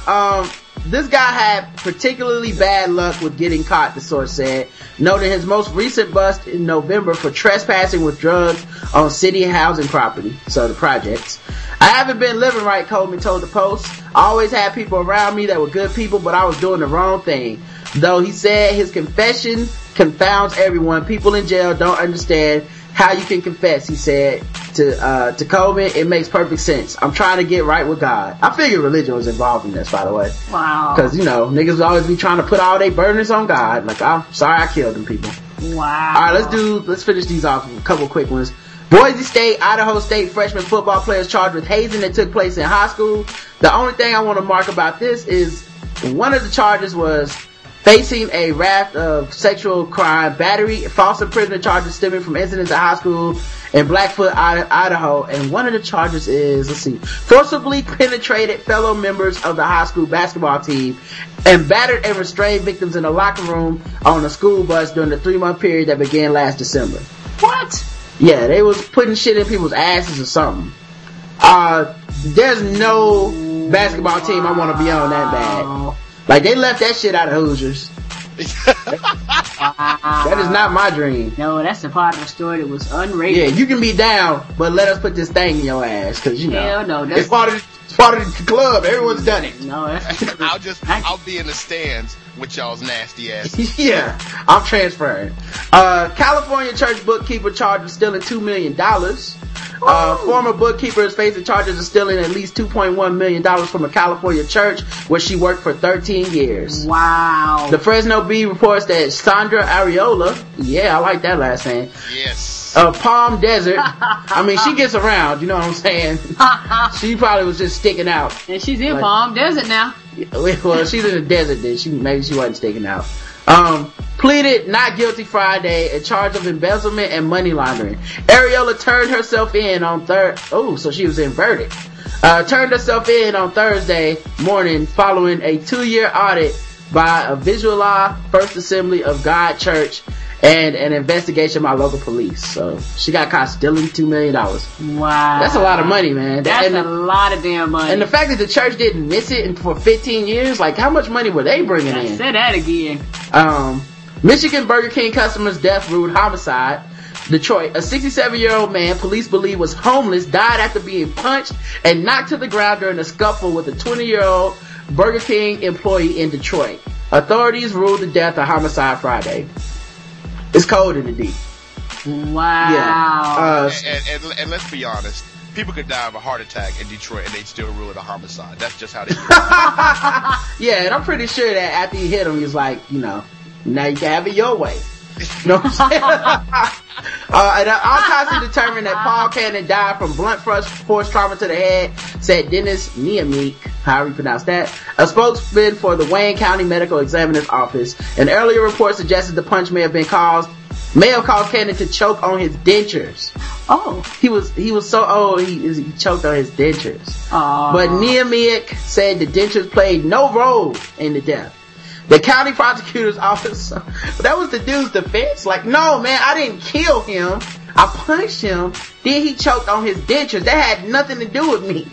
um, this guy had particularly bad luck with getting caught, the source said, noting his most recent bust in November for trespassing with drugs on city housing property, so the projects. I haven't been living right, Coleman told the Post. I always had people around me that were good people, but I was doing the wrong thing. Though he said his confession confounds everyone. People in jail don't understand how you can confess, he said to, uh, to Coleman. It makes perfect sense. I'm trying to get right with God. I figured religion was involved in this, by the way. Wow. Cause, you know, niggas always be trying to put all their burdens on God. Like, I'm sorry I killed them people. Wow. Alright, let's do, let's finish these off with a couple quick ones. Boise State, Idaho State freshman football players charged with hazing that took place in high school. The only thing I want to mark about this is one of the charges was facing a raft of sexual crime, battery, false imprisonment charges stemming from incidents at high school in Blackfoot, Idaho. And one of the charges is, let's see, forcibly penetrated fellow members of the high school basketball team and battered and restrained victims in a locker room on a school bus during the three month period that began last December. What? Yeah, they was putting shit in people's asses or something. Uh, there's no basketball team I want to be on that bad. Like they left that shit out of Hoosiers. (laughs) that is not my dream. No, that's the part of the story that was unrated. Yeah, you can be down, but let us put this thing in your ass, cause you know Hell no, that's- it's part of the, it's part of the club. Everyone's done it. No, that's (laughs) I'll just, I'll be in the stands with y'all's nasty ass. (laughs) yeah, I'm transferring. Uh, California church bookkeeper charged with stealing two million dollars. Uh, former bookkeeper is facing charges of stealing at least $2.1 million from a California church where she worked for 13 years. Wow. The Fresno Bee reports that Sandra Ariola, yeah, I like that last name, Yes. of Palm Desert, (laughs) I mean, she gets around, you know what I'm saying? (laughs) she probably was just sticking out. and she's in Like- Palm Desert now. (laughs) Well, she's in the desert then. She, maybe she wasn't sticking out. Um, pleaded not guilty Friday, a charge of embezzlement and money laundering. Ariola turned herself in on third, oh, so she was in verdict. Uh, turned herself in on Thursday morning following a two-year audit by a Visalia First Assembly of God Church and an investigation by local police. So she got caught stealing two million dollars. Wow. That's a lot of money, man. That's and, a lot of damn money. and the fact that the church didn't miss it for 15 years, like how much money were they bringing in? Say that again. Um, Michigan Burger King customer's death ruled homicide. Detroit, a 67 year old man police believe was homeless died after being punched and knocked to the ground during a scuffle with a 20 year old Burger King employee in Detroit. Authorities ruled the death a homicide Friday. It's cold in the deep. Wow. Yeah. Uh, and, and, and let's be honest. People could die of a heart attack in Detroit and they'd still rule it a homicide. That's just how they do it. (laughs) yeah, and I'm pretty sure that after he hit him, he's like, you know, now you can have it your way. You know what I'm saying? (laughs) uh, and uh, autopsy determined that Paul Cannon died from blunt force, force trauma to the head, said Dennis Niemiec, however you pronounce that, a spokesman for the Wayne County Medical Examiner's Office. An earlier report suggested the punch may have been caused, may have caused Cannon to choke on his dentures. Oh. He was, he was so old, he, he choked on his dentures. Aw. But Niemiec said the dentures played no role in the death. The county prosecutor's office, (laughs) that was the dude's defense. Like, no man, I didn't kill him. I punched him. Then he choked on his dentures. That had nothing to do with me.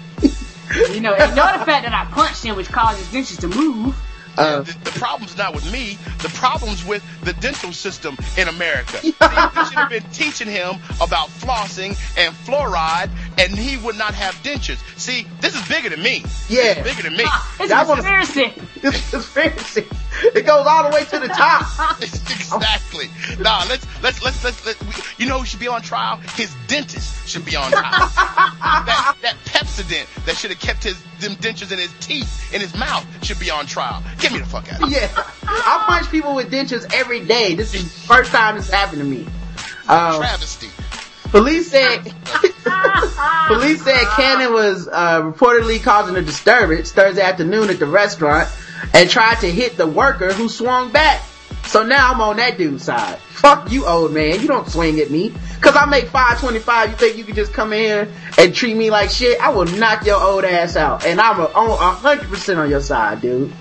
You know, ignore the fact that I punched him, which caused his dentures to move. Uh, the, the problem's not with me. The problem's with the dental system in America. See, (laughs) they should have been teaching him about flossing and fluoride, and he would not have dentures. See, this is bigger than me. Yeah. This is bigger than me. It's That a was- conspiracy. It's conspiracy. It goes all the way to the top. (laughs) exactly. Nah, let's let's let's let's, let you know who should be on trial? His dentist should be on trial. (laughs) that that Pepsodent that should have kept his them dentures in his teeth in his mouth should be on trial. Get me the fuck out. of here. Yeah. I punch people with dentures every day. This is the first time this happened to me. Um, Travesty. Police said (laughs) police said Cannon was uh, reportedly causing a disturbance Thursday afternoon at the restaurant and tried to hit the worker who swung back. So now I'm on that dude's side. Fuck you, old man. You don't swing at me. Cause I make 525. You think you can just come in and treat me like shit? I will knock your old ass out. And I'm a, on 100% on your side, dude.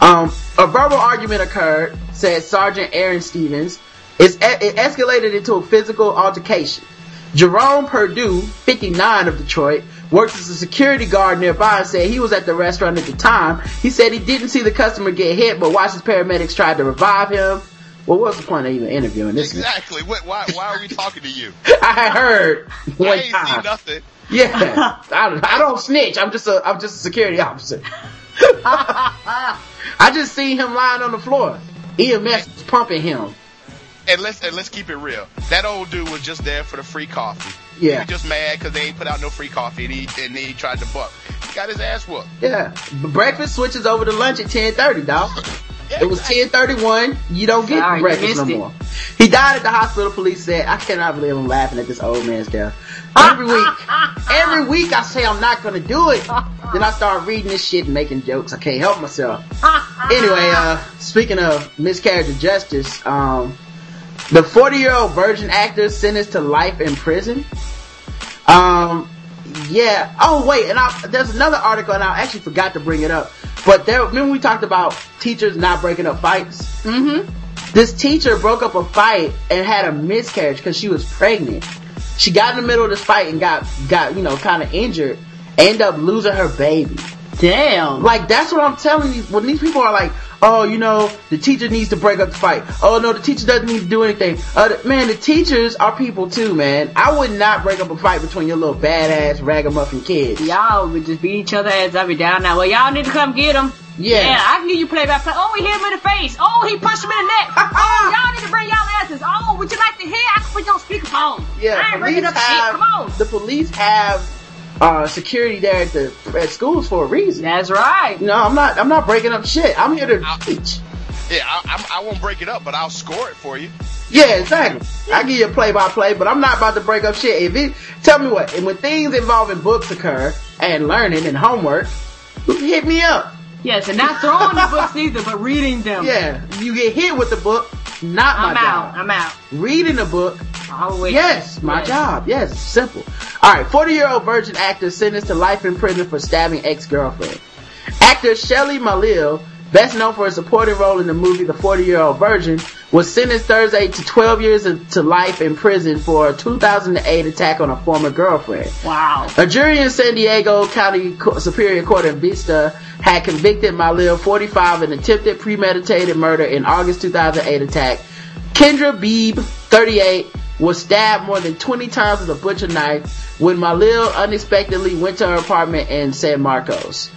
Um, a verbal argument occurred, said Sergeant Eren Stephens. It's, it escalated into a physical altercation. Jerome Purdue, 59 of Detroit, works as a security guard nearby and said he was at the restaurant at the time. He said he didn't see the customer get hit, but watched his paramedics tried to revive him. Well, what's the point of even interviewing this? Exactly. What, why, why are we talking to you? (laughs) I heard. I ain't seen nothing. Yeah, I, I don't snitch. I'm just a I'm just a security officer. (laughs) I just seen him lying on the floor. EMS was pumping him. And let's and let's keep it real. That old dude was just there for the free coffee. Yeah. He was just mad because they ain't put out no free coffee and he and he tried to buck. He got his ass whooped. Yeah, but breakfast switches over to lunch at ten thirty, dog. it was ten thirty one. You don't get Sorry, breakfast no missed it. more. He died at the hospital. Police said, "I cannot believe I'm laughing at this old man's death." Every week, every week I say I'm not gonna do it. Then I start reading this shit and making jokes. I can't help myself. anyway, uh, speaking of miscarriage of justice, um, the 40 year old virgin actor sentenced to life in prison. Um, yeah. Oh wait, and I, there's another article, and I actually forgot to bring it up. But there, remember we talked about teachers not breaking up fights. Mm-hmm. This teacher broke up a fight and had a miscarriage because she was pregnant. She got in the middle of this fight and got got you know kind of injured. End up losing her baby. Damn. Like that's what I'm telling you. When these people are like, oh, you know, the teacher needs to break up the fight. Oh no, the teacher doesn't need to do anything. Uh, man, the teachers are people too, man. I would not break up a fight between your little badass ragamuffin kids. Y'all would just beat each other ass up and down now. Well, y'all need to come get him. Yeah. Yeah, I can hear you play by play. Oh, he hit him in the face. Oh, he punched him in the neck. (laughs) oh, y'all need to bring y'all asses. Oh, would you like to hear? I can put you on speakerphone. Yeah, I ain't bringing up shit. Come on. the police have uh, security there at the at schools for a reason. That's right. No, I'm not. I'm not breaking up shit. I'm here to teach. Yeah, I, I, I won't break it up, but I'll score it for you. Yeah, exactly. I give you a play by play, but I'm not about to break up shit. If it, tell me what, and when things involving books occur and learning and homework, hit me up. Yes, and not throwing the books either, but reading them. Yeah, you get hit with the book, not my job. I'm job. out. I'm out. Reading the book, I'll yes, my Yes. job. Yes, simple. All right, 40 year old virgin actor sentenced to life in prison for stabbing ex girlfriend. Actor Shelley Malil, best known for a supporting role in the movie The 40 Year Old Virgin, was sentenced Thursday to 12 years to life in prison for a 2008 attack on a former girlfriend. Wow. A jury in San Diego County Co- Superior Court in Vista had convicted Malil, 45, in attempted premeditated murder in August 2008 attack. Kendra Beebe, 38, was stabbed more than 20 times with a butcher knife when Malil unexpectedly went to her apartment in San Marcos.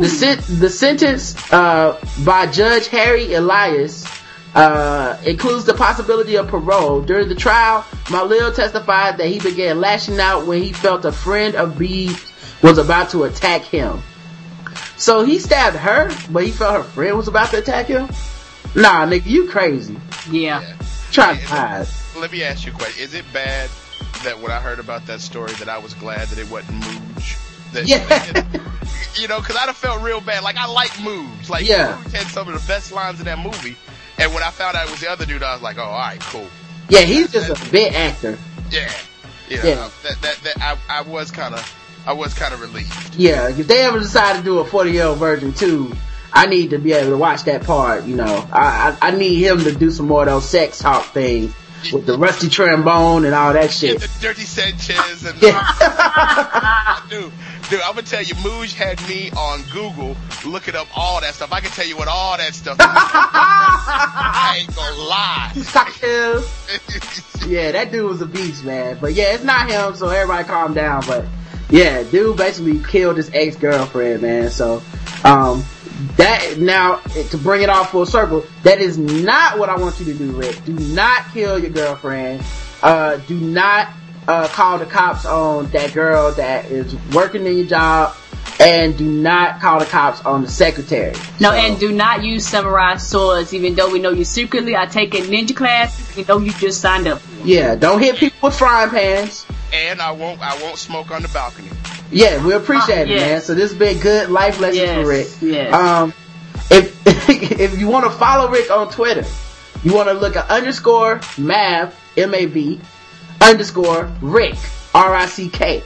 The, sen- the sentence uh, by Judge Harry Elias uh, includes the possibility of parole. During the trial, Malil testified that he began lashing out when he felt a friend of Beeb's was about to attack him. So he stabbed her, but he felt her friend was about to attack him? Nah, nigga, you crazy. Yeah. Try to hide. Let me ask you a question. Is it bad that when I heard about that story that I was glad that it wasn't Mooj? That, Yeah. you know, because I'd have felt real bad. Like, I like Mooj. Like, Yeah. Mooj had some of the best lines in that movie. And when I found out it was the other dude, I was like, oh, alright, cool. Yeah, he's just a bit actor. Yeah. You know, Yeah. That, that, that, I, I was kind of, I was kind of relieved. Yeah, if they ever decide to do a 40 year old version too, I need to be able to watch that part, you know. I, I, I need him to do some more of those sex talk things with the rusty trombone and all that shit. The Dirty Sanchez and Yeah. (laughs) dude, dude, I'm gonna tell you, Mooj had me on Google looking up all that stuff. I can tell you what all that stuff. is. (laughs) I ain't gonna lie. Cocktails. (laughs) Yeah, that dude was a beast, man. But yeah, it's not him, so everybody calm down. But yeah, dude basically killed his ex girlfriend, man. So, um, that now to bring it all full circle, that is not what I want you to do, Rick. Do not kill your girlfriend. Uh, do not uh, call the cops on that girl that is working in your job, and do not call the cops on the secretary. No, So- and do not use samurai swords, even though we know you secretly are taking ninja class, we know you just signed up. yeah, don't hit people with frying pans. and I won't, I won't smoke on the balcony. Yeah, we appreciate Ah, it, man. So this has been good life lessons Yes, for Rick. yes. Um, if (laughs) if you want to follow Rick on Twitter, you want to look at underscore Mav M A V underscore Rick R I C K.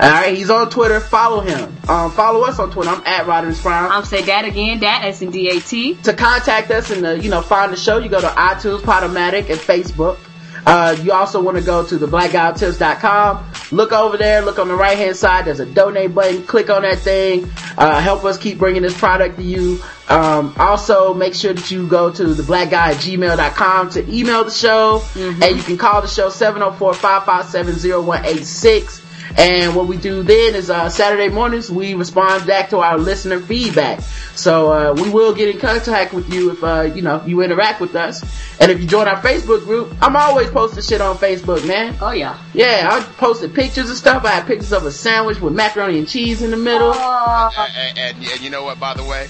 All right, he's on Twitter. Follow him. Um, follow us on Twitter. I'm at Rodimus Brown. I'm say that again. That S and D A T. To contact us and to, you know find the show, you go to iTunes, Podomatic, and Facebook. Uh, you also want to go to the blackguywhotips.com. Look over there. Look on the right hand side. There's a donate button. Click on that thing. Uh, help us keep bringing this product to you. Um, also make sure that you go to the black guy at gmail.com to email the show and you can call the show 704-557-0186. And what we do then is uh, Saturday mornings we respond back to our listener feedback. So uh, we will get in contact with you if uh, you know you interact with us. And if you join our Facebook group, I'm always posting shit on Facebook, man. Oh yeah. Yeah, I posted pictures and stuff. I had pictures of a sandwich with macaroni and cheese in the middle. And, and, and you know what? By the way,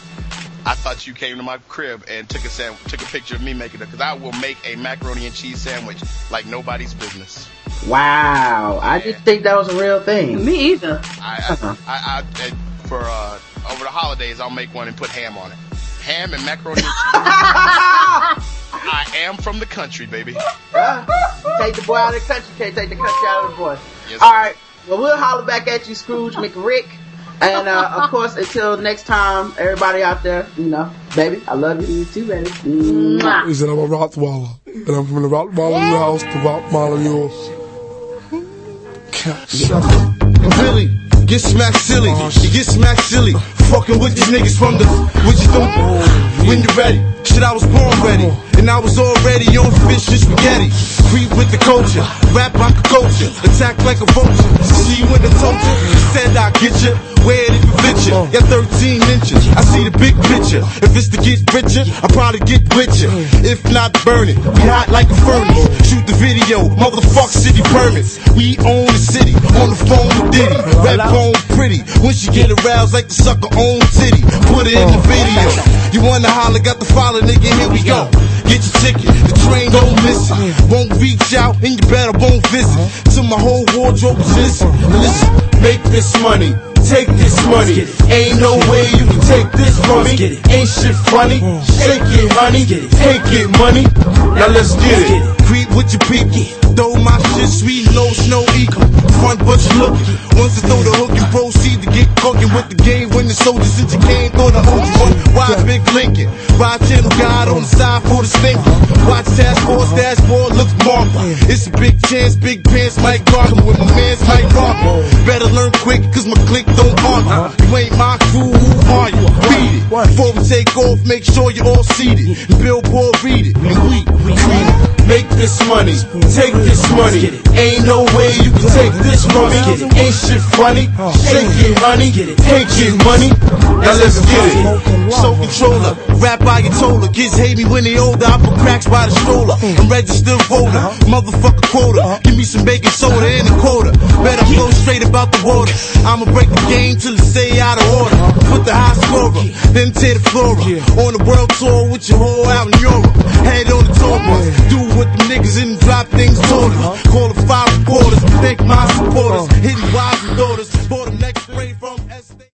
I thought you came to my crib and took a sand, took a picture of me making it because I will make a macaroni and cheese sandwich like nobody's business. Wow, I didn't think that was a real thing. Me either. I, Uh-huh. I, I, I for uh, over the holidays, I'll make one and put ham on it. Ham and macaroni and cheese. (laughs) I am from the country, baby. Uh, take the boy out of the country, can't take the country out of the boy. Yes, All right, well we'll holler back at you, Scrooge McRick. And uh, of course, until next time, everybody out there, you know, baby, I love you, you too, baby. Mwah. He said I'm a Rottweiler, and I'm from the Rottweiler your house to Rottweiler yours. Billy, get smacked silly. You get smacked silly. Fucking with these niggas from the. What you doing? When you ready? Shit, I was born ready. And I was already on fish and spaghetti. Creep with the culture. Rap like a culture. Attack like a vulture. See you in the you. Said I'll get you. Where did you fit you? Got 13 inches. I see the big picture. If it's to get richer, I'll probably get richer. If not, burn it. We hot like a furnace. Shoot the video. Motherfuck city permits. We own the city. On the phone with Diddy. Rap phone pretty. When she get aroused like the sucker own titty. Put it in the video. You wanna holler, got the follow, nigga, here we go. Get your ticket, the train don't miss it. Won't reach out and you better won't visit. Till my whole wardrobe is listen. Make this money. Take this money. Ain't no way you can take this from me. Ain't shit funny. Shake it, honey. Take it, money. Now let's get it. Creep with your people. Throw my shit sweet, no snow equal. Front but you look. Once you throw the hook, you proceed to get cooking with the game. When the soldiers since you came, throw the one. Why big Lincoln? Ride channel guide on the side for the stinking. Watch task force, dashboard looks marked. It's a big chance, big pants, Mike Gargan with my man's Mike Gargan. Better learn quick, cause my click don't argue. You ain't my crew, who are you? Beat it. Before we take off, make sure you're all seated. Billboard read it. We, we cream. Make this money, take this money. Ain't no way you can take this me. Ain't shit funny. Shake it, honey. Take it, money. Now let's get it. So controller, rap by your toller. Kids hate me when they older. I put cracks by the stroller. I'm registered voter, motherfucker quota. Give me some baking soda and a quarter. Better flow straight about the water. I'ma break the game till it stay out of order. Put the high scorer, then tear the floor up. On the world tour with your whole out in Europe. Head on the tour bus. Do what the niggas in the drop things disorders. Call the five quarters, thank my supporters. Oh. hidden wives and daughters, bought them next rain from